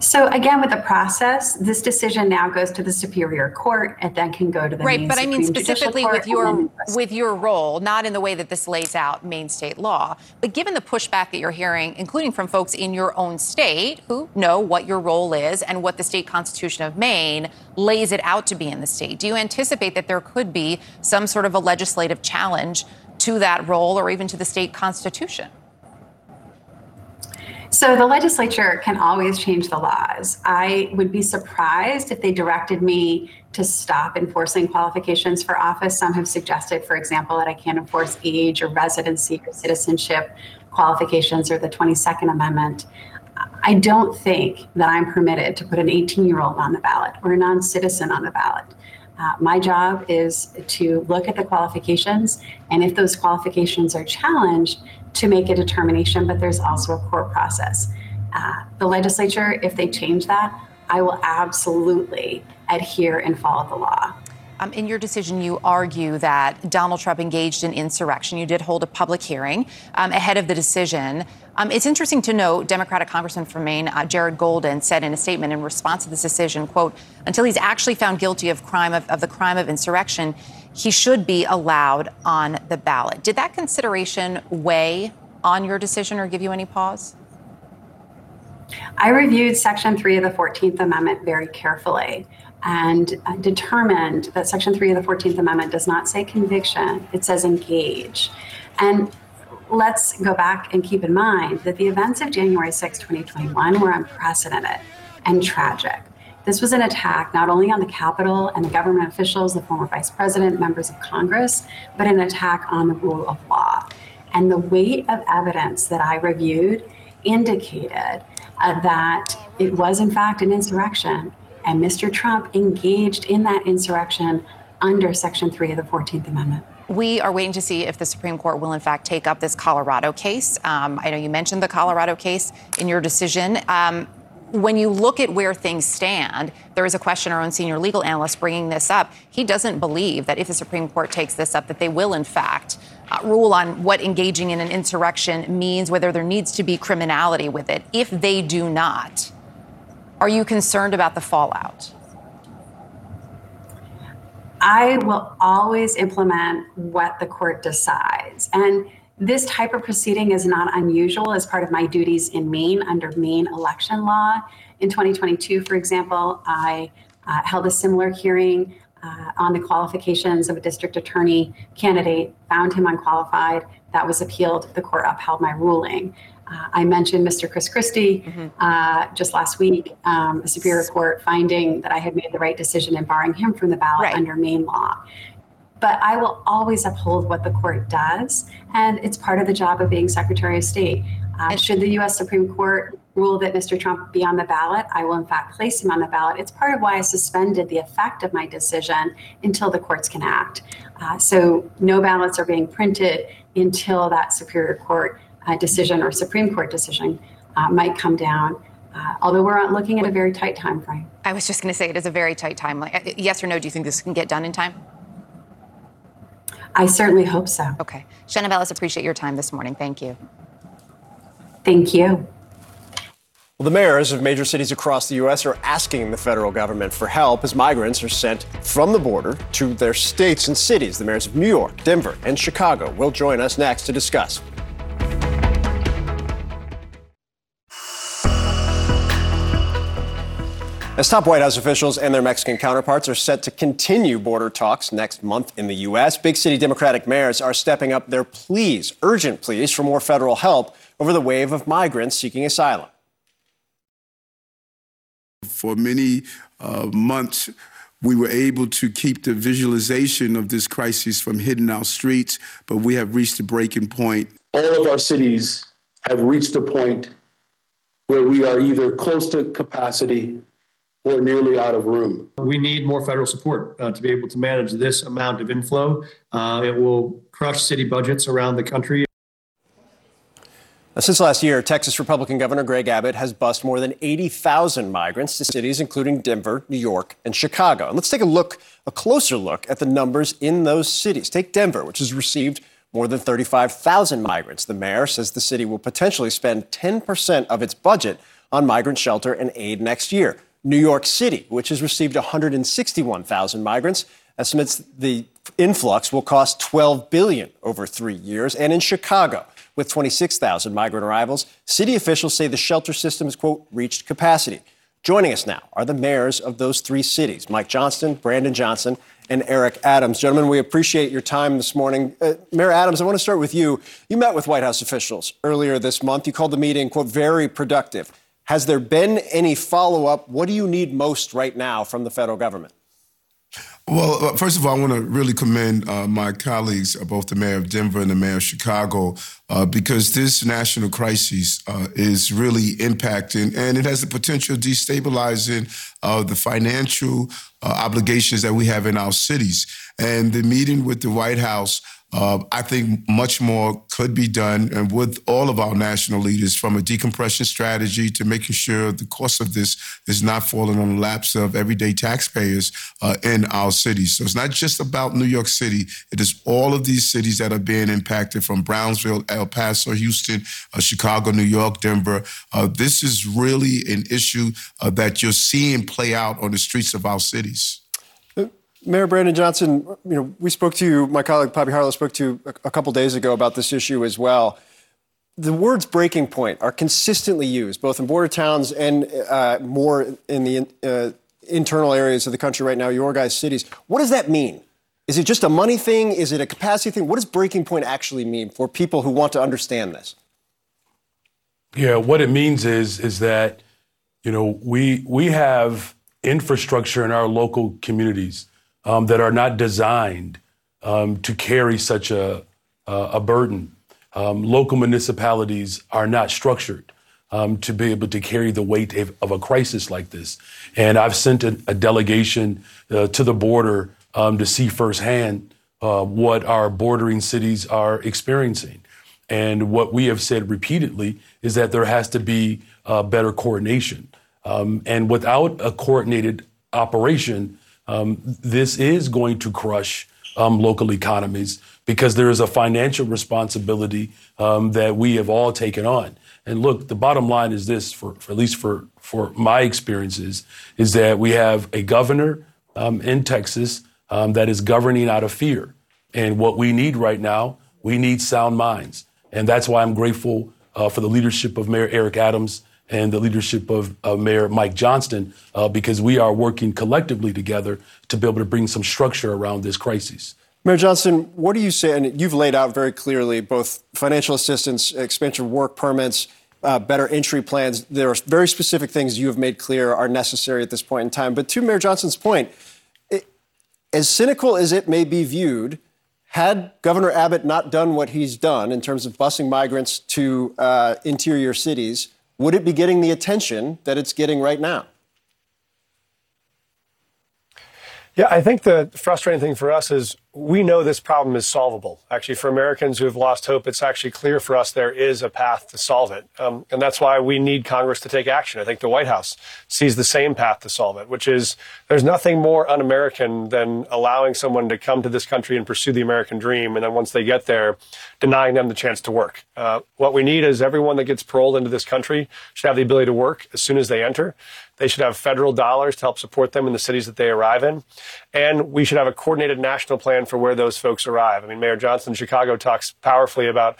So again, with the process, this decision now goes to the Superior Court and then can go to the right. But I mean specifically with your with your role, not in the way that this lays out Maine state law, but given the pushback that you're hearing, including from folks in your own state who know what your role is and what the state constitution of Maine lays it out to be in the state, do you anticipate that there could be some sort of a legislative challenge to that role or even to the state constitution? So the legislature can always change the laws. I would be surprised if they directed me to stop enforcing qualifications for office. Some have suggested, for example, that I can't enforce age or residency or citizenship qualifications or the 22nd Amendment. I don't think that I'm permitted to put an 18 year old on the ballot or a non citizen on the ballot. Uh, my job is to look at the qualifications, and if those qualifications are challenged, to make a determination, but there's also a court process. Uh, the legislature, if they change that, I will absolutely adhere and follow the law. Um, in your decision, you argue that Donald Trump engaged in insurrection. You did hold a public hearing um, ahead of the decision. Um, it's interesting to note Democratic Congressman from Maine, uh, Jared Golden, said in a statement in response to this decision, quote, until he's actually found guilty of crime of, of the crime of insurrection, he should be allowed on the ballot. Did that consideration weigh on your decision or give you any pause? I reviewed Section 3 of the 14th Amendment very carefully and uh, determined that Section 3 of the 14th Amendment does not say conviction, it says engage. And let's go back and keep in mind that the events of January 6, 2021 were unprecedented and tragic. This was an attack not only on the Capitol and the government officials, the former vice president, members of Congress, but an attack on the rule of law. And the weight of evidence that I reviewed indicated uh, that it was, in fact, an insurrection. And Mr. Trump engaged in that insurrection under Section 3 of the 14th Amendment. We are waiting to see if the Supreme Court will, in fact, take up this Colorado case. Um, I know you mentioned the Colorado case in your decision. Um, when you look at where things stand, there is a question our own senior legal analyst bringing this up. He doesn't believe that if the Supreme Court takes this up, that they will, in fact, uh, rule on what engaging in an insurrection means, whether there needs to be criminality with it. If they do not, are you concerned about the fallout? I will always implement what the court decides. And this type of proceeding is not unusual as part of my duties in Maine under Maine election law. In 2022, for example, I uh, held a similar hearing uh, on the qualifications of a district attorney candidate, found him unqualified. That was appealed. The court upheld my ruling. Uh, I mentioned Mr. Chris Christie mm-hmm. uh, just last week, um, the Superior Court finding that I had made the right decision in barring him from the ballot right. under Maine law but I will always uphold what the court does. And it's part of the job of being Secretary of State. Uh, should the U.S. Supreme Court rule that Mr. Trump be on the ballot, I will in fact place him on the ballot. It's part of why I suspended the effect of my decision until the courts can act. Uh, so no ballots are being printed until that Superior Court uh, decision or Supreme Court decision uh, might come down. uh, although we're looking at a very tight time frame. I was just going to say it is a very tight timeline. Uh, yes or no? Do you think this can get done in time? I certainly hope so. Okay. Shenna Bellows, appreciate your time this morning. Thank you. Thank you. Well, the mayors of major cities across the U.S. are asking the federal government for help as migrants are sent from the border to their states and cities. The mayors of New York, Denver, and Chicago will join us next to discuss. As top White House officials and their Mexican counterparts are set to continue border talks next month in the U.S., big city Democratic mayors are stepping up their pleas, urgent pleas for more federal help over the wave of migrants seeking asylum. For many uh, months, we were able to keep the visualization of this crisis from hitting our streets, but we have reached a breaking point. All of our cities have reached a point where we are either close to capacity or nearly out of room. We need more federal support uh, to be able to manage this amount of inflow. Uh, it will crush city budgets around the country. Since last year, Texas Republican Governor Greg Abbott has bused more than 80,000 migrants to cities including Denver, New York, and Chicago. And let's take a look, a closer look at the numbers in those cities. Take Denver, which has received more than 35,000 migrants. The mayor says the city will potentially spend 10% of its budget on migrant shelter and aid next year. New York City, which has received 161,000 migrants, estimates the influx will cost 12 billion over 3 years, and in Chicago, with 26,000 migrant arrivals, city officials say the shelter system has quote reached capacity. Joining us now are the mayors of those three cities, Mike Johnston, Brandon Johnson, and Eric Adams. Gentlemen, we appreciate your time this morning. Uh, Mayor Adams, I want to start with you. You met with White House officials earlier this month. You called the meeting, quote, very productive. Has there been any follow up? What do you need most right now from the federal government? Well, uh, first of all, I want to really commend uh, my colleagues, uh, both the mayor of Denver and the mayor of Chicago, uh, because this national crisis uh, is really impacting and it has the potential of destabilizing uh, the financial obligations that we have in our cities. And the meeting with the White House uh, I think much more could be done, and with all of our national leaders, from a decompression strategy to making sure the cost of this is not falling on the laps of everyday taxpayers uh, in our cities. So it's not just about New York City; it is all of these cities that are being impacted, from Brownsville, El Paso, Houston, uh, Chicago, New York, Denver. Uh, this is really an issue uh, that you're seeing play out on the streets of our cities. Mayor Brandon Johnson, you know, we spoke to you, my colleague Poppy Harlow spoke to you a, couple days ago about this issue as well. The words breaking point are consistently used, both in border towns and uh, more in the uh, internal areas of the country right now, your guys' cities. What does that mean? Is it just a money thing? Is it a capacity thing? What does breaking point actually mean for people who want to understand this? Yeah, what it means is is that you know we we have infrastructure in our local communities um, that are not designed um, to carry such a, a burden. Um, local municipalities are not structured um, to be able to carry the weight of, of, a crisis like this. And I've sent a, a delegation uh, to the border um, to see firsthand uh, what our bordering cities are experiencing. And what we have said repeatedly is that there has to be uh, better coordination. Um, and without a coordinated operation, um, this is going to crush um, local economies because there is a financial responsibility um, that we have all taken on. And look, the bottom line is this, for, for at least for, for my experiences, is that we have a governor um, in Texas um, that is governing out of fear. And what we need right now, we need sound minds. And that's why I'm grateful uh, for the leadership of Mayor Eric Adams and the leadership of uh, Mayor Mike Johnston, uh, because we are working collectively together to be able to bring some structure around this crisis. Mayor Johnston, what do you say? And you've laid out very clearly both financial assistance, expansion of work permits, uh, better entry plans. There are very specific things you have made clear are necessary at this point in time. But to Mayor Johnston's point, it, as cynical as it may be viewed, had Governor Abbott not done what he's done in terms of busing migrants to uh, interior cities, would it be getting the attention that it's getting right now? Yeah, I think the frustrating thing for us is we know this problem is solvable. Actually, for Americans who have lost hope, it's actually clear for us there is a path to solve it. Um, and that's why we need Congress to take action. I think the White House sees the same path to solve it, which is there's nothing more un American than allowing someone to come to this country and pursue the American dream. And then once they get there, denying them the chance to work. Uh, what we need is everyone that gets paroled into this country should have the ability to work as soon as they enter. They should have federal dollars to help support them in the cities that they arrive in. And we should have a coordinated national plan for where those folks arrive. I mean, Mayor Johnson in Chicago talks powerfully about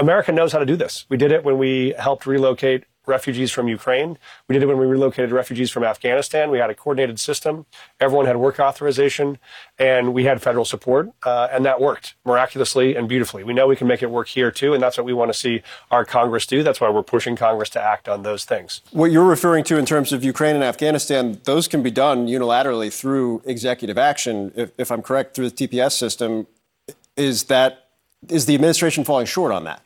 America knows how to do this. We did it when we helped relocate refugees from Ukraine. We did it when we relocated refugees from Afghanistan. We had a coordinated system. Everyone had work authorization, and we had federal support, uh, and that worked miraculously and beautifully. We know we can make it work here too, and that's what we want to see our Congress do. That's why we're pushing Congress to act on those things. What you're referring to in terms of Ukraine and Afghanistan, those can be done unilaterally through executive action, if, if I'm correct, through the TPS system. Is that is the administration falling short on that?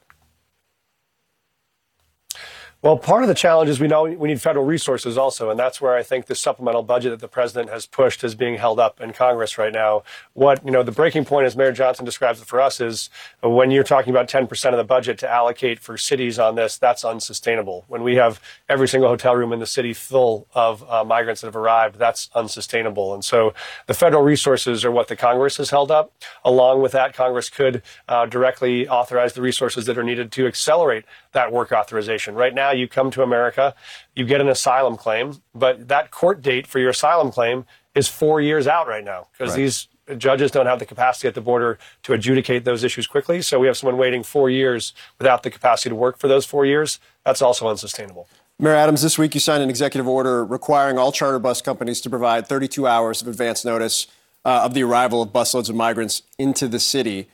Well, part of the challenge is we know we need federal resources also, and that's where I think the supplemental budget that the president has pushed is being held up in Congress right now. What you know, the breaking point, as Mayor Johnson describes it for us, is when you're talking about 10% of the budget to allocate for cities on this, that's unsustainable. When we have every single hotel room in the city full of uh, migrants that have arrived, that's unsustainable. And so the federal resources are what the Congress has held up. Along with that, Congress could uh, directly authorize the resources that are needed to accelerate that work authorization. Right now you come to America, you get an asylum claim, but that court date for your asylum claim is four years out right now because right. these judges don't have the capacity at the border to adjudicate those issues quickly. So we have someone waiting four years without the capacity to work for those four years. That's also unsustainable. Mayor Adams, this week you signed an executive order requiring all charter bus companies to provide 32 hours of advance notice uh, of the arrival of busloads of migrants into the city.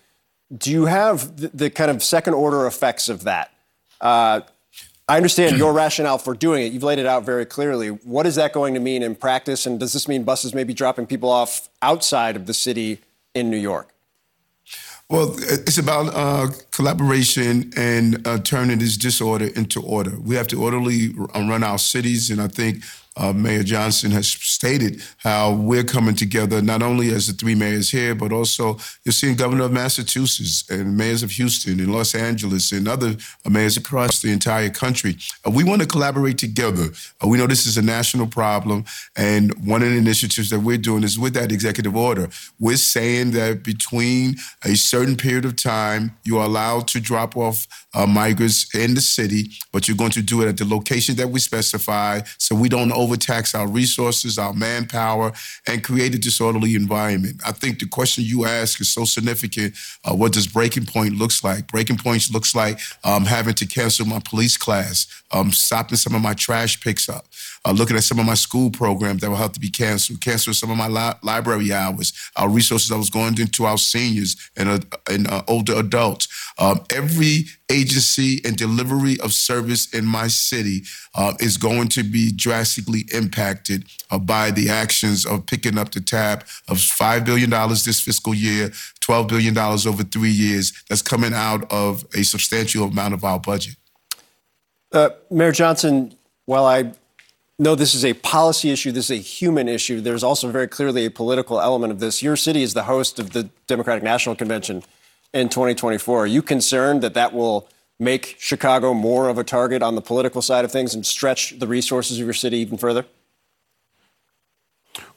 Do you have the, the kind of second order effects of that? Uh, I understand your rationale for doing it. You've laid it out very clearly. What is that going to mean in practice? And does this mean buses may be dropping people off outside of the city in New York? Well, it's about uh, collaboration and uh, turning this disorder into order. We have to orderly run our cities, and I think uh, Mayor Johnson has stated how we're coming together, not only as the three mayors here, but also you're seeing governor of Massachusetts and mayors of Houston and Los Angeles and other mayors across the entire country. Uh, we want to collaborate together. Uh, we know this is a national problem, and one of the initiatives that we're doing is with that executive order. We're saying that between a certain period of time, you are allowed to drop off uh, migrants in the city, but you're going to do it at the location that we specify so we don't overtax our resources, our manpower, and create a disorderly environment. I think the question you ask is so significant. Uh, what does breaking point looks like? Breaking points looks like um, having to cancel my police class, um, stopping some of my trash picks up, uh, looking at some of my school programs that will have to be canceled, canceling some of my li- library hours, our resources I was going into our seniors and, uh, and uh, older adults. Um, every agency and delivery of service in my city uh, is going to be drastically impacted uh, by the actions of picking up the tab of $5 billion this fiscal year, $12 billion over three years. That's coming out of a substantial amount of our budget. Uh, Mayor Johnson, while I know this is a policy issue, this is a human issue, there's also very clearly a political element of this. Your city is the host of the Democratic National Convention in 2024. Are you concerned that that will make Chicago more of a target on the political side of things and stretch the resources of your city even further?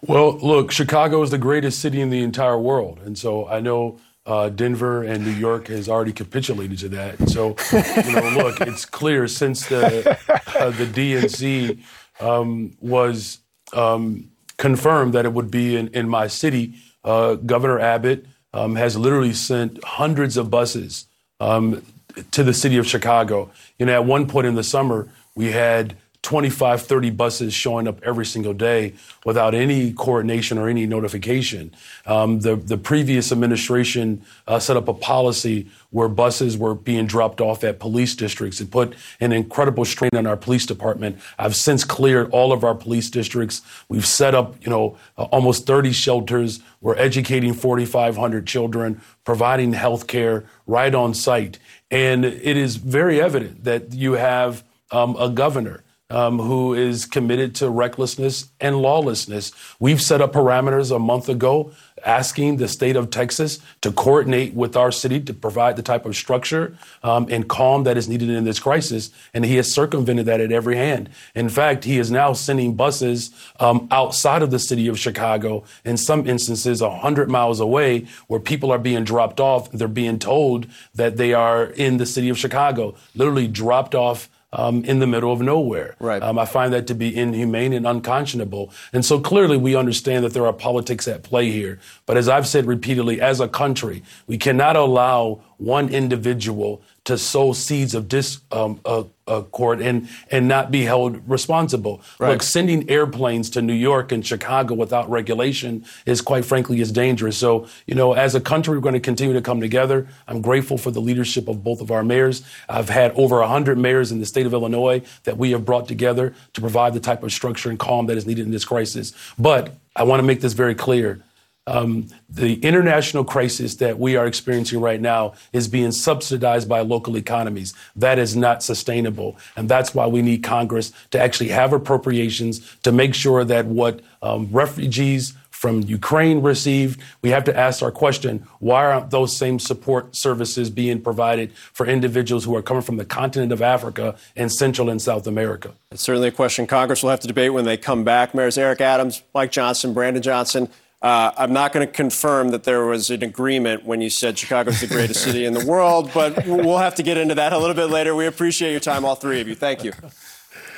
Well, look, Chicago is the greatest city in the entire world. And so I know uh, Denver and New York has already capitulated to that. So, you know, look, it's clear since the, uh, the DNC um, was um, confirmed that it would be in, in my city, uh, Governor Abbott um, has literally sent hundreds of buses um, to the city of Chicago. You know, at one point in the summer, we had 25, 30 buses showing up every single day without any coordination or any notification. Um, the, the previous administration uh, set up a policy where buses were being dropped off at police districts. It put an incredible strain on our police department. I've since cleared all of our police districts. We've set up, you know, uh, almost 30 shelters. We're educating 4,500 children, providing health care right on site. And it is very evident that you have um, a governor um, who is committed to recklessness and lawlessness. We've set up parameters a month ago asking the state of Texas to coordinate with our city to provide the type of structure um, and calm that is needed in this crisis. And he has circumvented that at every hand. In fact, he is now sending buses um, outside of the city of Chicago, in some instances, 100 miles away, where people are being dropped off. They're being told that they are in the city of Chicago, literally dropped off um, in the middle of nowhere. Right. Um, I find that to be inhumane and unconscionable. And so clearly we understand that there are politics at play here. But as I've said repeatedly, as a country, we cannot allow one individual to sow seeds of discord um, uh, and and not be held responsible. Right. Look, sending airplanes to New York and Chicago without regulation is quite frankly is dangerous. So you know, as a country, we're going to continue to come together. I'm grateful for the leadership of both of our mayors. I've had over 100 mayors in the state of Illinois that we have brought together to provide the type of structure and calm that is needed in this crisis. But I want to make this very clear. Um, the international crisis that we are experiencing right now is being subsidized by local economies. That is not sustainable. And that's why we need Congress to actually have appropriations to make sure that what um, refugees from Ukraine received, we have to ask our question why aren't those same support services being provided for individuals who are coming from the continent of Africa and Central and South America? It's certainly a question Congress will have to debate when they come back. Mayors Eric Adams, Mike Johnston, Brandon Johnson. Uh, I'm not going to confirm that there was an agreement when you said Chicago's the greatest city in the world, but we'll have to get into that a little bit later. We appreciate your time, all three of you. Thank you.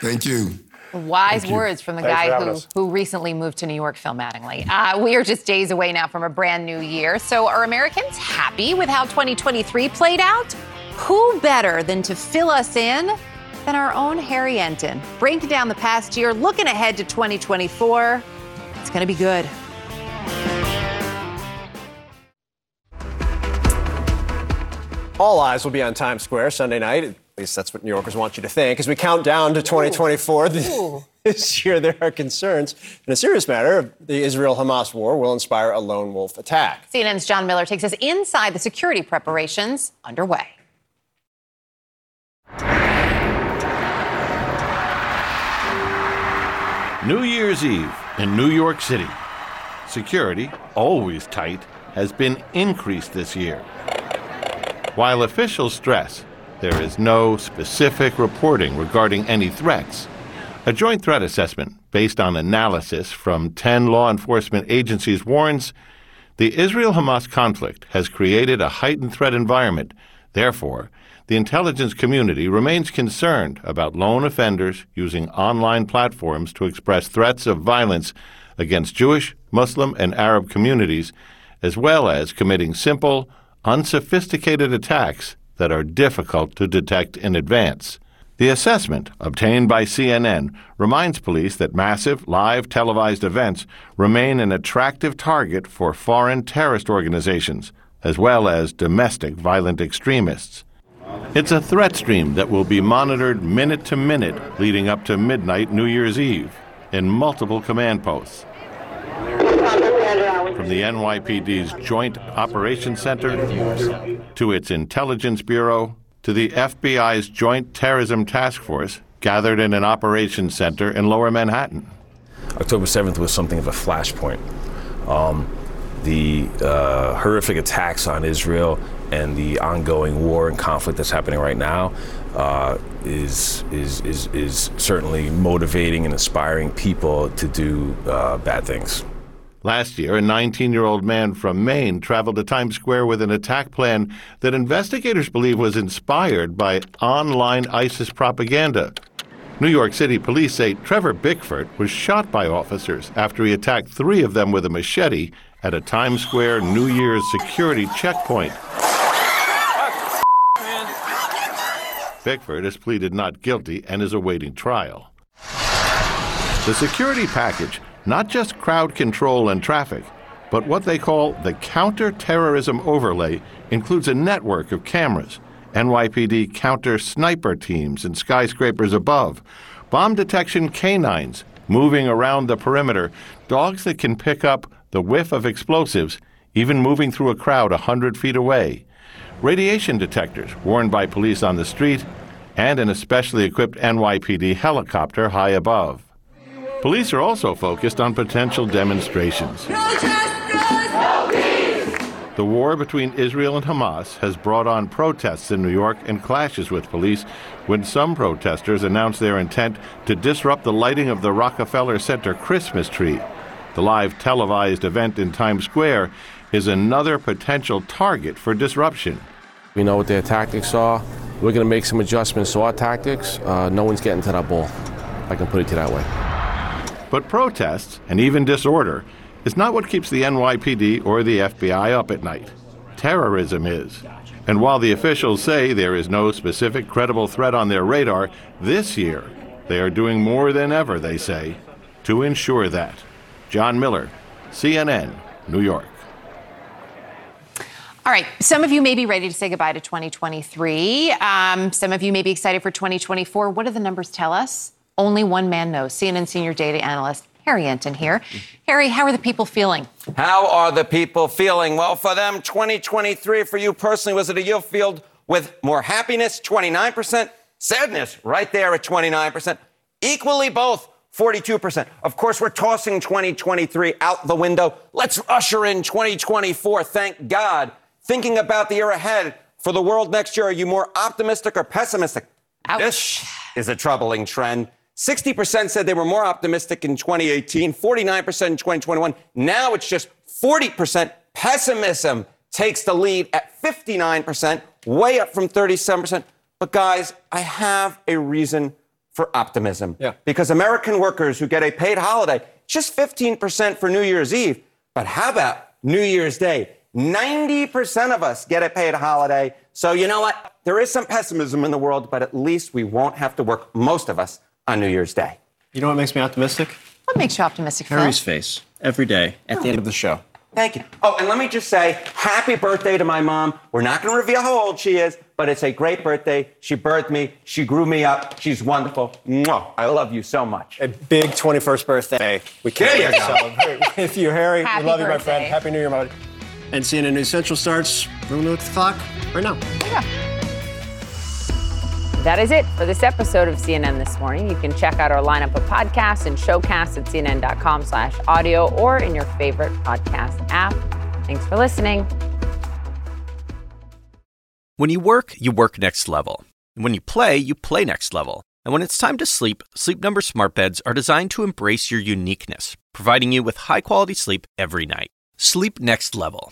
Thank you. Wise Thank words from the Thanks guy who, who recently moved to New York, Phil Mattingly. Uh, we are just days away now from a brand new year. So, are Americans happy with how 2023 played out? Who better than to fill us in than our own Harry Enten? Breaking down the past year, looking ahead to 2024. It's going to be good. All eyes will be on Times Square Sunday night. At least that's what New Yorkers want you to think. As we count down to 2024, *laughs* this year there are concerns. In a serious matter, the Israel Hamas war will inspire a lone wolf attack. CNN's John Miller takes us inside the security preparations underway. New Year's Eve in New York City. Security, always tight, has been increased this year. While officials stress there is no specific reporting regarding any threats, a joint threat assessment based on analysis from 10 law enforcement agencies warns the Israel Hamas conflict has created a heightened threat environment. Therefore, the intelligence community remains concerned about lone offenders using online platforms to express threats of violence against Jewish, Muslim, and Arab communities, as well as committing simple, unsophisticated attacks that are difficult to detect in advance. The assessment, obtained by CNN, reminds police that massive, live televised events remain an attractive target for foreign terrorist organizations, as well as domestic violent extremists. It's a threat stream that will be monitored minute to minute leading up to midnight New Year's Eve in multiple command posts. From the NYPD's Joint Operations Center to its Intelligence Bureau to the FBI's Joint Terrorism Task Force gathered in an operations center in lower Manhattan. October 7th was something of a flashpoint. Um, the uh, horrific attacks on Israel and the ongoing war and conflict that's happening right now uh, is, is, is, is certainly motivating and inspiring people to do uh, bad things. Last year, a 19 year old man from Maine traveled to Times Square with an attack plan that investigators believe was inspired by online ISIS propaganda. New York City police say Trevor Bickford was shot by officers after he attacked three of them with a machete at a Times Square New Year's security checkpoint. Bickford has pleaded not guilty and is awaiting trial. The security package not just crowd control and traffic, but what they call the counter-terrorism overlay includes a network of cameras, NYPD counter sniper teams in skyscrapers above, bomb detection canines moving around the perimeter, dogs that can pick up the whiff of explosives even moving through a crowd a hundred feet away, radiation detectors worn by police on the street, and an especially equipped NYPD helicopter high above. Police are also focused on potential demonstrations. The war between Israel and Hamas has brought on protests in New York and clashes with police when some protesters announced their intent to disrupt the lighting of the Rockefeller Center Christmas tree. The live televised event in Times Square is another potential target for disruption. We know what their tactics are. We're going to make some adjustments to our tactics. Uh, no one's getting to that ball. I can put it to that way. But protests and even disorder is not what keeps the NYPD or the FBI up at night. Terrorism is. And while the officials say there is no specific credible threat on their radar, this year they are doing more than ever, they say, to ensure that. John Miller, CNN, New York. All right. Some of you may be ready to say goodbye to 2023. Um, some of you may be excited for 2024. What do the numbers tell us? Only one man knows. CNN senior data analyst Harry Enten here. Harry, how are the people feeling? How are the people feeling? Well, for them, 2023, for you personally, was it a year filled with more happiness, 29%, sadness, right there at 29%, equally both, 42%. Of course, we're tossing 2023 out the window. Let's usher in 2024, thank God. Thinking about the year ahead for the world next year, are you more optimistic or pessimistic? Ouch. This is a troubling trend. 60% said they were more optimistic in 2018, 49% in 2021. Now it's just 40%. Pessimism takes the lead at 59%, way up from 37%. But guys, I have a reason for optimism. Yeah. Because American workers who get a paid holiday, just 15% for New Year's Eve. But how about New Year's Day? 90% of us get a paid holiday. So you know what? There is some pessimism in the world, but at least we won't have to work, most of us, on New Year's Day. You know what makes me optimistic? What makes you optimistic, Phil? Harry's face every day at the end of the show. Thank you. Oh, and let me just say, happy birthday to my mom. We're not going to reveal how old she is, but it's a great birthday. She birthed me. She grew me up. She's wonderful. Mwah. I love you so much. A big 21st birthday. We can't There you wait to celebrate with you, Harry. Happy we love you, my friend. Happy New Year, buddy. And CNN News Central starts. We'll know at the clock right now. That is it for this episode of CNN This Morning. You can check out our lineup of podcasts and showcasts at cnn.com slash audio or in your favorite podcast app. Thanks for listening. When you work, you work next level. And when you play, you play next level. And when it's time to sleep, Sleep Number smart beds are designed to embrace your uniqueness, providing you with high-quality sleep every night. Sleep next level.